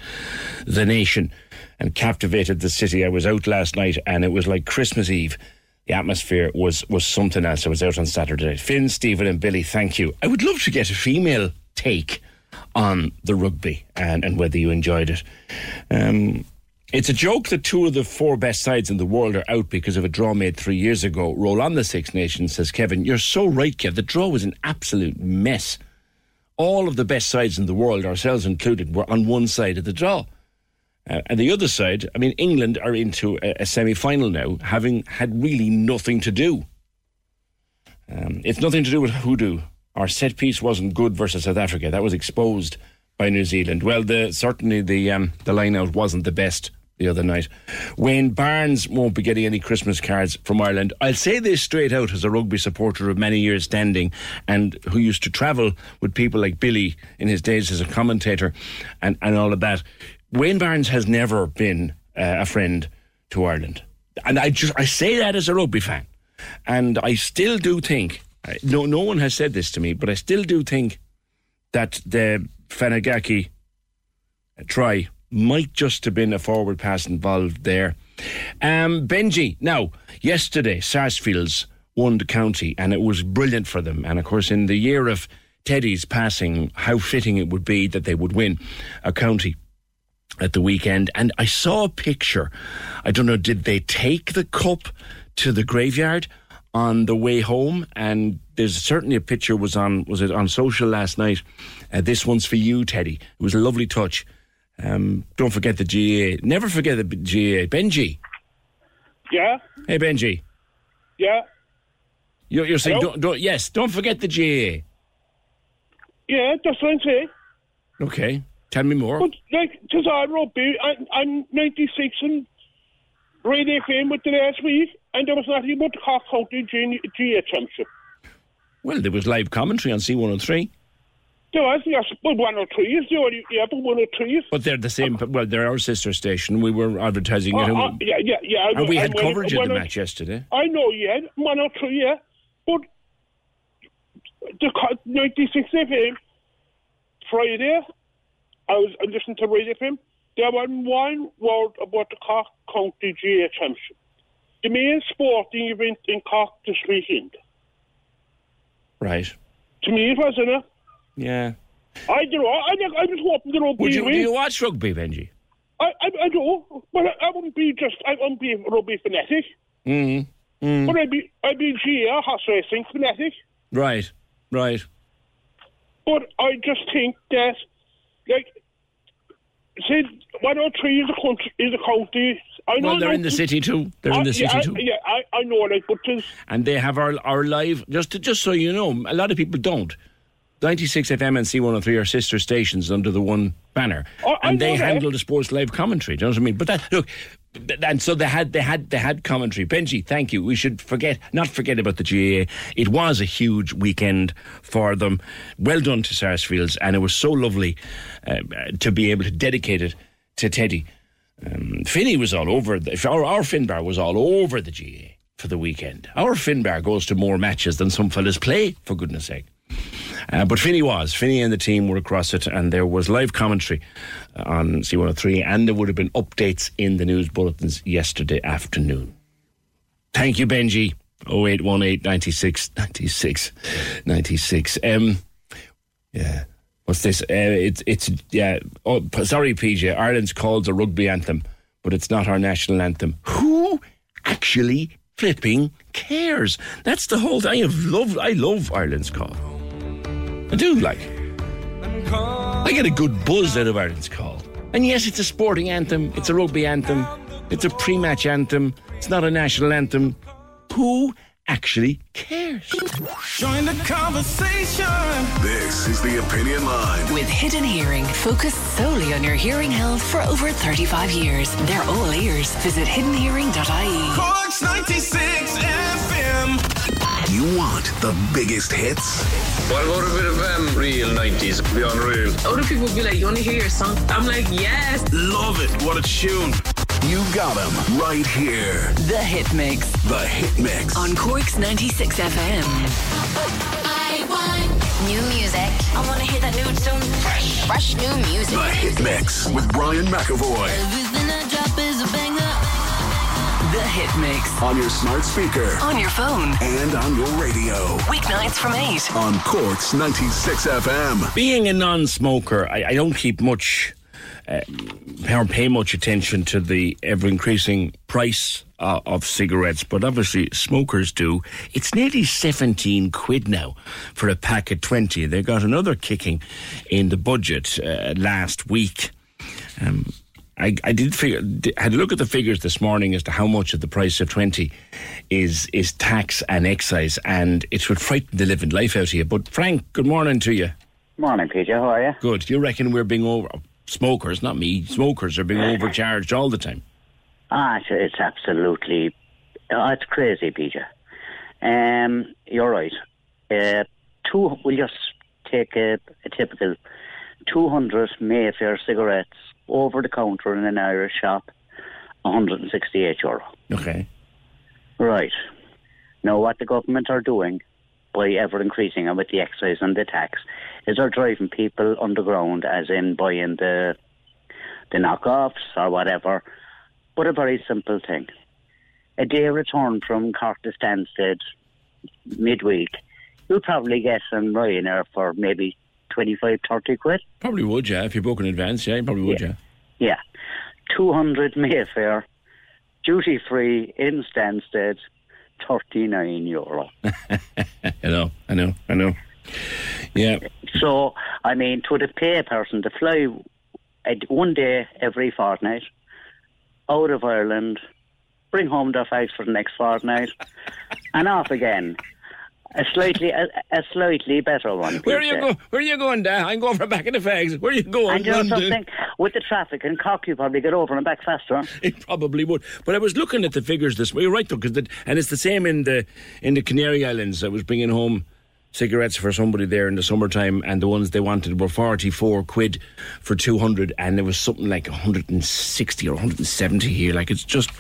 the nation and captivated the city. I was out last night and it was like Christmas Eve. The atmosphere was, was something else. I was out on Saturday. Finn, Stephen, and Billy, thank you. I would love to get a female take on the rugby and, and whether you enjoyed it. Um, it's a joke that two of the four best sides in the world are out because of a draw made three years ago. Roll on the Six Nations, says Kevin. You're so right, Kev. The draw was an absolute mess. All of the best sides in the world, ourselves included, were on one side of the draw. Uh, and the other side, I mean, England are into a, a semi final now, having had really nothing to do. Um, it's nothing to do with hoodoo. Our set piece wasn't good versus South Africa. That was exposed by New Zealand. Well, the, certainly the um, the line out wasn't the best the other night. Wayne Barnes won't be getting any Christmas cards from Ireland. I'll say this straight out as a rugby supporter of many years standing and who used to travel with people like Billy in his days as a commentator and, and all of that. Wayne Barnes has never been uh, a friend to Ireland. And I just I say that as a rugby fan. And I still do think no no one has said this to me, but I still do think that the Fainga'anuku try might just have been a forward pass involved there. Um, Benji, now, yesterday, Sarsfields won the county and it was brilliant for them. And of course, in the year of Teddy's passing, how fitting it would be that they would win a county at the weekend. And I saw a picture. I don't know, did they take the cup to the graveyard on the way home? And there's certainly a picture was on was it on social last night. Uh, this one's for you, Teddy. It was a lovely touch. Um, don't forget the GA. Never forget the GA. Benji. Yeah, Hey, Benji. yeah, You're, you're saying, don't, don't, yes, don't forget the GA. yeah, that's what I'm saying. Okay. Tell me more. But, like, because I rugby, I, I'm 96 and Radio FM with the last week, and there was nothing but Cork County GA Championship. Well, there was live commentary on C103, There was, yes, but 103 is the only, yeah, but 103 is. but they're the same. Well, they're our sister station. We were advertising it. Uh, uh, yeah, yeah, yeah. And know- we had coverage of the I- match yesterday. I know, yeah, 103, yeah, but the co- 96 FM, Friday, I was listening to Radio FM, there was one word about the Cork County GA Championship. The main sporting event in Cork this weekend. Right. To me, it wasn't it? Yeah. I don't know. I, I was hoping the rugby Would you, do win. you watch rugby, Benji? I, I, I do, but I, I wouldn't be just, I wouldn't be a rugby fanatic. Mm. Mm. But I'd be, I'd be GA horse racing fanatic. Right. Right. But I just think that, like, say, 103 is a country, is a county. I know Well, they're in the city too. They're in Uh, the city yeah, too. I, yeah, I, I know, like, but there's, And they have our our live just to, just so you know, a lot of people don't. 96 FM and C103 are sister stations under the one banner, Oh, and they handle the sports live commentary. Do you know what I mean? But that look, and so they had they had they had commentary. Benji, thank you. We should forget not forget about the GAA. It was a huge weekend for them. Well done to Sarsfields, and it was so lovely uh, to be able to dedicate it to Teddy. Um, Finney was all over. The, our, our Finbar was all over the GA for the weekend. Our Finbar goes to more matches than some fellas play, for goodness sake. Uh, but Finney was. Finney and the team were across it, and there was live commentary uh, on C103, and there would have been updates in the news bulletins yesterday afternoon. Thank you, Benji. 0818 96 96 96. Um, yeah. What's this? Uh, it's, it's, yeah. Oh, sorry, PJ. Ireland's called the rugby anthem, but it's not our national anthem. Who actually flipping cares? That's the whole thing. I loved, I love Ireland's call. I do like. I get a good buzz out of Ireland's call. And yes, it's a sporting anthem. It's a rugby anthem. It's a pre-match anthem. It's not a national anthem. Who actually cares? Join the conversation. This is the Opinion Line. With Hidden Hearing, focused solely on your hearing health for over 35 years. They're all ears. Visit hiddenhearing.ie. Cork's 96 FM. You want the biggest hits? What about a bit of um, real 90s? Be unreal. Older people be like, you want to hear your song? I'm like, yes. Love it. What a tune. You got them right here. The Hit Mix. The Hit Mix. On Cork's 96 FM. I want new music. I want to hear that new tune. Fresh. Fresh new music. The Hit Mix with Brian McAvoy. Everything I drop is a banger. The Hit Mix. On your smart speaker. On your phone. And on your radio. Weeknights from 8. On Cork's 96 FM. Being a non-smoker, I, I don't keep much uh, or pay much attention to the ever increasing price uh, of cigarettes, but obviously smokers do. It's nearly 17 quid now for a pack of 20. They got another kicking in the budget uh, last week. Um, I, I did figure, had a look at the figures this morning as to how much of the price of 20 is is tax and excise, and it would frighten the living life out of you. But Frank, good morning to you. Morning, Peter. How are you? Good. You reckon we're being over smokers, not me. Smokers are being overcharged all the time. Ah, it's, it's absolutely, oh, it's crazy, Peter. Um, you're right. Uh, two. We'll just take a, a typical 200 Mayfair cigarettes over the counter in an Irish shop, 168 euro. Okay. Right. Now, what the government are doing by ever increasing it with the excise and the tax is they're driving people underground, as in buying the the knockoffs or whatever. But a very simple thing. A day return from Cork to Stansted midweek, you'll probably get some Ryanair for maybe 25, 30 quid. Probably would, yeah. If you book in advance, yeah, you probably would, yeah. Yeah. 200 Mayfair, duty free in Stansted, 39 euro. I know, I know, I know. Yeah. So, I mean, to the pay a person to fly one day every fortnight out of Ireland, bring home their fags for the next fortnight, and off again. A slightly, a, a slightly better one. Where are you PJ. go? Where are you going, Dad? I'm going for back in the fags. Where are you going? And you know something? With the traffic in Cork, you probably get over and back faster. It probably would. But I was looking at the figures this. Well, you're right though, because and it's the same in the in the Canary Islands. I was bringing home cigarettes for somebody there in the summertime, and the ones they wanted were 44 quid for 200, and there was something like 160 or 170 here. Like it's just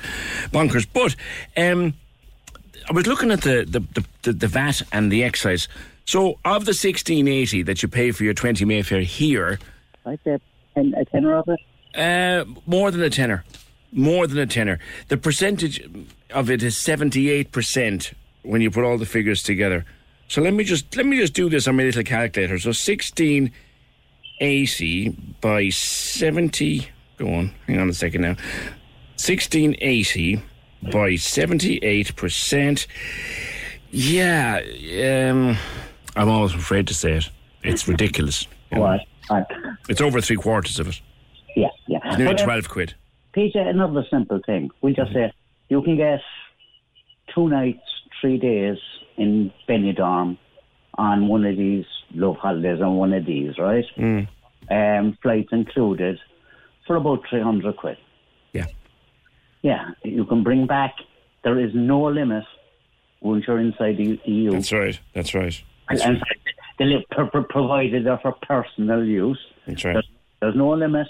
bonkers. But um, I was looking at the the, the, the the VAT and the excise. So of the 1680 that you pay for your 20 Mayfair here, I ten, a tenner of it. uh, more than a tenner. More than a tenner. The percentage of it is seventy-eight percent when you put all the figures together. So let me just let me just do this on my little calculator. So sixteen eighty by seventy. Go on, hang on a second now. Sixteen eighty by seventy-eight percent. Yeah, um, I'm always afraid to say it. It's ridiculous. What? It's over three quarters of it. Yeah, yeah. It's nearly But, uh, twelve quid. Peter, another simple thing. We just say you can get two nights, three days in Benidorm on one of these love holidays on one of these, right? Mm. Um, flights included for about 300 quid. Yeah. Yeah, you can bring back, there is no limit once you're inside the EU. That's right. That's right. And, in fact, they live pro- pro- provided they're for personal use. That's right. There's, there's no limit.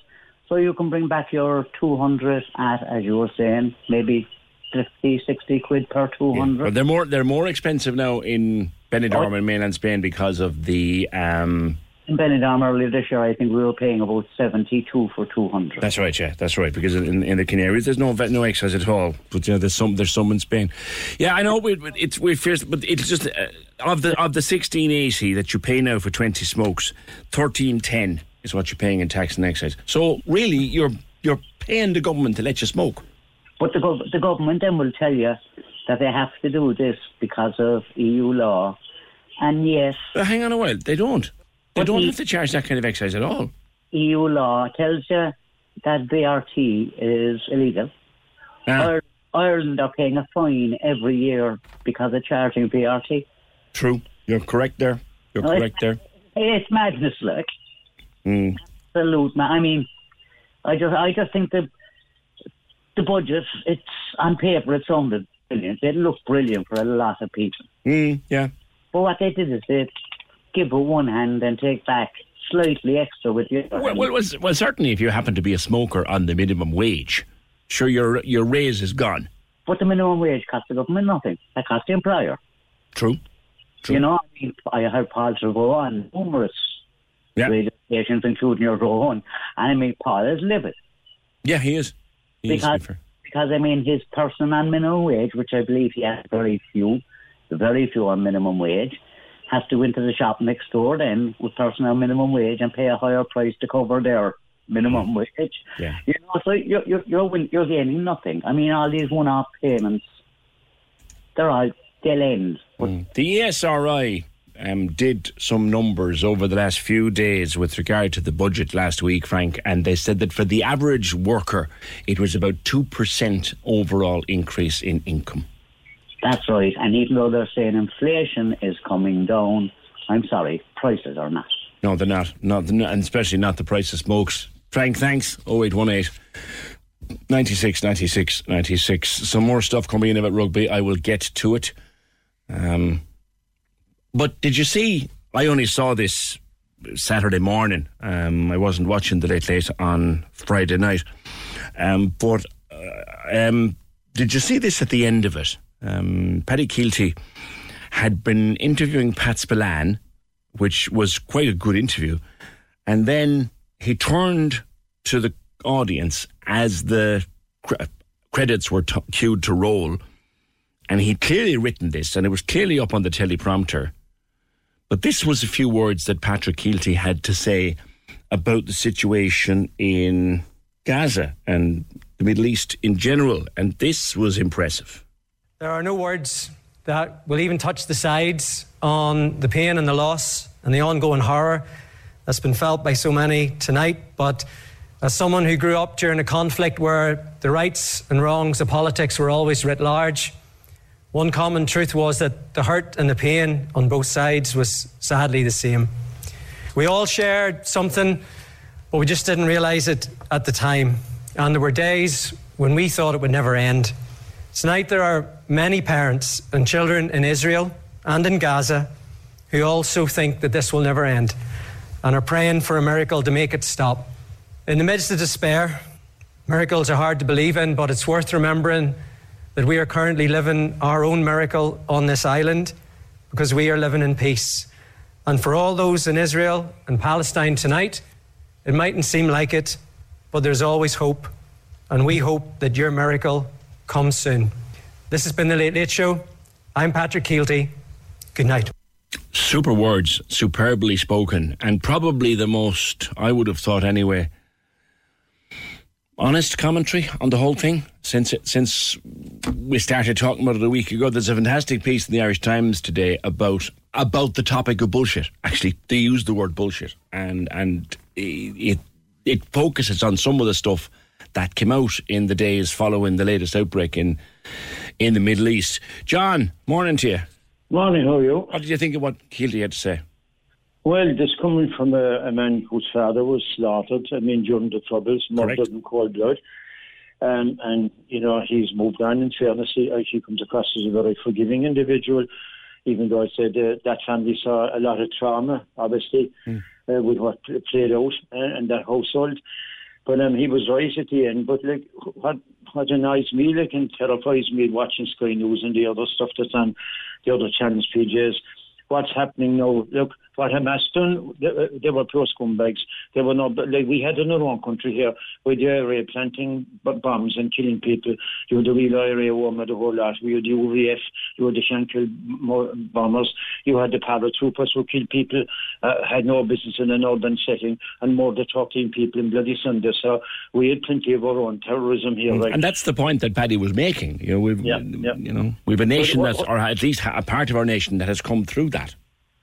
So you can bring back your 200 at, as you were saying, maybe 50, 60 quid per 200. But they're more they're more expensive now in Benidorm and mainland Spain because of the um In Benidorm earlier this year, I think we were paying about 72 for 200. that's right, yeah, that's right. Because in, in the Canaries, there's no vet- no excise at all. But you know, there's some there's some in Spain. Yeah, I know. We, we- it's we're fierce, but it's just uh, of the of the 1680 that you pay now for 20 smokes, 1310 is what you're paying in tax and excise. So really, you're you're paying the government to let you smoke. But the, gov- the government then will tell you that they have to do this because of EU law. And yes, But hang on a while, they don't. They don't have to charge that kind of excise at all. EU law tells you that VRT is illegal. Ah. Ir- Ireland are paying a fine every year because of charging VRT. True, you're correct there. You're No, correct there. It's madness, like Mm. absolute. Ma- I mean, I just, I just think the the budget. It's on paper, it sounded brilliant. It looked brilliant for a lot of people. Mm, yeah. But what they did is they give with one hand and take back slightly extra with the. Well, well, well, well, certainly if you happen to be a smoker on the minimum wage, sure your your raise is gone. But the minimum wage costs the government nothing. That costs the employer. True. You know, I, mean, I heard Paul Trevor on numerous Yeah. radio stations, including your own, and I mean, Paul is livid. Yeah, he is. He is, because, fair. because, I mean, his person on minimum wage, which I believe he has very few, very few on minimum wage, has to go into the shop next door then with person on minimum wage and pay a higher price to cover their minimum wage. Yeah. You know, so you're, you're, you're, you're gaining nothing. I mean, all these one-off payments, they're all dead ends. But The ESRI um, did some numbers over the last few days with regard to the budget last week, Frank, and they said that for the average worker, it was about 2% overall increase in income. That's right. And even though they're saying inflation is coming down, I'm sorry, prices are not. No, they're not. not and especially not the price of smokes. Frank, thanks. 0818 96 96 96. Some more stuff coming in about rugby. I will get to it. Um, but did you see? I only saw this Saturday morning. Um, I wasn't watching the late late on Friday night. Um, but uh, um, did you see this at the end of it? Um, Paddy Kielty had been interviewing Pat Spillane, which was quite a good interview, and then he turned to the audience as the cre- credits were t- cued to roll, and he'd clearly written this, and it was clearly up on the teleprompter. But this was a few words that Patrick Kielty had to say about the situation in Gaza and the Middle East in general, and this was impressive. There are no words that will even touch the sides on the pain and the loss and the ongoing horror that's been felt by so many tonight. But as someone who grew up during a conflict where the rights and wrongs of politics were always writ large, one common truth was that the hurt and the pain on both sides was sadly the same. We all shared something, but we just didn't realize it at the time. And there were days when we thought it would never end. Tonight, there are many parents and children in Israel and in Gaza who also think that this will never end and are praying for a miracle to make it stop. In the midst of despair, miracles are hard to believe in, but it's worth remembering that we are currently living our own miracle on this island because we are living in peace. And for all those in Israel and Palestine tonight, it mightn't seem like it, but there's always hope. And we hope that your miracle comes soon. This has been the Late Late Show. I'm Patrick Kielty. Good night. Super words, superbly spoken, and probably the most, I would have thought anyway, honest commentary on the whole thing since it, since we started talking about it a week ago. There's a fantastic piece in the Irish Times today about about the topic of bullshit. Actually, they use the word bullshit, and and it it focuses on some of the stuff that came out in the days following the latest outbreak in in the Middle East. John, morning to you. Morning, how are you? What did you think of what Kielty had to say? Well, this coming from a, a man whose father was slaughtered, I mean, during the Troubles, murdered Correct. in cold blood. Um, and, you know, he's moved on. In fairness, he, he comes across as a very forgiving individual, even though I said uh, that family saw a lot of trauma, obviously, uh, with what pl- played out uh, in that household. But um, he was right at the end. But, like, what, what annoys me, like, and terrifies me watching Sky News and the other stuff that's on the other channels, PJs, what's happening now. Look, what Hamas done, they, uh, they were pro scumbags. They were not, like, we had in our own country here with the IRA planting b- bombs and killing people. You had the real IRA woman, the whole lot. You had the UVF, you had the Shankill bombers, you had the paratroopers who killed people, uh, had no business in an urban setting, and murdered 13 people in Bloody Sunday. So we had plenty of our own terrorism here, right? And that's the point that Paddy was making. You know, we've you know we've a nation that's, or at least a part of our nation that has come through that.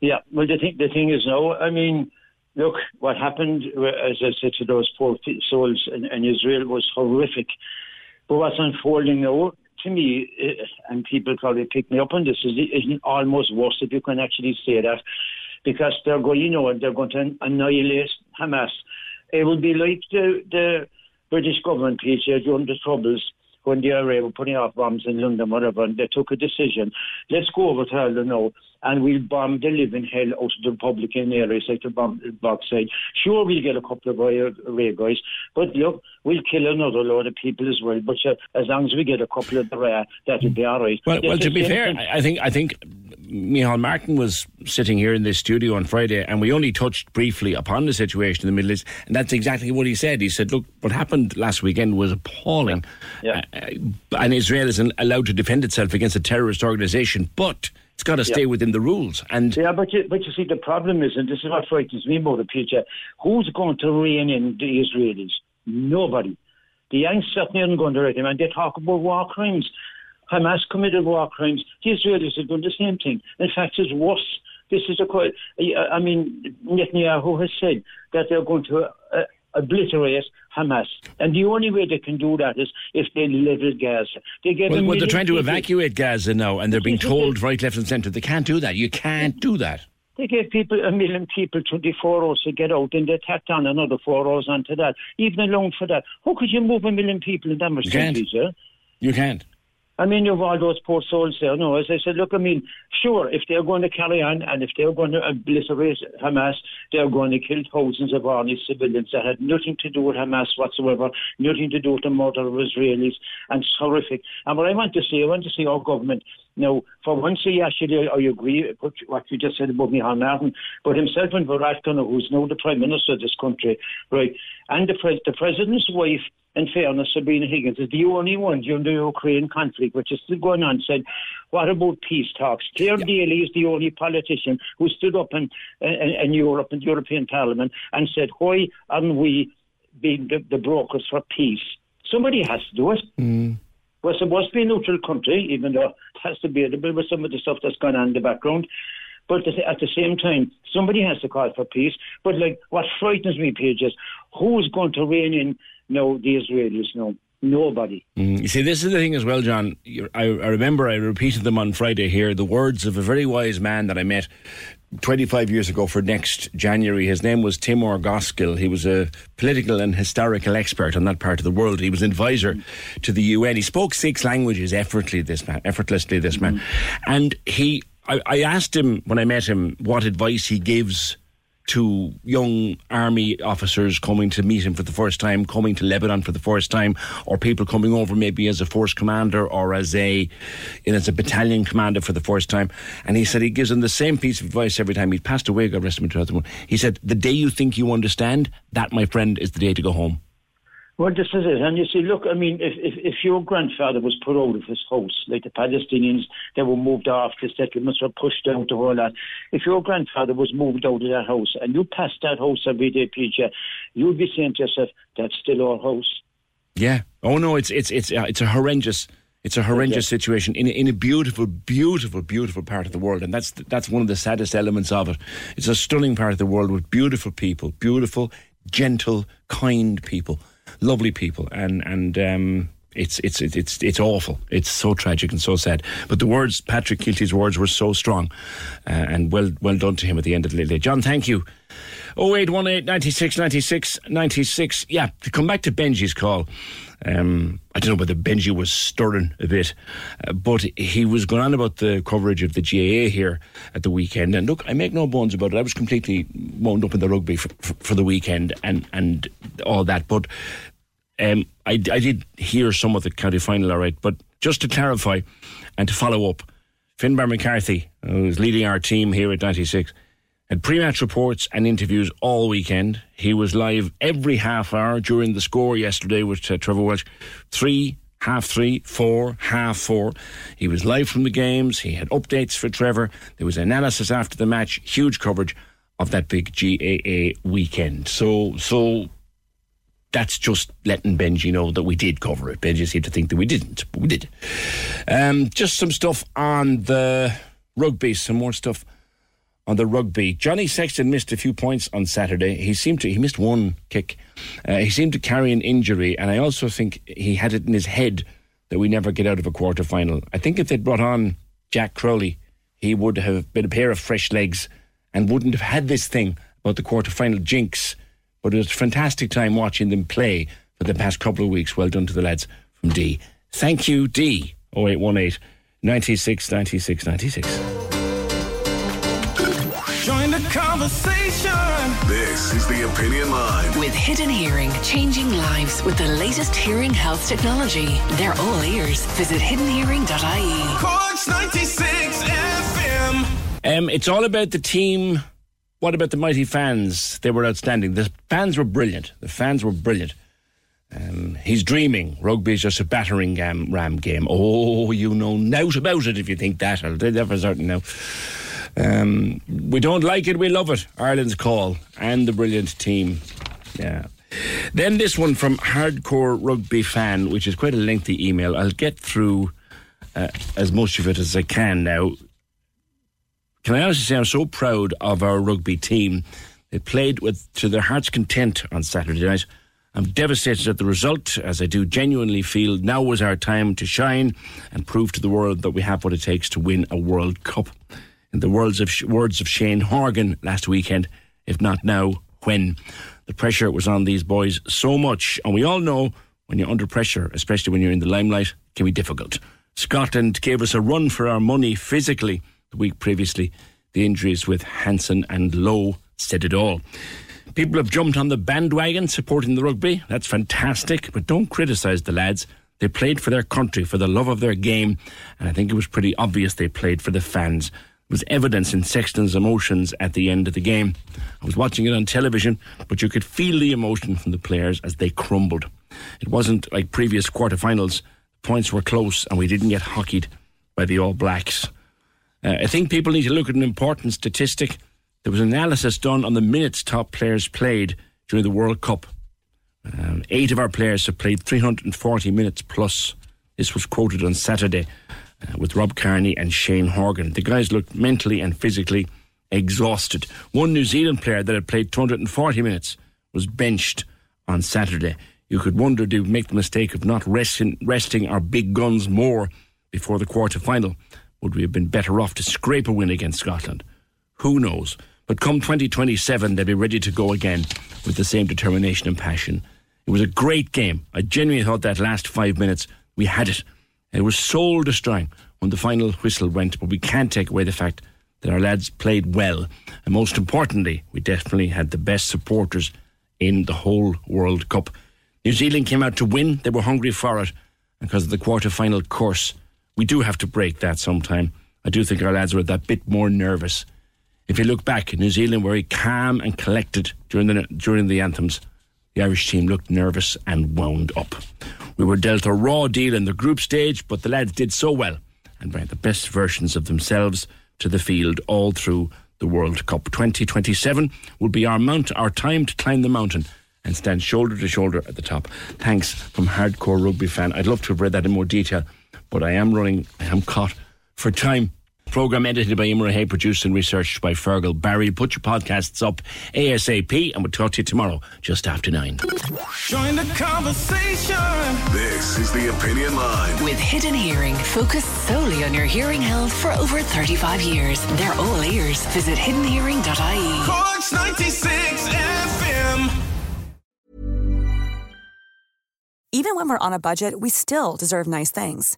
Yeah, well, the thing, the thing is now, I mean, look, what happened, uh, as I said to those poor souls in, in Israel was horrific. But what's unfolding now, to me, uh, and people probably pick me up on this, is, almost worse if you can actually say that, because they're going, you know, they're going to annihilate Hamas. It will be like the, the British government, PJ, during the Troubles, when the IRA were putting off bombs in London, whatever, and they took a decision. Let's go over to Ireland now, and we'll bomb the living hell out of the Republican areas like the bomb Bogside. Sure, we'll get a couple of IRA guys, but look, we'll kill another load of people as well. But uh, as long as we get a couple of the rare, that'll be all right. Well, well, to be fair. I think I think Micheál Martin was sitting here in this studio on Friday, and we only touched briefly upon the situation in the Middle East, and that's exactly what he said. He said, "Look, what happened last weekend was appalling, Yeah. Uh, and Israel isn't allowed to defend itself against a terrorist organisation, but it's got to stay Yeah. within the rules." And Yeah, but you, but you see, the problem is, and this is what frightens me about the future, who's going to rein in the Israelis? Nobody. The Yanks certainly aren't going to rein them, and they talk about war crimes. Hamas committed war crimes. The Israelis are doing the same thing. In fact, it's worse. This is a quite, I mean, Netanyahu has said that they're going to uh, obliterate Hamas. And the only way they can do that is if they level Gaza. They get well, well, they're trying to people- evacuate Gaza now, and they're being told right, left, and centre they can't do that. You can't do that. They gave people a million people 24 hours to get out, and they tacked on another four hours onto that. Even alone for that, how could you move a million people in that much You can't. sir? You can't. I mean, you've all those poor souls there. No, as I said, look, I mean, sure, if they're going to carry on and if they're going to obliterate Hamas, they're going to kill thousands of ordinary civilians that had nothing to do with Hamas whatsoever, nothing to do with the murder of Israelis, and it's horrific. And what I want to say, I want to see our government. Now, for once, I actually, I agree with what you just said about Micheál Martin, but himself and Varadkar, who's now the Prime Minister of this country, right, and the, pres- the President's wife, in fairness, Sabrina Higgins is the only one during the Ukraine conflict, which is still going on, said, what about peace talks? Clare Daly is the only politician who stood up in, in, in Europe, in the European Parliament, and said, why aren't we being the, the brokers for peace? Somebody has to do it. We're supposed to be a neutral country, even though it has to be a bit with some of the stuff that's going on in the background. But at the- at the same time, somebody has to call for peace. But like, what frightens me, Paige, is who's going to rein in now the Israelis? No, nobody. Mm, You see, this is the thing as well, John. I, I remember I repeated them on Friday here. The words of a very wise man that I met 25 years ago for next January. His name was Timur Göksel. He was a political and historical expert on that part of the world. He was an advisor to the UN. He spoke six languages effortlessly. This man, effortlessly. This man, and he. I, I asked him when I met him what advice he gives to young army officers coming to meet him for the first time, coming to Lebanon for the first time, or people coming over maybe as a force commander or as a in as a battalion commander for the first time. And he said he gives them the same piece of advice every time. He'd passed away, God rest him in 2001. He said, The day you think you understand, that, my friend, is the day to go home. Well, this is it. And you see, look, I mean, if, if, if your grandfather was put out of his house, like the Palestinians, they were moved off, the settlements were pushed out, the whole lot. If your grandfather was moved out of that house and you passed that house every day, PJ, you'd be saying to yourself, that's still our house. Yeah. Oh no, it's it's it's uh, it's a horrendous. It's a horrendous situation in a, in a beautiful, beautiful, beautiful part of the world, and that's that's one of the saddest elements of it. It's a stunning part of the world with beautiful people, beautiful, gentle, kind people, lovely people, and and um, it's it's it's it's awful. It's so tragic and so sad. But the words, Patrick Kielty's words, were so strong, uh, and well well done to him at the end of the day. John, thank you. 0818 96 96 96. Yeah, to come back to Benji's call. Um, I don't know whether Benji was stirring a bit, uh, but he was going on about the coverage of the GAA here at the weekend. And look, I make no bones about it. I was completely wound up in the rugby for, for, for the weekend and, and all that. But um, I, I did hear some of the county final, all right. But just to clarify and to follow up, Finbar McCarthy, who's leading our team here at 96, had pre-match reports and interviews all weekend. He was live every half hour during the score yesterday with uh, Trevor Welch. Three, half three, four, half four. He was live from the games. He had updates for Trevor. There was analysis after the match. Huge coverage of that big GAA weekend. So, so that's just letting Benji know that we did cover it. Benji seemed to think that we didn't, but we did. Um, just some stuff on the rugby, some more stuff on the rugby. Johnny Sexton missed a few points on Saturday. He seemed to, he missed one kick. Uh, he seemed to carry an injury, and I also think he had it in his head that we never get out of a quarter final. I think if they'd brought on Jack Crowley, he would have been a pair of fresh legs and wouldn't have had this thing about the quarter final jinx. But it was a fantastic time watching them play for the past couple of weeks. Well done to the lads from D Thank you, D. 0818 96 96 96. Join the conversation. This is the Opinion Line. With Hidden Hearing, changing lives with the latest hearing health technology. They're all ears. Visit hiddenhearing.ie. Corks 96 FM. Um, it's all about the team. What about the mighty fans? They were outstanding. The fans were brilliant. The fans were brilliant. Um, he's dreaming. Rugby is just a battering um, ram game. Oh, you know nought about it if you think that. I'll tell you for certain now. Um, we don't like it, we love it. Ireland's call and the brilliant team. Yeah. Then this one from Hardcore Rugby Fan, which is quite a lengthy email. I'll get through uh, as much of it as I can now. Can I honestly say I'm so proud of our rugby team? They played with to their heart's content on Saturday night. I'm devastated at the result, as I do genuinely feel now was our time to shine and prove to the world that we have what it takes to win a World Cup. In the words of, words of Shane Horgan last weekend, if not now, when? The pressure was on these boys so much, and we all know when you're under pressure, especially when you're in the limelight, can be difficult. Scotland gave us a run for our money physically the week previously. The injuries with Hansen and Lowe said it all. People have jumped on the bandwagon supporting the rugby. That's fantastic, but don't criticise the lads. They played for their country, for the love of their game, and I think it was pretty obvious they played for the fans. There was evidence in Sexton's emotions at the end of the game. I was watching it on television, but you could feel the emotion from the players as they crumbled. It wasn't like previous quarterfinals. Points were close, and we didn't get hockeyed by the All Blacks. Uh, I think people need to look at an important statistic. There was analysis done on the minutes top players played during the World Cup. Um, eight of our players have played 340 minutes plus. This was quoted on Saturday uh, with Rob Kearney and Shane Horgan. The guys looked mentally and physically exhausted. One New Zealand player that had played 240 minutes was benched on Saturday. You could wonder did we make the mistake of not resting, resting our big guns more before the quarter final? Would we have been better off to scrape a win against Scotland? Who knows? But come 2027, they'll be ready to go again with the same determination and passion. It was a great game. I genuinely thought that last five minutes we had it. It was soul destroying when the final whistle went, but we can't take away the fact that our lads played well. And most importantly, we definitely had the best supporters in the whole World Cup. New Zealand came out to win. They were hungry for it. Because of the quarter final course, we do have to break that sometime. I do think our lads were that bit more nervous. If you look back, New Zealand were very calm and collected during the during the anthems. The Irish team looked nervous and wound up. We were dealt a raw deal in the group stage, but the lads did so well and brought the best versions of themselves to the field all through the World Cup. 2027 will be our mount, our time to climb the mountain and stand shoulder to shoulder at the top. Thanks from hardcore rugby fan. I'd love to have read that in more detail, but I am running, I am caught for time. Program edited by Imra Hay, produced and researched by Fergal Barry. Put your podcasts up ASAP, and we'll talk to you tomorrow just after nine. Join the conversation. This is the Opinion Line. With Hidden Hearing, focused solely on your hearing health for over 35 years. They're all ears. Visit hiddenhearing.ie. Corks 96 FM. Even when we're on a budget, we still deserve nice things.